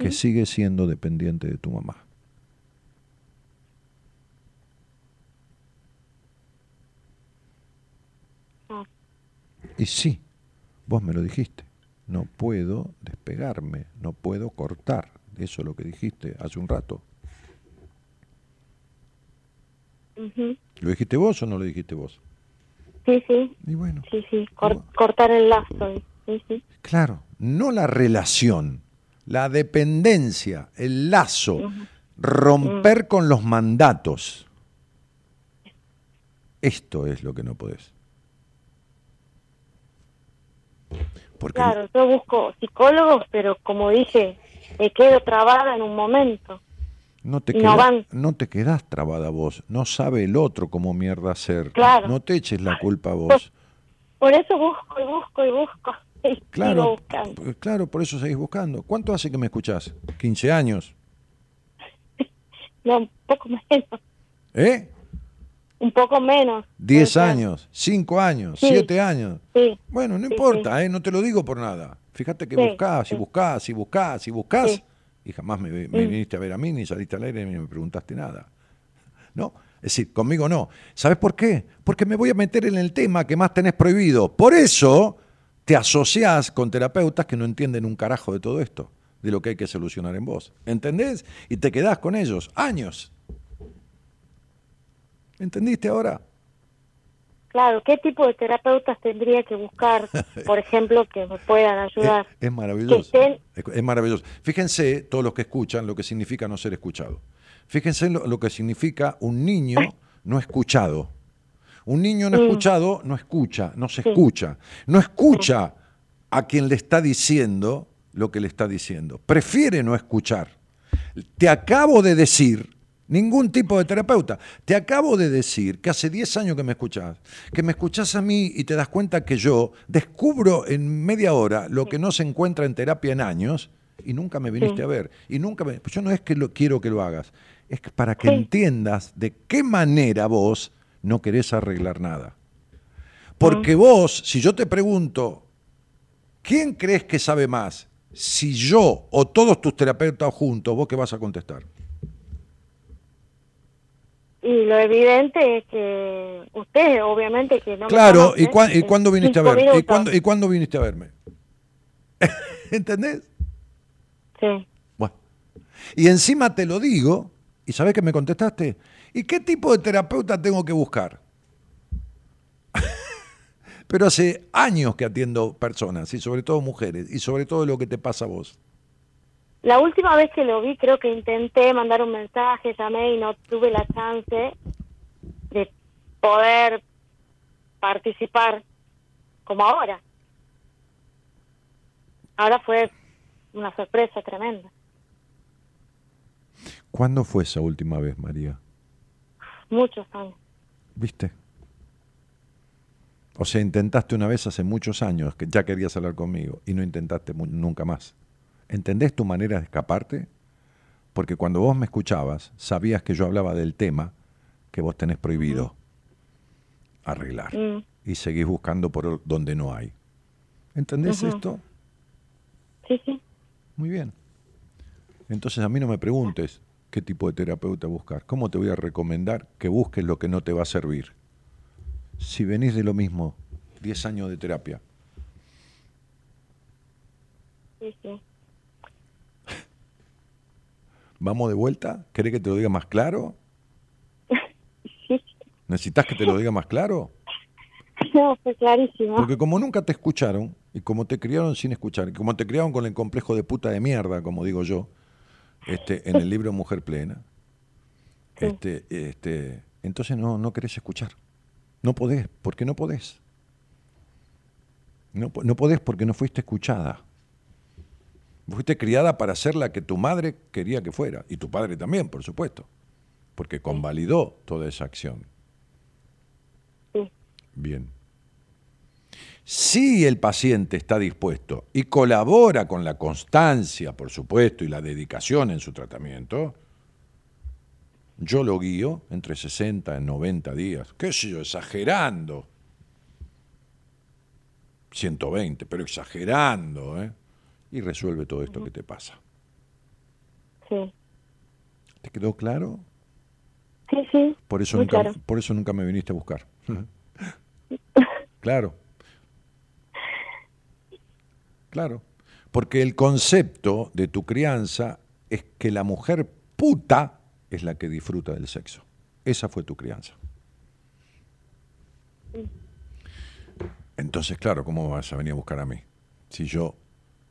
que sigue siendo dependiente de tu mamá. Ah. Y sí, vos me lo dijiste, no puedo despegarme, no puedo cortar. Eso es lo que dijiste hace un rato. ¿Lo dijiste vos o no lo dijiste vos? Sí, sí, Y bueno, sí, sí, cortar el lazo. Sí, sí. claro, no la relación, la dependencia, el lazo, romper con los mandatos. Esto es lo que no podés. Porque Claro, yo busco psicólogos, pero como dije, me quedo trabada en un momento. No te, y no queda- van. no te quedás trabada vos, no sabe el otro cómo mierda hacer. Claro. No te eches la culpa a vos. Por eso busco y busco y busco. Y Claro, claro, por eso seguís buscando. ¿Cuánto hace que me escuchás? ¿15 años? No, un poco menos. ¿Eh? Un poco menos. 10 puede ser. años, 5 años, Sí. 7 años. Sí. Bueno, no Sí, importa, ¿eh? no te lo digo por nada. Fíjate que buscás y buscás y buscás y buscás. Y jamás me, me Mm. viniste a ver a mí, ni saliste al aire, ni me preguntaste nada. ¿No? Es decir, conmigo no. ¿Sabes por qué? Porque me voy a meter en el tema que más tenés prohibido. Por eso te asociás con terapeutas que no entienden un carajo de todo esto, de lo que hay que solucionar en vos. ¿Entendés? Y te quedás con ellos años. ¿Entendiste ahora? Claro, ¿qué tipo de terapeutas tendría que buscar, por ejemplo, que me puedan ayudar? Es, es maravilloso. Que estén- Es, es maravilloso. Fíjense, todos los que escuchan, lo que significa no ser escuchado. Fíjense lo, lo que significa un niño no escuchado. Un niño no escuchado no escucha, no se escucha. No escucha a quien le está diciendo lo que le está diciendo. Prefiere no escuchar. Te acabo de decir, ningún tipo de terapeuta, te acabo de decir que hace 10 años que me escuchás, que me escuchás a mí y te das cuenta que yo descubro en media hora lo que no se encuentra en terapia en años y nunca me viniste Sí. a ver. Y nunca me, yo no es que lo quiero que lo hagas, es que para que Sí. entiendas de qué manera vos no querés arreglar nada. Porque vos, si yo te pregunto, ¿quién crees que sabe más? Si yo o todos tus terapeutas juntos, ¿vos qué vas a contestar? Y lo evidente es que usted, obviamente, que no me claro, conoce, ¿y, cuán- y cuándo viniste a verme? ¿Y cuándo, ¿Y cuándo viniste a verme? ¿Entendés? Sí. Bueno. Y encima te lo digo, ¿y sabés que me contestaste? ¿Y qué tipo de terapeuta tengo que buscar? Pero hace años que atiendo personas, y sobre todo mujeres, y sobre todo lo que te pasa a vos. La última vez que lo vi, creo que intenté mandar un mensaje, llamé y no tuve la chance de poder participar como ahora. Ahora fue una sorpresa tremenda. ¿Cuándo fue esa última vez, María? Muchos años. ¿Viste? O sea, intentaste una vez hace muchos años que ya querías hablar conmigo y no intentaste nunca más. ¿Entendés tu manera de escaparte? Porque cuando vos me escuchabas, sabías que yo hablaba del tema que vos tenés prohibido arreglar. Mm. Y seguís buscando por donde no hay. ¿Entendés esto? Sí, sí. Muy bien. Entonces a mí no me preguntes qué tipo de terapeuta buscar. ¿Cómo te voy a recomendar que busques lo que no te va a servir? Si venís de lo mismo, 10 años de terapia, Sí, sí. ¿Vamos de vuelta? ¿Querés que te lo diga más claro? ¿Necesitas que te lo diga más claro? No, fue clarísimo. Porque como nunca te escucharon, y como te criaron sin escuchar, y como te criaron con el complejo de puta de mierda, como digo yo, este, en el libro Mujer Plena, Sí. este, este, entonces no, no querés escuchar. No podés, porque no podés. No, no podés porque no fuiste escuchada. Fuiste criada para ser la que tu madre quería que fuera, y tu padre también, por supuesto, porque convalidó toda esa acción. Sí. Bien. Si el paciente está dispuesto y colabora con la constancia, por supuesto, y la dedicación en su tratamiento, yo lo guío entre 60 y 90 días, qué sé yo, exagerando. 120, pero exagerando, ¿eh? Y resuelve todo esto que te pasa. Sí. ¿Te quedó claro? Sí, sí. Por eso, nunca, claro. por eso nunca me viniste a buscar. claro. Claro. Porque el concepto de tu crianza es que la mujer puta es la que disfruta del sexo. Esa fue tu crianza. Entonces, claro, ¿cómo vas a venir a buscar a mí? Si yo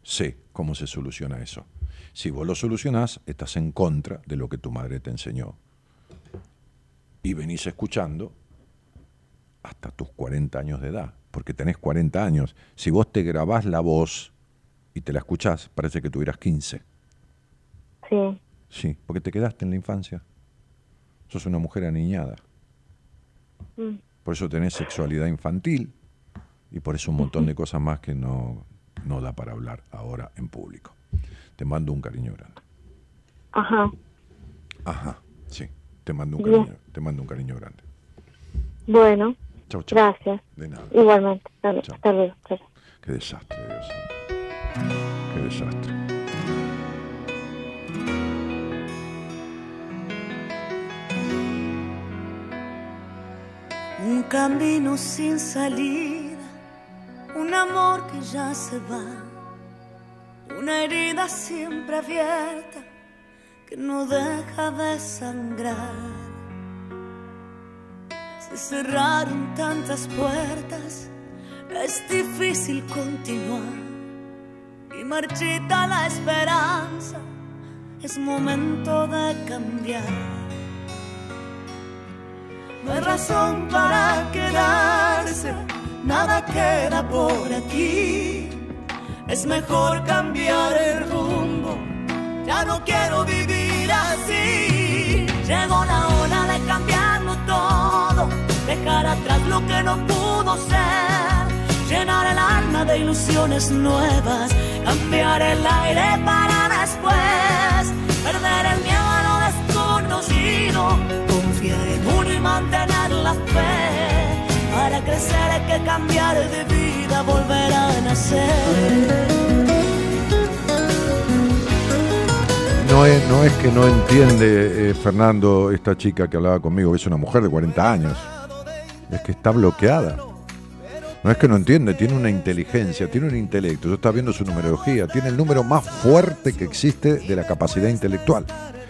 sé cómo se soluciona eso. Si vos lo solucionás, estás en contra de lo que tu madre te enseñó y venís escuchando hasta tus 40 años de edad, porque tenés 40 años. Si vos te grabás la voz y te la escuchás, parece que tuvieras 15. Sí. Sí, porque te quedaste en la infancia. Sos una mujer aniñada. Mm. Por eso tenés sexualidad infantil y por eso un montón de cosas más que no, no da para hablar ahora en público. Te mando un cariño grande. Ajá. Ajá, sí. Te mando un Bien. cariño, te mando un cariño grande. Bueno, Chau, chau. gracias. De nada. Igualmente. Hasta, Chao. hasta luego. Qué desastre, Dios santo. Qué desastre. Un camino sin salida, un amor que ya se va, una herida siempre abierta que no deja de sangrar. Se cerraron tantas puertas, es difícil continuar y marchita la esperanza, es momento de cambiar. No hay razón para quedarse, nada queda por aquí. Es mejor cambiar el rumbo, ya no quiero vivir así. Llegó la hora de cambiarlo todo, dejar atrás lo que no pudo ser. Llenar el alma de ilusiones nuevas, cambiar el aire para después. Perder el miedo a lo desconocido, confiar en uno y mantener la fe. Crecer hay que cambiar de vida, volver a nacer. No es, no es que no entiende eh, Fernando, esta chica que hablaba conmigo, que es una mujer de 40 años. Es que está bloqueada. No es que no entiende, tiene una inteligencia, tiene un intelecto. Yo estaba viendo su numerología, tiene el número más fuerte que existe de la capacidad intelectual,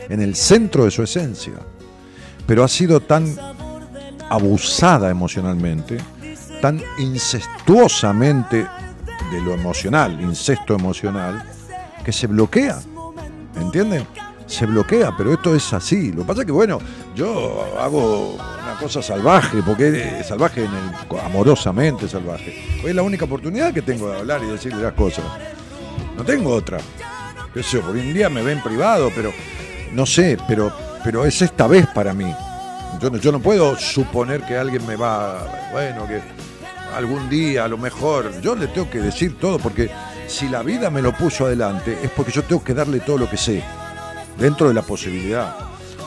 en el centro de su esencia. Pero ha sido tan abusada emocionalmente, tan incestuosamente de lo emocional, incesto emocional, que se bloquea. ¿Entienden? Se bloquea, pero esto es así. Lo que pasa es que, bueno, yo hago una cosa salvaje, porque es salvaje en el, amorosamente salvaje. Porque es la única oportunidad que tengo de hablar y decirle las cosas. No tengo otra. Qué sé yo, un día me ven privado, pero no sé, pero, pero es esta vez para mí. Yo no, puedo suponer que alguien me va, bueno, que algún día a lo mejor, yo le tengo que decir todo, porque si la vida me lo puso adelante es porque yo tengo que darle todo lo que sé, dentro de la posibilidad.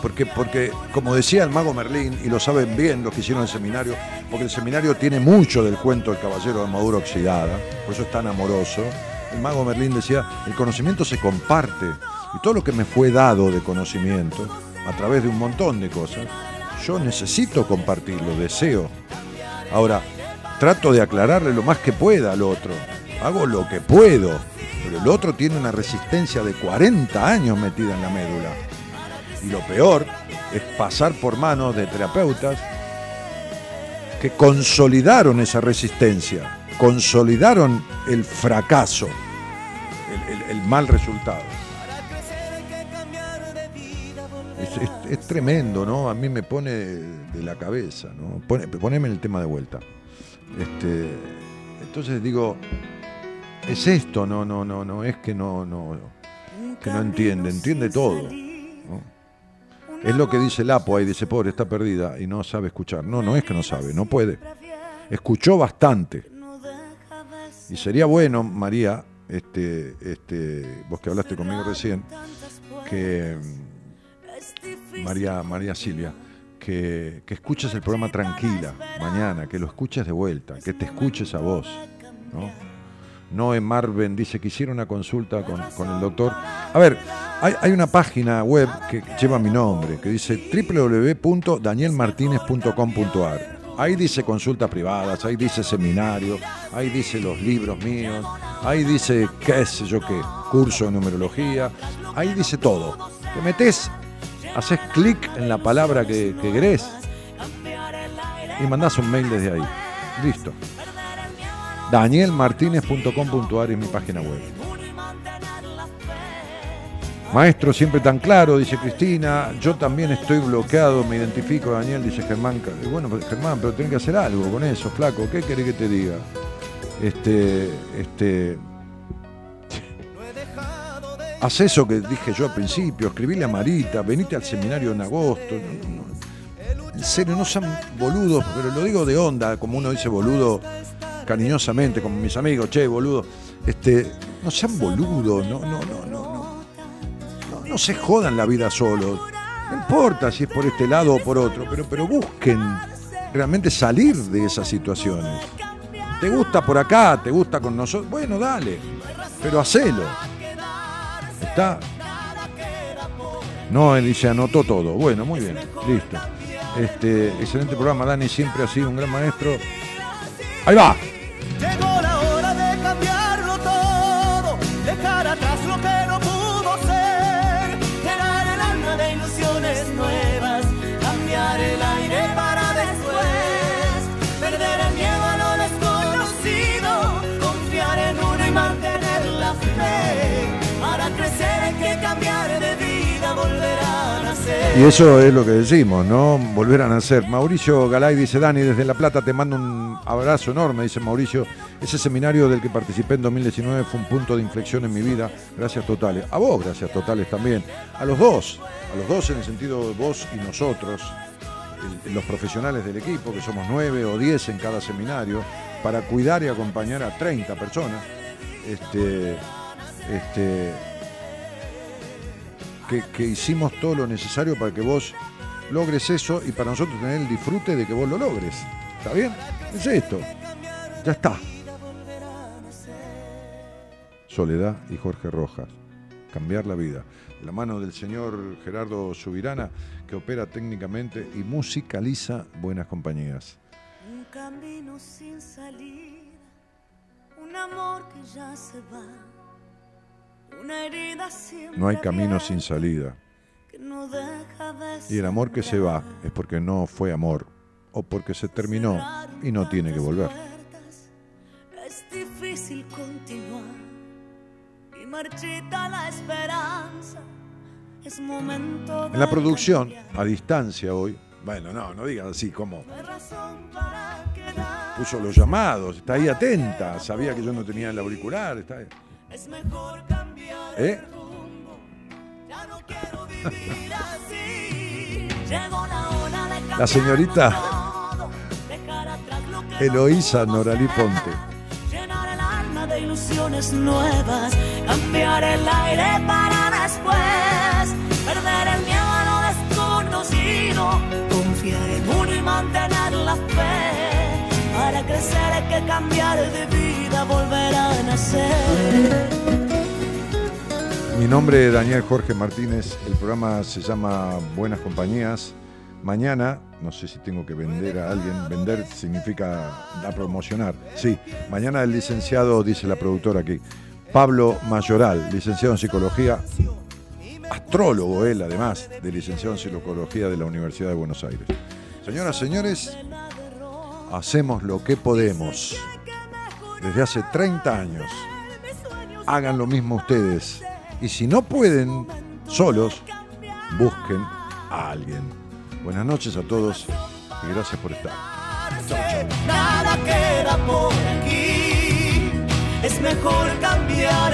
Porque, porque como decía el mago Merlín, y lo saben bien los que hicieron el seminario, porque el seminario tiene mucho del cuento del caballero de Maduro Oxidada, por eso es tan amoroso. El mago Merlín decía, el conocimiento se comparte, y todo lo que me fue dado de conocimiento, a través de un montón de cosas, yo necesito compartirlo, deseo. Ahora, trato de aclararle lo más que pueda al otro, hago lo que puedo, pero el otro tiene una resistencia de 40 años metida en la médula. Y lo peor es pasar por manos de terapeutas que consolidaron esa resistencia, consolidaron el fracaso, el mal resultado. Es, tremendo, ¿no? A mí me pone de la cabeza, ¿no? Pone- poneme el tema de vuelta. Este, entonces digo, es esto, no, no, no, no, es que no, no, que no entiende, entiende todo. Es lo que dice Lapo ahí, dice, pobre, está perdida y no sabe escuchar. No, no es que no sabe, no puede. Escuchó bastante. Y sería bueno, María, este, este, vos que hablaste conmigo recién, que María, María Silvia, que, que escuches el programa tranquila mañana, que lo escuches de vuelta, que te escuches a vos. ¿no? Noé Marven dice que hiciera una consulta con, con el doctor. A ver, hay, hay una página web que lleva mi nombre, que dice www.danielmartinez.com.ar. Ahí dice consultas privadas, ahí dice seminario, ahí dice los libros míos, ahí dice qué sé yo qué, curso de numerología, ahí dice todo. Te metes, haces clic en la palabra que, que querés y mandás un mail desde ahí. Listo. Danielmartinez.com.ar es mi página web. Maestro, siempre tan claro, dice Cristina. Yo también estoy bloqueado, me identifico, Daniel, dice Germán. Bueno, pues, Germán, pero tenés que hacer algo con eso, flaco. ¿Qué querés que te diga? Este, este. Haz eso que dije yo al principio, escribile a Marita, venite al seminario en agosto. No, no. En serio, no sean boludos, pero lo digo de onda, como uno dice boludo cariñosamente, como mis amigos, che, boludo. Este, no sean boludos, no, no, no, no, no. No, se jodan la vida solos. No importa si es por este lado o por otro, pero, pero busquen realmente salir de esas situaciones. ¿Te gusta por acá? ¿Te gusta con nosotros? Bueno, dale, pero hacelo. ¿Está? No, él dice, anotó todo. Bueno, muy bien, listo. Este, excelente programa, Dani, siempre ha sido un gran maestro. Ahí va. Y eso es lo que decimos, ¿no? Volver a nacer. Mauricio Galay dice, Dani, desde La Plata te mando un abrazo enorme, dice Mauricio. Ese seminario del que participé en 2019 fue un punto de inflexión en mi vida. Gracias totales. A vos, gracias totales también. A los dos, a los dos en el sentido de vos y nosotros, los profesionales del equipo, que somos nueve o diez en cada seminario, para cuidar y acompañar a 30 personas. Este, este, que, hicimos todo lo necesario para que vos logres eso y para nosotros tener el disfrute de que vos lo logres. ¿Está bien? Es esto. Ya está. Soledad y Jorge Rojas. Cambiar la vida. De la mano del señor Gerardo Subirana, que opera técnicamente y musicaliza buenas compañías. Un camino sin salida, un amor que ya se va, No hay camino sin salida. Y el amor que se va es porque no fue amor o porque se terminó y no tiene que volver. Puertas, Es difícil continuar y marchita la esperanza. Es momento En la producción, a distancia hoy, bueno, no, no digas así como puso los llamados, está ahí atenta, sabía que yo no tenía el auricular, está ahí. Es mejor cambiar ¿Eh? el rumbo. Ya no quiero vivir así. Llegó la hora de cambiar La señorita todo, dejar atrás lo que Eloísa no Noralí Ponte. Llenar el alma de ilusiones nuevas, cambiar el aire para después, perder el miedo a lo desconocido, confiar en uno y mantener la fe. Para crecer hay que cambiar de vida, volver a nacer. Mi nombre es Daniel Jorge Martínez, el programa se llama Buenas Compañías. Mañana, no sé si tengo que vender a alguien, vender significa promocionar. Sí, mañana el licenciado, dice la productora aquí, Pablo Mayoral, licenciado en psicología, astrólogo él además, de licenciado en psicología de la Universidad de Buenos Aires. Señoras, señores, hacemos lo que podemos. Desde hace 30 años. Hagan lo mismo ustedes. Y si no pueden solos, busquen a alguien. Buenas noches a todos y gracias por estar. Nada queda por aquí. Es mejor cambiar